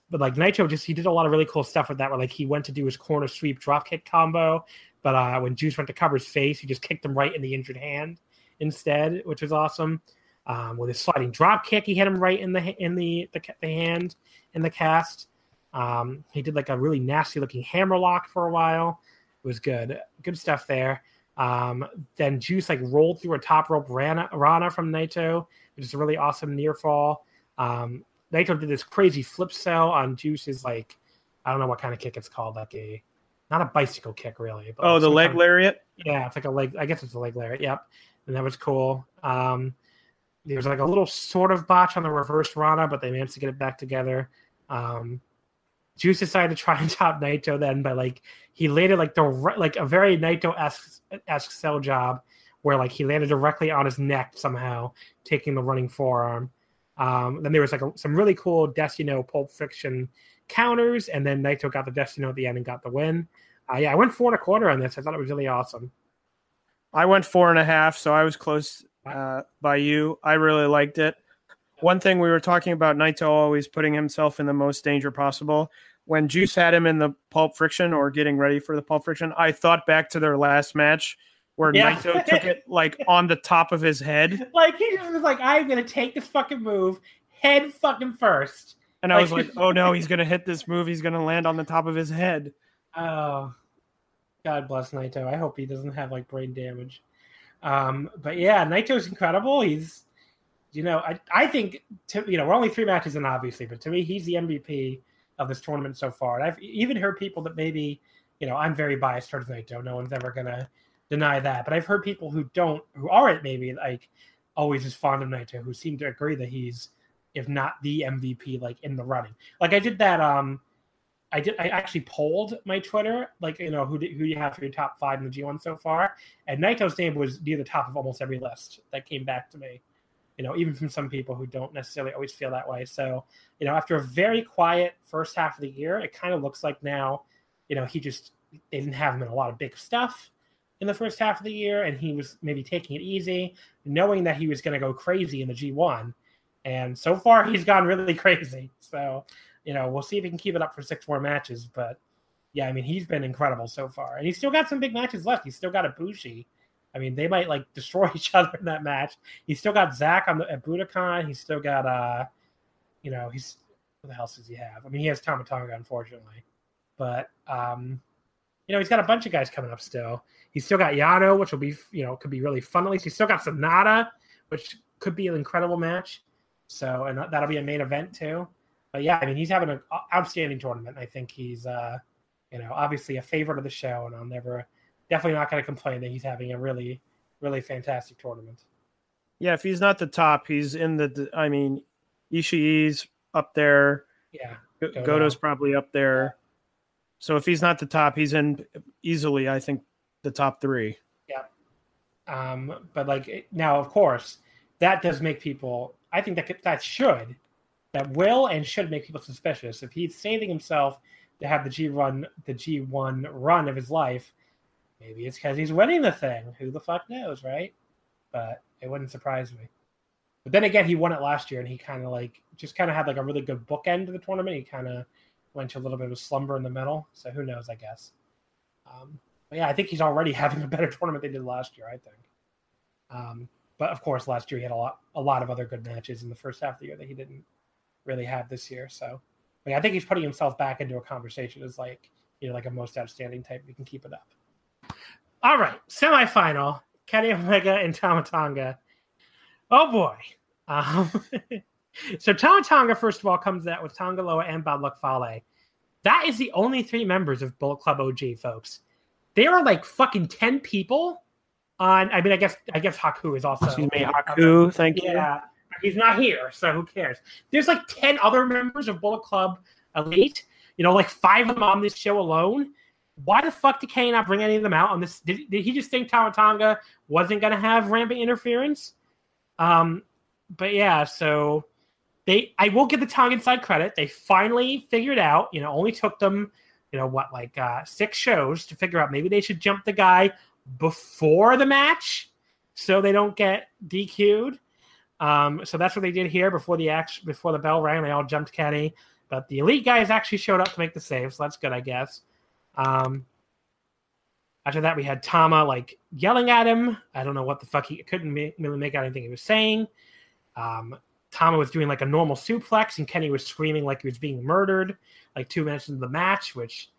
but like Naito just he did a lot of really cool stuff with that where like he went to do his corner sweep drop kick combo, but uh, when Juice went to cover his face, he just kicked him right in the injured hand instead, which was awesome. Um, with his sliding drop kick, he hit him right in the in the the, the hand in the cast. Um, he did like a really nasty looking hammer lock for a while. It was good, good stuff there. Um, then Juice like rolled through a top rope Rana, Rana from Naito, which is a really awesome near fall. Um, Naito did this crazy flip sell on Juice's like I don't know what kind of kick it's called, like a not a bicycle kick really. But oh, the leg kind of, lariat. Yeah, it's like a leg. I guess it's a leg lariat. Yep, and that was cool. Um, there was like a little sort of botch on the reverse Rana, but they managed to get it back together. Um, Juice decided to try and top Naito then, but like he landed like the like a very Naito esque sell job where like he landed directly on his neck somehow, taking the running forearm. Um, then there was like a, some really cool Destino Pulp Friction counters, and then Naito got the Destino at the end and got the win. Uh, yeah, I went four and a quarter on this. I thought it was really awesome. I went four and a half, so I was close uh, by you. I really liked it. One thing we were talking about, Naito always putting himself in the most danger possible. When Juice had him in the Pulp Friction or getting ready for the Pulp Friction, I thought back to their last match where yeah. Naito took it like on the top of his head. Like he was like, "I'm gonna take this fucking move, head fucking first. And I was like, "Oh no, he's gonna hit this move. He's gonna land on the top of his head." Oh, God bless Naito. I hope he doesn't have like brain damage. Um, but yeah, Naito's incredible. He's, you know, I I think to, you know we're only three matches in, obviously, but to me, he's the MVP of this tournament so far. And I've even heard people that maybe, you know, I'm very biased towards Naito. No one's ever gonna deny that. But I've heard people who don't, who aren't maybe like always as fond of Naito, who seem to agree that he's, if not the MVP, like in the running. Like I did that. Um, I did. I actually polled my Twitter, like you know, who who you have for your top five in the G1 so far, and Naito's name was near the top of almost every list that came back to me. You know, even from some people who don't necessarily always feel that way. So, you know, after a very quiet first half of the year, it kind of looks like now, you know, he just they didn't have him in a lot of big stuff in the first half of the year, and he was maybe taking it easy, knowing that he was going to go crazy in the G1. And so far, he's gone really crazy. So, you know, we'll see if he can keep it up for six more matches. But yeah, I mean, he's been incredible so far, and he's still got some big matches left. He's still got a Bushi. I mean, they might like destroy each other in that match. He's still got Zack on the at Budokan. He's still got uh, you know, he's what the hell does he have? I mean, he has Tama Tonga, unfortunately, but um, you know, he's got a bunch of guys coming up still. He's still got Yano, which will be, you know, could be really fun. At least he's still got Sanada, which could be an incredible match. So, and that'll be a main event too. But yeah, I mean, he's having an outstanding tournament. I think he's, uh, you know, obviously a favorite of the show, and I'm never, definitely not going to complain that he's having a really, really fantastic tournament. Yeah, if he's not the top, he's in the. I mean, Ishii's up there. Yeah, Goto's probably up there. So if he's not the top, he's in easily. I think the top three. Yeah. Um, but like now, of course, that does make people. I think that that should, that will and should make people suspicious. If he's saving himself to have the G run, the G one run of his life, maybe it's because he's winning the thing. Who the fuck knows, right? But it wouldn't surprise me. But then again, he won it last year, and he kind of like just kind of had like a really good bookend to the tournament. He kind of went to a little bit of slumber in the middle. So who knows? I guess. Um, but yeah, I think he's already having a better tournament than he did last year. I think. Um, but of course, last year he had a lot, a lot of other good matches in the first half of the year that he didn't really have this year. So, yeah, I think he's putting himself back into a conversation as like you know like a most outstanding type. We can keep it up. All right, semifinal: Kenny Omega and Tama Tonga. Oh boy. Um, so Tama Tonga, first of all, comes out with Tanga Loa and Bad Luck Fale. That is the only three members of Bullet Club OG, folks. There are like fucking ten people on. I mean, I guess I guess Haku is also. Excuse me, Haku. thank you. Yeah, He's not here, so who cares? There's like 10 other members of Bullet Club Elite, you know, like five of them on this show alone. Why the fuck did Kenny not bring any of them out on this? Did, did he just think Tonga wasn't going to have rampant interference? Um, but yeah, so they, I will give the Tongan side credit. They finally figured out, you know, only took them, you know, what, like uh, six shows to figure out maybe they should jump the guy before the match so they don't get DQ'd. Um, so that's what they did here before the action, before the bell rang. They all jumped Kenny, but the elite guys actually showed up to make the save, so that's good, I guess. Um, after that, we had Tama like yelling at him. I don't know what the fuck he couldn't really make out anything he was saying. Um, Tama was doing like a normal suplex, and Kenny was screaming like he was being murdered, like two minutes into the match. Which,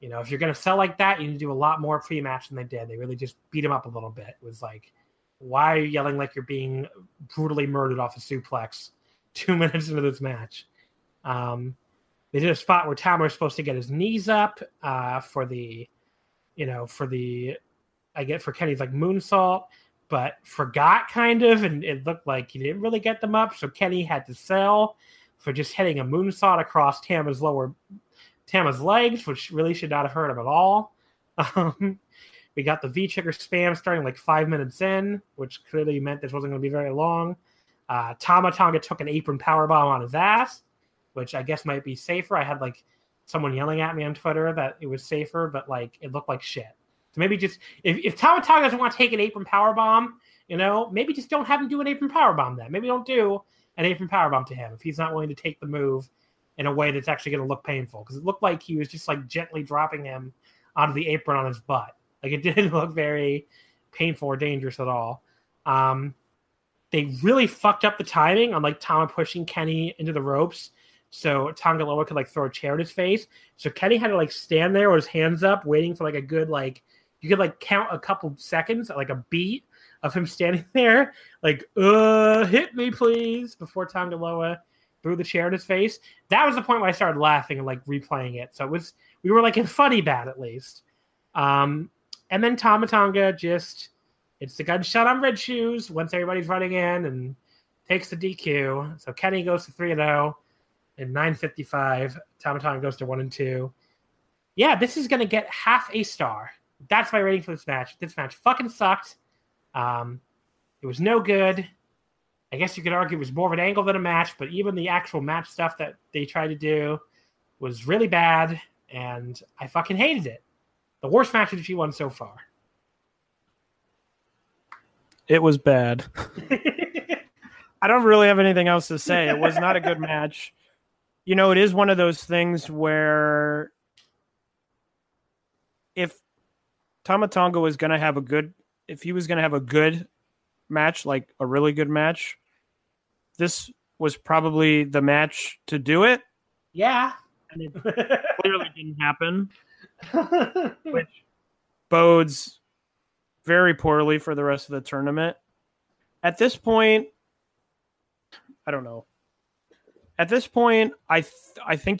you know, if you're gonna sell like that, you need to do a lot more pre-match than they did. They really just beat him up a little bit. It was like why are you yelling like you're being brutally murdered off a suplex two minutes into this match? Um, they did a spot where Tama was supposed to get his knees up uh, for the, you know, for the, I get for Kenny's like moonsault, but forgot kind of, and it looked like he didn't really get them up. So Kenny had to sell for just hitting a moonsault across Tama's lower, Tama's legs, which really should not have hurt him at all. Um, we got the V trigger spam starting like five minutes in, which clearly meant this wasn't going to be very long. Uh, Tama Tonga took an apron power bomb on his ass, which I guess might be safer. I had like someone yelling at me on Twitter that it was safer, but like it looked like shit. So maybe just if, if Tama doesn't want to take an apron power bomb, you know, maybe just don't have him do an apron power bomb then. Maybe don't do an apron power bomb to him if he's not willing to take the move in a way that's actually going to look painful. Because it looked like he was just like gently dropping him onto the apron on his butt. Like it didn't look very painful or dangerous at all. Um, they really fucked up the timing on like Tama pushing Kenny into the ropes. So Tanga Loa could like throw a chair at his face. So Kenny had to like stand there with his hands up, waiting for like a good like you could like count a couple seconds, like a beat of him standing there, like uh hit me please, before Tanga Loa threw the chair at his face. That was the point where I started laughing and like replaying it. So it was we were like in funny bad at least. Um, and then Tama Tonga just it's the gun stun on red shoes once everybody's running in and takes the DQ. So Kenny goes to 3 0 in 955. Tama Tonga goes to 1 and 2. Yeah, this is going to get half a star. That's my rating for this match. This match fucking sucked. Um, it was no good. I guess you could argue it was more of an angle than a match, but even the actual match stuff that they tried to do was really bad, and I fucking hated it. The worst match that G1 so far. It was bad. I don't really have anything else to say. It was not a good match. You know, it is one of those things where if Tama Tonga was going to have a good, if he was going to have a good match, like a really good match, this was probably the match to do it. Yeah. And it clearly didn't happen. which bodes very poorly for the rest of the tournament. At this point, I don't know. At this point, I th- I think